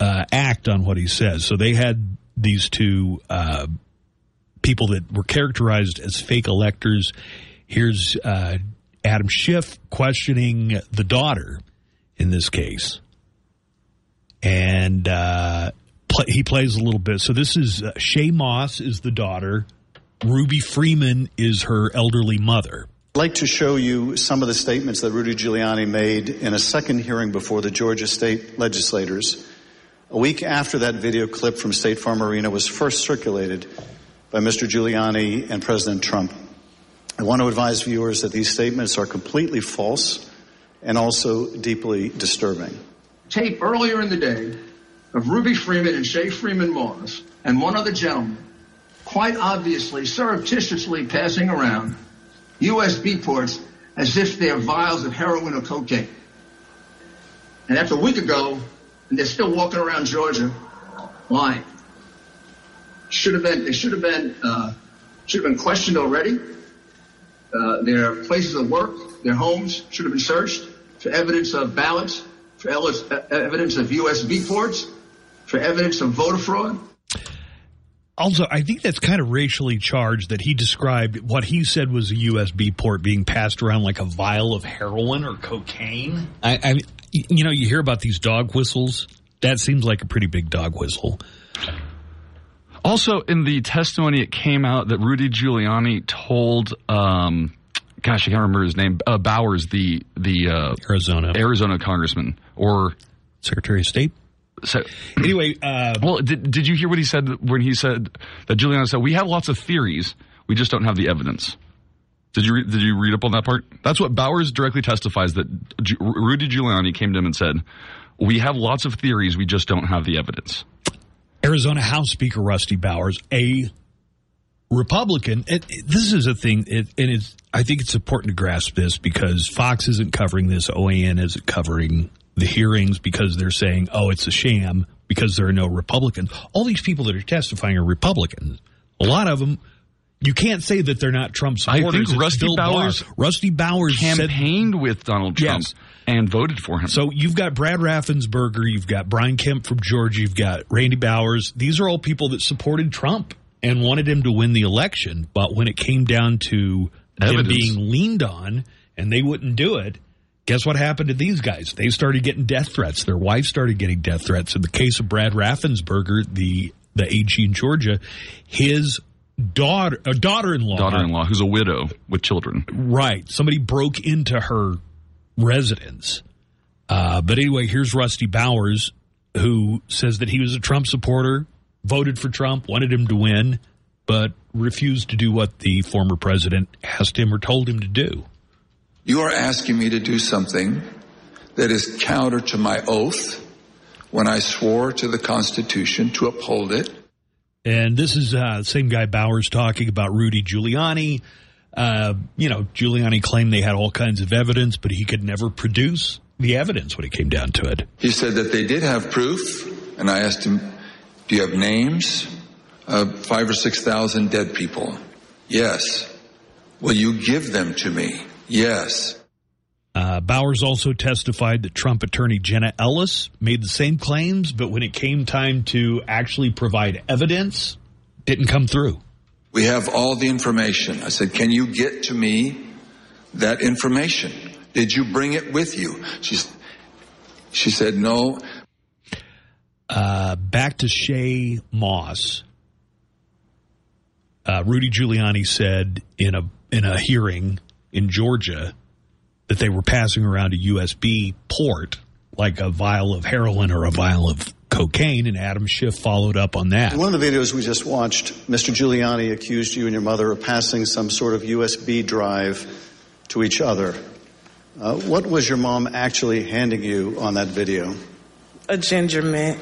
S4: uh, act on what he says. So they had these two uh, people that were characterized as fake electors. Here's uh, Adam Schiff questioning the daughter in this case, and uh, pl- he plays a little bit. So this is uh, Shaye Moss is the daughter. Ruby Freeman is her elderly mother.
S29: I'd like to show you some of the statements that Rudy Giuliani made in a second hearing before the Georgia state legislators. A week after that video clip from State Farm Arena was first circulated by Mr. Giuliani and President Trump. I want to advise viewers that these statements are completely false and also deeply disturbing.
S30: tape earlier in the day of Ruby Freeman and Shaye Freeman Moss and one other gentleman quite obviously surreptitiously passing around USB ports as if they're vials of heroin or cocaine. And that's a week ago and they're still walking around Georgia. Why? Should have been. They should have been. Uh, should have been questioned already. Uh, their places of work, their homes should have been searched for evidence of ballots, for evidence evidence of USB ports, for evidence of voter fraud.
S4: Also, I think that's kind of racially charged that he described what he said was a USB port being passed around like a vial of heroin or cocaine. I, I you know, you hear about these dog whistles. That seems like a pretty big dog whistle.
S6: Also, in the testimony, it came out that Rudy Giuliani told, um, gosh, I can't remember his name, uh, Bowers, the the uh,
S4: Arizona
S6: Arizona congressman or
S4: Secretary of State.
S6: So
S4: anyway, uh,
S6: well, did did you hear what he said when he said that Giuliani said we have lots of theories, we just don't have the evidence. Did you did you read up on that part? That's what Bowers directly testifies that Rudy Giuliani came to him and said, "We have lots of theories, we just don't have the evidence."
S4: Arizona House Speaker Rusty Bowers, a Republican. It, it, this is a thing, it, and it's. I think it's important to grasp this because Fox isn't covering this. OAN isn't covering the hearings because they're saying, "Oh, it's a sham," because there are no Republicans. All these people that are testifying are Republicans. A lot of them. You can't say that they're not Trump supporters.
S6: I think Rusty Bowers
S4: Rusty Bowers
S6: campaigned
S4: said,
S6: with Donald Trump
S4: Yes.
S6: And voted for him.
S4: So you've got Brad Raffensperger, you've got Brian Kemp from Georgia, you've got Randy Bowers. These are all people that supported Trump and wanted him to win the election. But when it came down to them being leaned on and they wouldn't do it, guess what happened to these guys? They started getting death threats. Their wives started getting death threats. In the case of Brad Raffensperger, the the AG in Georgia, his daughter, uh, daughter-in-law,
S6: daughter-in-law who's a widow with children.
S4: Right. Somebody broke into her residence. Uh, but anyway, here's Rusty Bowers, who says that he was a Trump supporter, voted for Trump, wanted him to win, but refused to do what the former president asked him or told him to do.
S20: You are asking me to do something that is counter to my oath when I swore to the Constitution to uphold it.
S4: And this is uh, the same guy Bowers talking about Rudy Giuliani. Uh, you know, Giuliani claimed they had all kinds of evidence, but he could never produce the evidence when it came down to it.
S20: He said that they did have proof, and I asked him, Do you have names of five or six thousand dead people? Yes. Will you give them to me? Yes.
S4: Uh, Bowers also testified that Trump attorney Jenna Ellis made the same claims, but when it came time to actually provide evidence, didn't come through.
S20: We have all the information. I said, Can you get to me that information? Did you bring it with you? She's, she said, No.
S4: Uh, back to Shaye Moss. Uh, Rudy Giuliani said in a in a hearing in Georgia that they were passing around a USB port like a vial of heroin or a vial of cocaine, and Adam Schiff followed up on that.
S29: In one of the videos we just watched, Mr. Giuliani accused you and your mother of passing some sort of USB drive to each other. Uh, what was your mom actually handing you on that video?
S31: A ginger mint.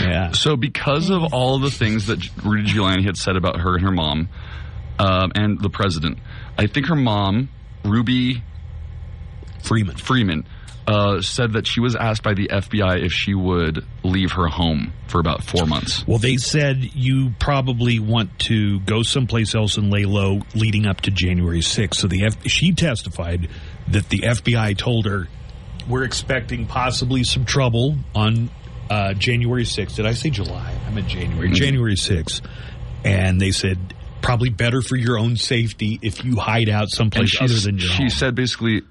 S4: Yeah.
S6: So because of all the things that Rudy Giuliani had said about her and her mom, um, and the president, I think her mom, Ruby
S4: Freeman,
S6: Freeman, uh, said that she was asked by the FBI if she would leave her home for about four months.
S4: Well, they said you probably want to go someplace else and lay low leading up to January 6th. So the F- she testified that the FBI told her we're expecting possibly some trouble on uh, January 6th. Did I say July? I meant January.
S6: Mm-hmm.
S4: January 6th. And they said probably better for your own safety if you hide out someplace
S6: she,
S4: other than your
S6: she
S4: home.
S6: said basically,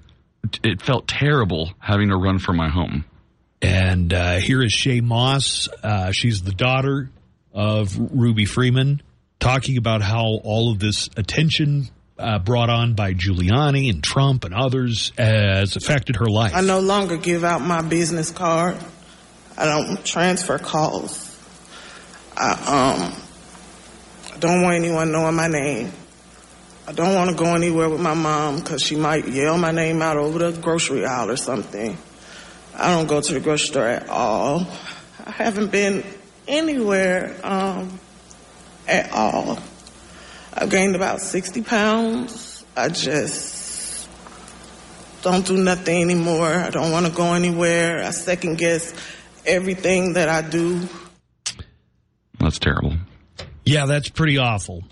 S6: it felt terrible having to run from my home.
S4: And uh, here is Shaye Moss. Uh, she's the daughter of Ruby Freeman, talking about how all of this attention uh, brought on by Giuliani and Trump and others has affected her life.
S31: I no longer give out my business card. I don't transfer calls. I um I don't want anyone knowing my name. I don't want to go anywhere with my mom because she might yell my name out over the grocery aisle or something. I don't go to the grocery store at all. I haven't been anywhere um, at all. I've gained about 60 pounds. I just, don't do nothing anymore. I don't want to go anywhere. I second guess everything that I do.
S6: That's terrible.
S4: Yeah, that's pretty awful.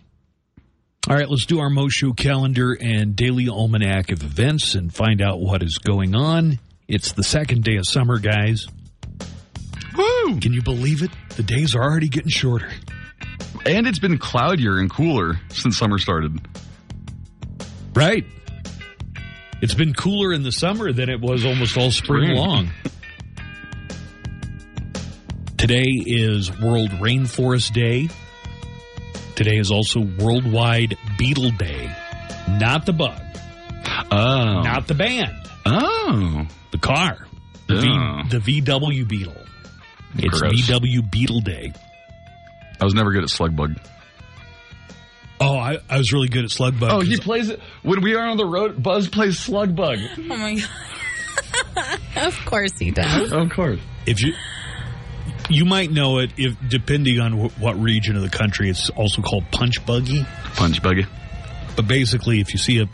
S4: All right, let's do our Mo Show calendar and daily almanac of events and find out what is going on. It's the second day of summer, guys.
S6: Woo!
S4: Can you believe it? The days are already getting shorter.
S6: And it's been cloudier and cooler since summer started.
S4: Right. It's been cooler in the summer than it was almost all spring
S6: Spring.
S4: long. Today is World Rainforest Day. Today is also Worldwide Beetle Day. Not the bug,
S6: Oh.
S4: not the band,
S6: Oh.
S4: the car, the,
S6: Oh.
S4: v, the VW Beetle. It's
S6: Gross.
S4: VW Beetle Day.
S6: I was never good at slug bug.
S4: Oh, I, I was really good at slug bug.
S6: Oh, he plays it when we are on the road. Buzz plays slug bug.
S5: Oh my god. of course he does.
S6: Of course.
S4: if you you might know it if depending on wh- what region of the country it's also called punch buggy
S6: Punch buggy.
S4: but basically if you see a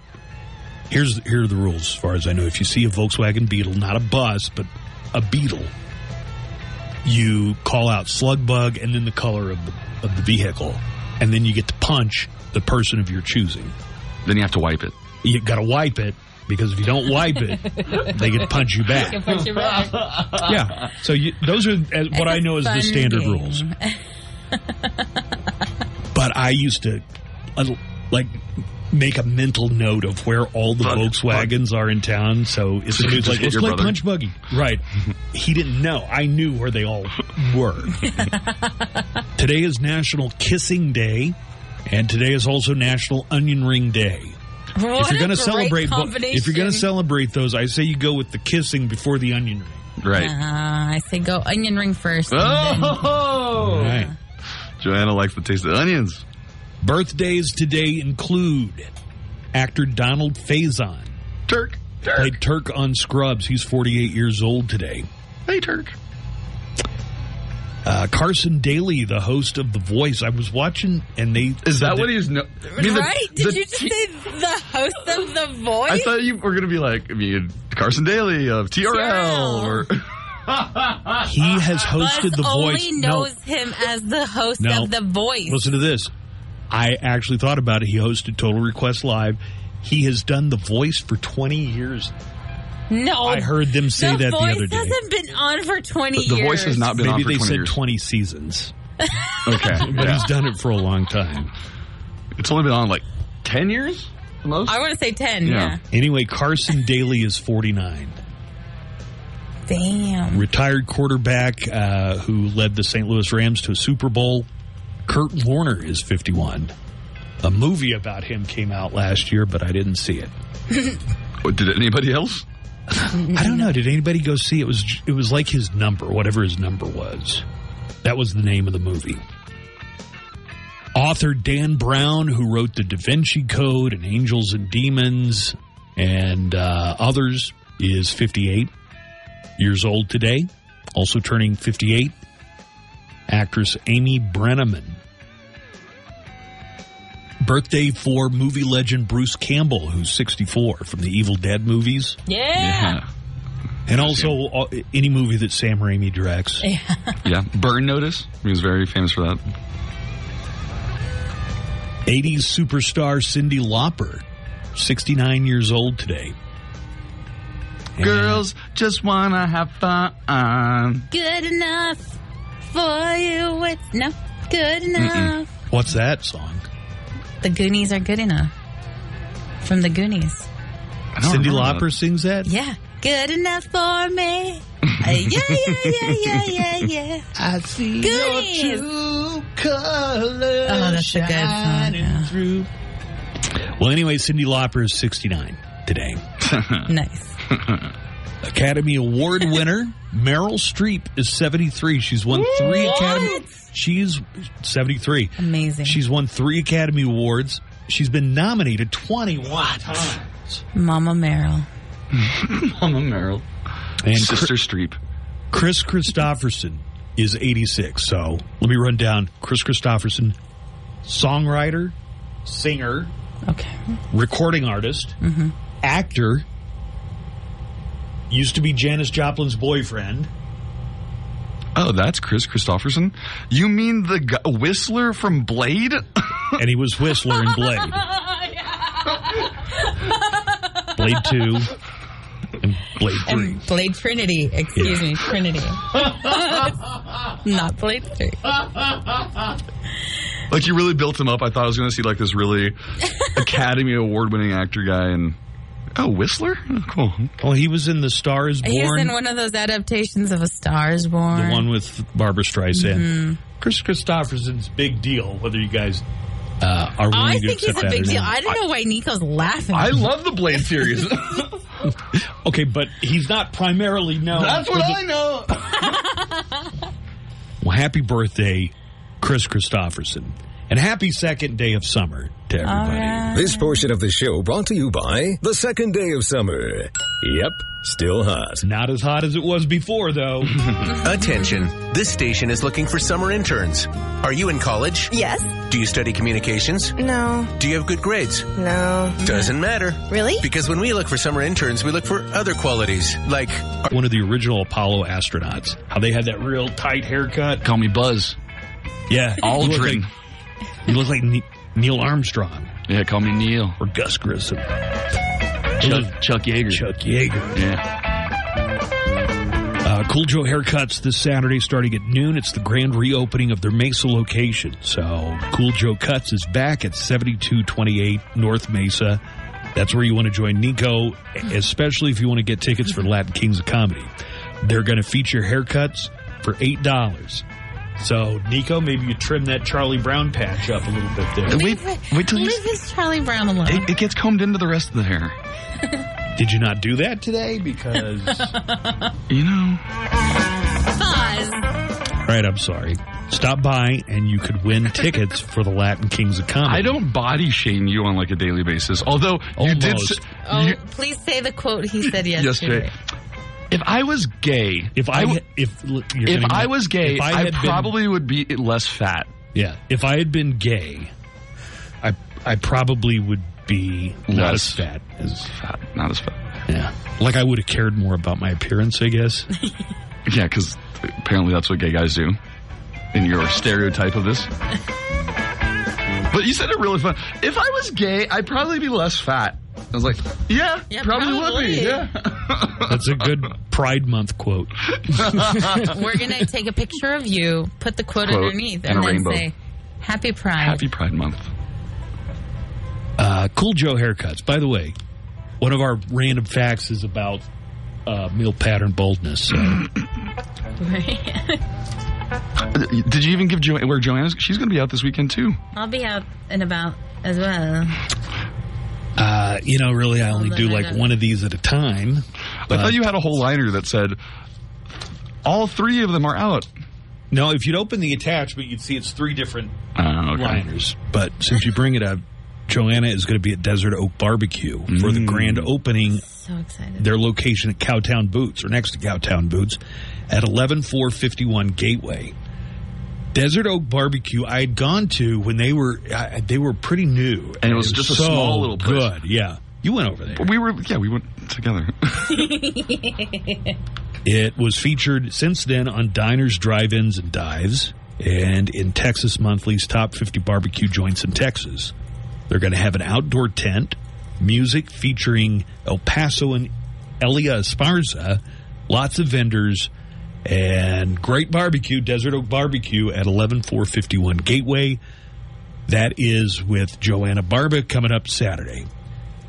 S4: here's here are the rules as far as i know if you see a volkswagen beetle not a bus but a beetle you call out slug bug and then the color of the, of the vehicle and then you get to punch the person of your choosing
S6: Then you have to wipe it.
S4: you got to wipe it because if you don't wipe it they get to punch you back
S5: Can punch you back.
S4: yeah so you, those are as, what i know as the standard
S5: game.
S4: rules but I used to uh, like make a mental note of where all the
S6: Bug,
S4: Volkswagens are in town. So it's
S6: So you
S4: like let's play
S6: brother?
S4: punch buggy. Right. he didn't know. I knew where they all were. today is National Kissing Day, and today is also National Onion Ring Day.
S5: What
S4: if you're going to celebrate, bo- if you're going to celebrate those, I say you go with the kissing before the onion ring.
S6: Right.
S5: Uh, I say go onion ring first. and then-
S6: Oh!
S4: Right.
S6: Joanna likes the taste of onions.
S4: Birthdays today include actor Donald Faison.
S6: Turk. Turk.
S4: Played Turk on Scrubs. He's 48 years old today.
S6: Hey, Turk.
S4: Uh, Carson Daly, the host of The Voice. I was watching, and they
S6: Is
S4: said
S6: that what he's? No- I mean, the-
S5: right? Did
S6: the
S5: you just
S6: t-
S5: say the host of The Voice?
S6: I thought you were going to be like, I mean, Carson Daly of TRL or.
S4: He has hosted
S5: Buzz
S4: The
S5: only
S4: Voice.
S5: knows him as the host
S4: No.
S5: of The Voice.
S4: Listen to this. I actually thought about it. He hosted Total Request Live. He has done The Voice for 20 years.
S5: No,
S4: I heard them say
S5: the
S4: that the
S5: Voice
S4: other day.
S5: hasn't been on for 20
S6: The
S5: years.
S6: Voice has not been
S4: Maybe
S6: on for
S4: they
S6: 20
S4: said
S6: years.
S4: 20 seasons,
S6: Okay.
S4: but
S6: yeah.
S4: he's done it for a long time.
S6: It's only been on like 10 years? Most?
S5: I want to say 10,
S6: Yeah.
S5: yeah.
S4: Anyway, Carson Daly is 49.
S5: Damn.
S4: retired quarterback uh, who led the St. Louis Rams to a Super Bowl. Kurt Warner is 51. A movie about him came out last year, but I didn't see it.
S6: What, Did anybody else?
S4: I don't know. Did anybody go see it? Was it was like his number, whatever his number was. That was the name of the movie. Author Dan Brown, who wrote The Da Vinci Code and Angels and Demons and uh, others, is 58 years old today. Also turning 58, actress Amy Brenneman. Birthday for movie legend Bruce Campbell, who's 64 from the Evil Dead movies.
S5: Yeah.
S4: And also uh, any movie that Sam Raimi directs.
S5: Yeah.
S6: Yeah. Burn Notice. He was very famous for that.
S4: 80s superstar Cyndi Lauper, 69 years old today. And
S6: Girls just want to have fun.
S5: Good enough for you. It's no good enough.
S4: What's that song?
S5: The Goonies are good enough. From the Goonies.
S6: Cyndi
S4: Lauper sings that?
S5: Yeah. Good enough for me. Uh, yeah, yeah, yeah, yeah, yeah, yeah.
S4: I see
S5: Goonies.
S4: your true colors
S5: Oh, that's a good song,
S4: shining
S5: yeah.
S4: through. Well, anyway, Cyndi Lauper is 69 today.
S5: Nice.
S4: Academy Award winner Meryl Streep is 73. She's won three Academy. She's 73.
S5: Amazing.
S4: She's won three Academy Awards. She's been nominated 21 times.
S5: Mama Meryl.
S6: Mama Meryl.
S4: And
S6: Sister Streep.
S4: Kris Kristofferson is 86. So let me run down Kris Kristofferson, songwriter, singer,
S5: Okay.
S4: recording artist,
S5: Mm-hmm.
S4: actor, used to be Janis Joplin's boyfriend.
S6: Oh, that's Kris Kristofferson. You mean the gu Whistler from Blade?
S4: and he was Whistler in Blade. Blade 2 and Blade 3.
S5: And Blade Trinity, excuse me, Trinity. Not Blade 3.
S6: Like you really built him up. I thought I was going to see like this really Academy Award winning actor guy and oh Whistler, oh, cool.
S4: Well, he was in The Stars
S5: He was in one of those adaptations of A Star is Born.
S4: the one with Barbara Streisand.
S5: Mhm.
S4: Kris Kristofferson's big deal. Whether you guys uh, are willing
S5: I
S4: to
S5: think he's
S4: accept
S5: a big deal. I don't know why Nico's laughing.
S6: I love the Blade series.
S4: okay, but he's not primarily known.
S6: That's what
S4: the-
S6: I know.
S4: Well, happy birthday, Kris Kristofferson. And happy second day of summer to oh, everybody.
S32: This portion of the show brought to you by the second day of summer. Yep, still hot.
S4: Not as hot as it was before, though.
S33: Attention. This station is looking for summer interns. Are you in college?
S24: Yes.
S33: Do you study communications?
S24: No.
S33: Do you have good grades?
S24: No.
S33: Doesn't matter.
S24: Really?
S33: Because when we look for summer interns, we look for other qualities, like uh,
S4: One of the original Apollo astronauts. How they had that real tight haircut.
S6: Call me Buzz.
S4: Yeah.
S6: Aldrin.
S4: You look like, you look like Ne- Neil Armstrong.
S6: Yeah, call me Neil.
S4: Or Gus Grissom.
S6: Chuck, Chuck Yeager.
S4: Chuck Yeager.
S6: Yeah.
S4: Uh, cool Joe Haircuts this Saturday starting at noon. It's the grand reopening of their Mesa location. So Cool Joe Cuts is back at 7228 North Mesa. That's where you want to join Nico, especially if you want to get tickets for Latin Kings of Comedy. They're going to feature haircuts for $8. So, Nico, maybe you trim that Charlie Brown patch up a little bit there.
S6: Wait, wait till you.
S5: Leave this Charlie Brown alone.
S6: It, it gets combed into the rest of the hair.
S4: Did you not do that today? Because.
S6: You know.
S5: Pause.
S4: All right, I'm sorry. Stop by and you could win tickets for the Latin Kings of Comedy.
S6: I don't body shame you on like a daily basis. Although you did.
S4: Almost.
S5: Oh,
S6: you-
S5: please say the quote he said yesterday.
S6: yesterday. If I was gay,
S4: If I,
S6: w-
S4: if you're
S6: if I was gay,
S4: if
S6: I,
S4: had been-
S6: probably would be less fat.
S4: yeah. If I had been gay, I I probably would be not
S6: Less
S4: as fat as
S6: fat, not as fat.
S4: yeah. Like I would have cared more about my appearance, I guess.
S6: Yeah, because apparently that's what gay guys do. In your stereotype of this. But you said it really fun. If I was gay, I'd probably be less fat. I was like, yeah,
S5: Yeah,
S6: probably, would be. Yeah.
S4: That's a good Pride Month quote.
S5: We're going to take a picture of you, put the quote,
S6: Quote
S5: underneath,
S6: and
S5: and, then
S6: rainbow.
S5: say, Happy Pride.
S6: Happy Pride Month.
S4: Uh, cool Joe haircuts. By the way, one of our random facts is about uh, meal pattern boldness. So.
S6: Did you even give jo- where Joanna's? She's going to be out this weekend too.
S5: I'll be out and about as well.
S4: Uh, you know, really, I only do like one of these at a time.
S6: I thought you had a whole liner that said all three of them are out.
S4: No, if you'd open the attachment, you'd see it's three different
S6: Uh, okay.
S4: liners. But since you bring it up, Joanna is going to be at Desert Oak Barbecue for the
S6: Mm.
S4: grand opening.
S5: So excited.
S4: Their location at Cowtown Boots or next to Cowtown Boots at 11451 Gateway. Desert Oak Barbecue I had gone to when they were I, they were pretty new
S6: And it was just a small little place.
S4: good. Yeah, you went over there.
S6: But we were, yeah, we went together.
S4: It was featured since then on diners, drive-ins, and dives, and in Texas Monthly's top 50 barbecue joints in Texas. They're going to have an outdoor tent, music featuring El Paso and Elia Esparza, lots of vendors, and great barbecue, Desert Oak Barbecue at 11451 Gateway. That is with Joanna Barba coming up Saturday.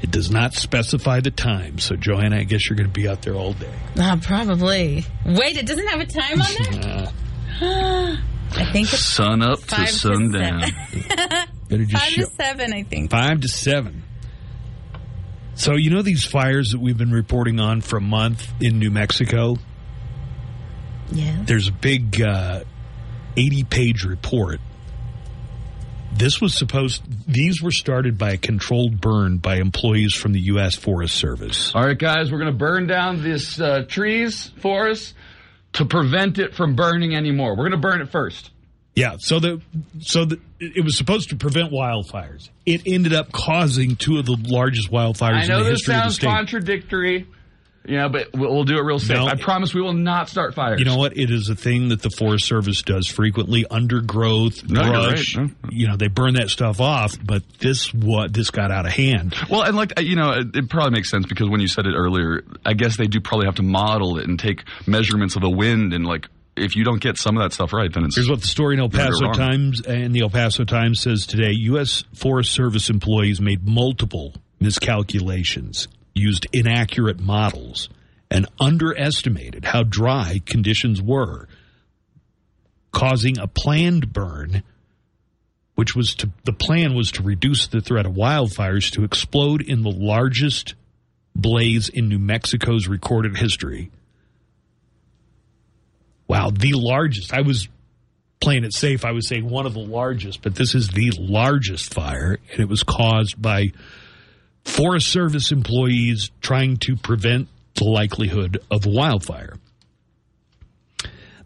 S4: It does not specify the time, so Joanna, I guess you're going to be out there all day.
S5: Uh, probably. Wait, it doesn't have a time on there?
S4: Uh,
S5: I think it's
S6: Sun up to
S5: five to
S6: sundown.
S4: better just
S5: five
S4: show-
S5: to seven, I think.
S4: Five to seven. So you know these fires that we've been reporting on for a month in New Mexico.
S5: Yeah.
S4: There's a big uh, 80-page report. This was supposed. These were started by a controlled burn by employees from the U.S. Forest Service.
S6: All right, guys, we're going to burn down this uh, trees, forest, to prevent it from burning anymore. We're going to burn it first.
S4: Yeah, so the so the, it was supposed to prevent wildfires. It ended up causing two of the largest wildfires
S6: I know
S4: in the
S6: this
S4: history of the
S6: sounds
S4: state.
S6: contradictory, Yeah, but we'll, we'll do it real safe.
S4: No.
S6: I promise we will not start fires.
S4: You know what? It is a thing that the Forest Service does frequently. Undergrowth,
S6: No,
S4: brush.
S6: right.
S4: You know, they burn that stuff off. But this what this got out of hand.
S6: Well, and like you know, it, it probably makes sense because when you said it earlier, I guess they do probably have to model it and take measurements of the wind and like if you don't get some of that stuff right, then it's
S4: Here's what the story in El
S6: you're gonna go
S4: Paso. Times and the El Paso Times says today: U.S. Forest Service employees made multiple miscalculations, used inaccurate models, and underestimated how dry conditions were, causing a planned burn. Which was to the plan was to reduce the threat of wildfires to explode in the largest blaze in New Mexico's recorded history. Wow, the largest. I was playing it safe. I was saying one of the largest, but this is the largest fire, and it was caused by Forest Service employees trying to prevent the likelihood of wildfire.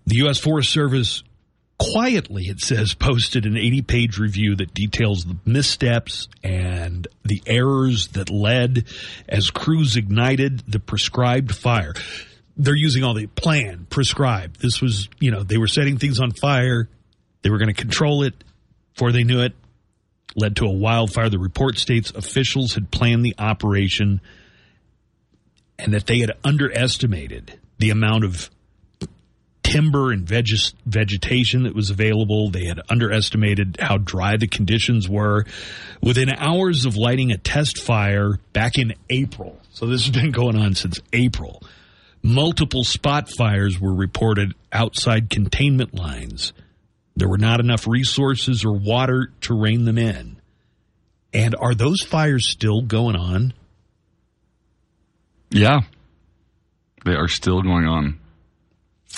S4: The U.S. Forest Service quietly, it says, posted an 80 page review that details the missteps and the errors that led as crews ignited the prescribed fire. They're using all the plan, prescribed. This was, you know, they were setting things on fire. They were going to control it before they knew it. Led to a wildfire. The report states officials had planned the operation and that they had underestimated the amount of timber and veg- vegetation that was available. They had underestimated how dry the conditions were. Within hours of lighting a test fire back in April, so this has been going on since April, multiple spot fires were reported outside containment lines. There were not enough resources or water to rein them in. And are those fires still going on?
S6: Yeah. They are still going on.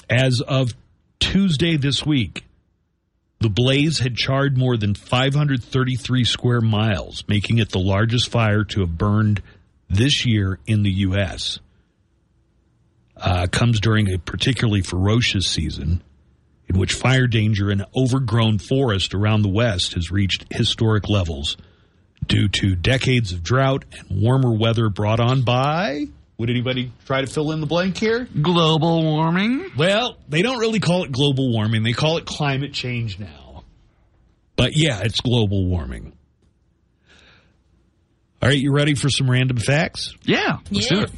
S4: As of Tuesday this week, the blaze had charred more than 533 square miles, making it the largest fire to have burned this year in the U.S. Uh, comes during a particularly ferocious season in which fire danger in overgrown forest around the West has reached historic levels due to decades of drought and warmer weather brought on by. Would anybody try to fill in the blank here?
S6: Global warming?
S4: Well, they don't really call it global warming. They call it climate change now. But yeah, it's global warming. All right, you ready for some random facts?
S6: Yeah, let's do it.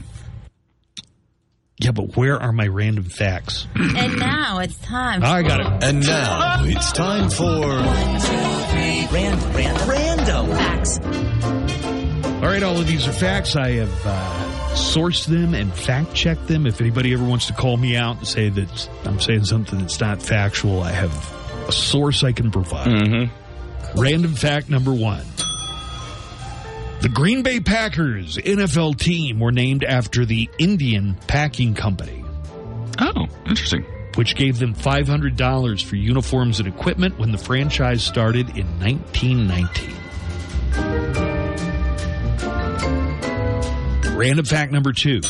S4: Yeah, but where are my random facts?
S5: And now it's time.
S4: I got it.
S32: And now it's time for
S34: Random, random, random.
S5: Facts.
S4: All right, all of these are facts. I have uh, sourced them and fact checked them. If anybody ever wants to call me out and say that I'm saying something that's not factual, I have a source I can provide.
S6: Mm-hmm.
S4: Random fact number one. The Green Bay Packers NFL team were named after the Indian Packing Company.
S6: Oh, interesting.
S4: Which gave them $500 for uniforms and equipment when the franchise started in 1919. Random fact number two.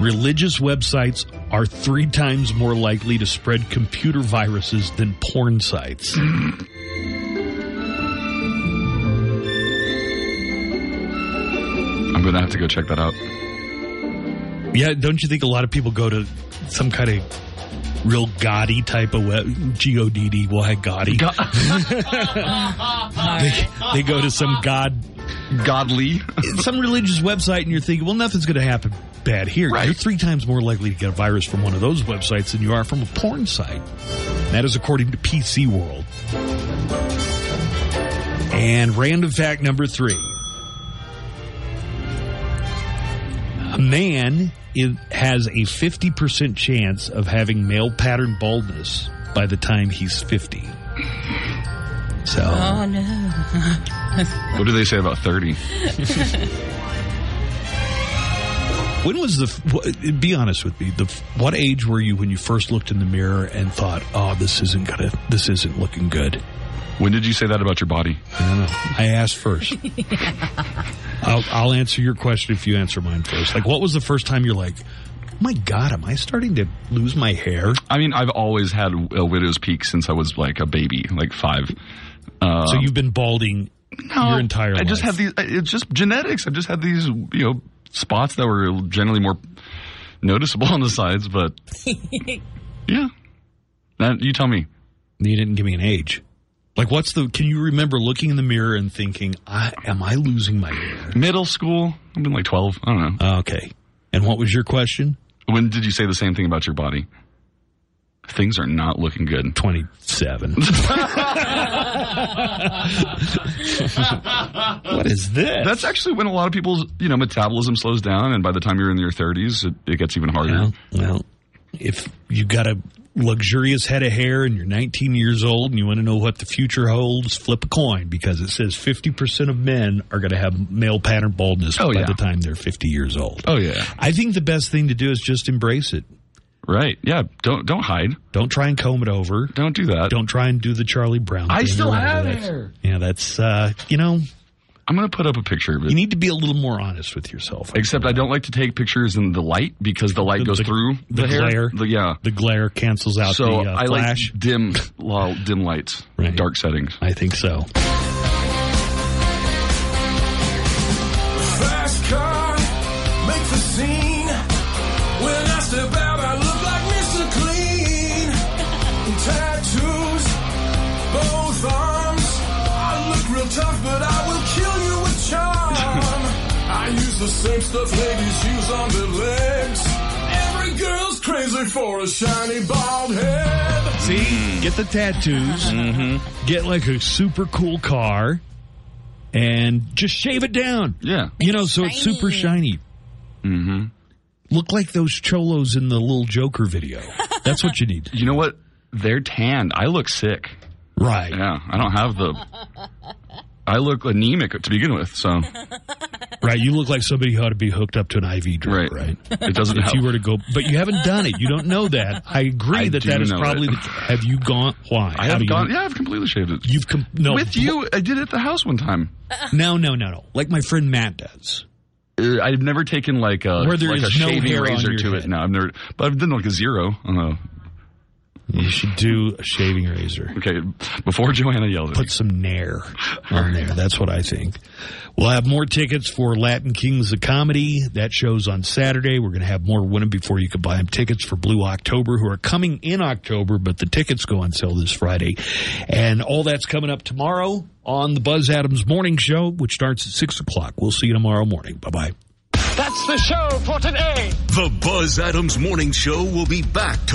S4: Religious websites are three times more likely to spread computer viruses than porn sites.
S6: To have to go check that out.
S4: Yeah, don't you think a lot of people go to some kind of real gaudy type of web, G O D D, why gaudy? they, they go to some god,
S6: godly,
S4: some religious website, and you're thinking, well, nothing's going to happen bad here.
S6: Right.
S4: You're three times more likely to get a virus from one of those websites than you are from a porn site. That is according to PC World. And random fact number three. A man is, has a 50% chance of having male pattern baldness by the time he's 50. So,
S5: Oh no.
S6: What do they say about 30?
S4: when was the, wh- be honest with me, the, what age were you when you first looked in the mirror and thought, oh, this isn't gonna, this isn't looking good?
S6: When did you say that about your body?
S4: I don't know. I asked first. I'll, I'll answer your question if you answer mine first. Like, what was the first time you're like, oh my God, am I starting to lose my hair?
S6: I mean, I've always had a widow's peak since I was like a baby, like five. Um,
S4: so you've been balding
S6: no,
S4: your entire life.
S6: I just have these. It's just genetics. I just had these, you know, spots that were generally more noticeable on the sides, but yeah. That, you tell me.
S4: You didn't give me an age. Like, what's the? Can you remember looking in the mirror and thinking, I, "Am I losing my hair?"
S6: Middle school. I've been like twelve. I don't know.
S4: Ah, okay. And what was your question?
S6: When did you say the same thing about your body? Things are not looking good.
S4: Twenty-seven. what is this?
S6: That's actually when a lot of people's you know metabolism slows down, and by the time you're in your 30s, it, it gets even harder.
S4: Well, well, if you got a luxurious head of hair and you're 19 years old and you want to know what the future holds, flip a coin because it says 50% of men are going to have male pattern baldness
S6: Oh,
S4: by
S6: yeah.
S4: the time they're 50 years old.
S6: Oh yeah,
S4: I think the best thing to do is just embrace it.
S6: right. Yeah, don't don't hide.
S4: Don't try and comb it over.
S6: Don't do that.
S4: Don't try and do the Charlie Brown.
S6: I still have hair.
S4: Yeah, that's uh, you know,
S6: I'm gonna put up a picture of it.
S4: you need to be a little more honest with yourself.
S6: Except I don't like to take pictures in the light because the light goes through the,
S4: the glare.
S6: The- yeah.
S4: The glare cancels out
S6: so
S4: the uh,
S6: I
S4: flash.
S6: like dim, well, dim lights, dark settings.
S4: I think so.
S34: The same stuff ladies use on their legs. Every girl's crazy for a shiny bald head.
S4: See, get the tattoos,
S6: Mm-hmm.
S4: get like a super cool car, and just shave it down.
S6: Yeah.
S4: You know, so it's super shiny.
S6: Mm-hmm.
S4: Look like those cholos in the little Joker video. That's what you need.
S6: You know what? They're tanned. I look sick.
S4: Right.
S6: Yeah. I don't have the. I look anemic to begin with, so
S4: Right, you look like somebody who ought to be hooked up to an IV drip, right?
S6: It doesn't
S4: If
S6: help.
S4: you were to go, but you haven't done it. You don't know that. I agree
S6: I
S4: that that is probably.
S6: it.
S4: The, have you gone? Why?
S6: I have
S4: do you-
S6: gone. Yeah, I've completely shaved it.
S4: You've com- no
S6: with you. I did it at the house one time.
S4: No, no, no, no. Like my friend Matt does.
S6: Uh, I've never taken like a
S4: Where there
S6: like
S4: is
S6: a
S4: no
S6: shaving razor to
S4: head.
S6: it. No, I've never. But I've done like a zero. on a-
S4: You should do a shaving razor.
S6: Okay, before Joanna yells at
S4: Put some nair on there. That's what I think. We'll have more tickets for Latin Kings of Comedy. That show's on Saturday. We're going to have more winning before you can buy them tickets for Blue October, who are coming in October, but the tickets go on sale this Friday. And all that's coming up tomorrow on the Buzz Adams Morning Show, which starts at 6 o'clock. We'll see you tomorrow morning. Bye bye.
S2: That's the show for today. The Buzz Adams Morning Show will be back to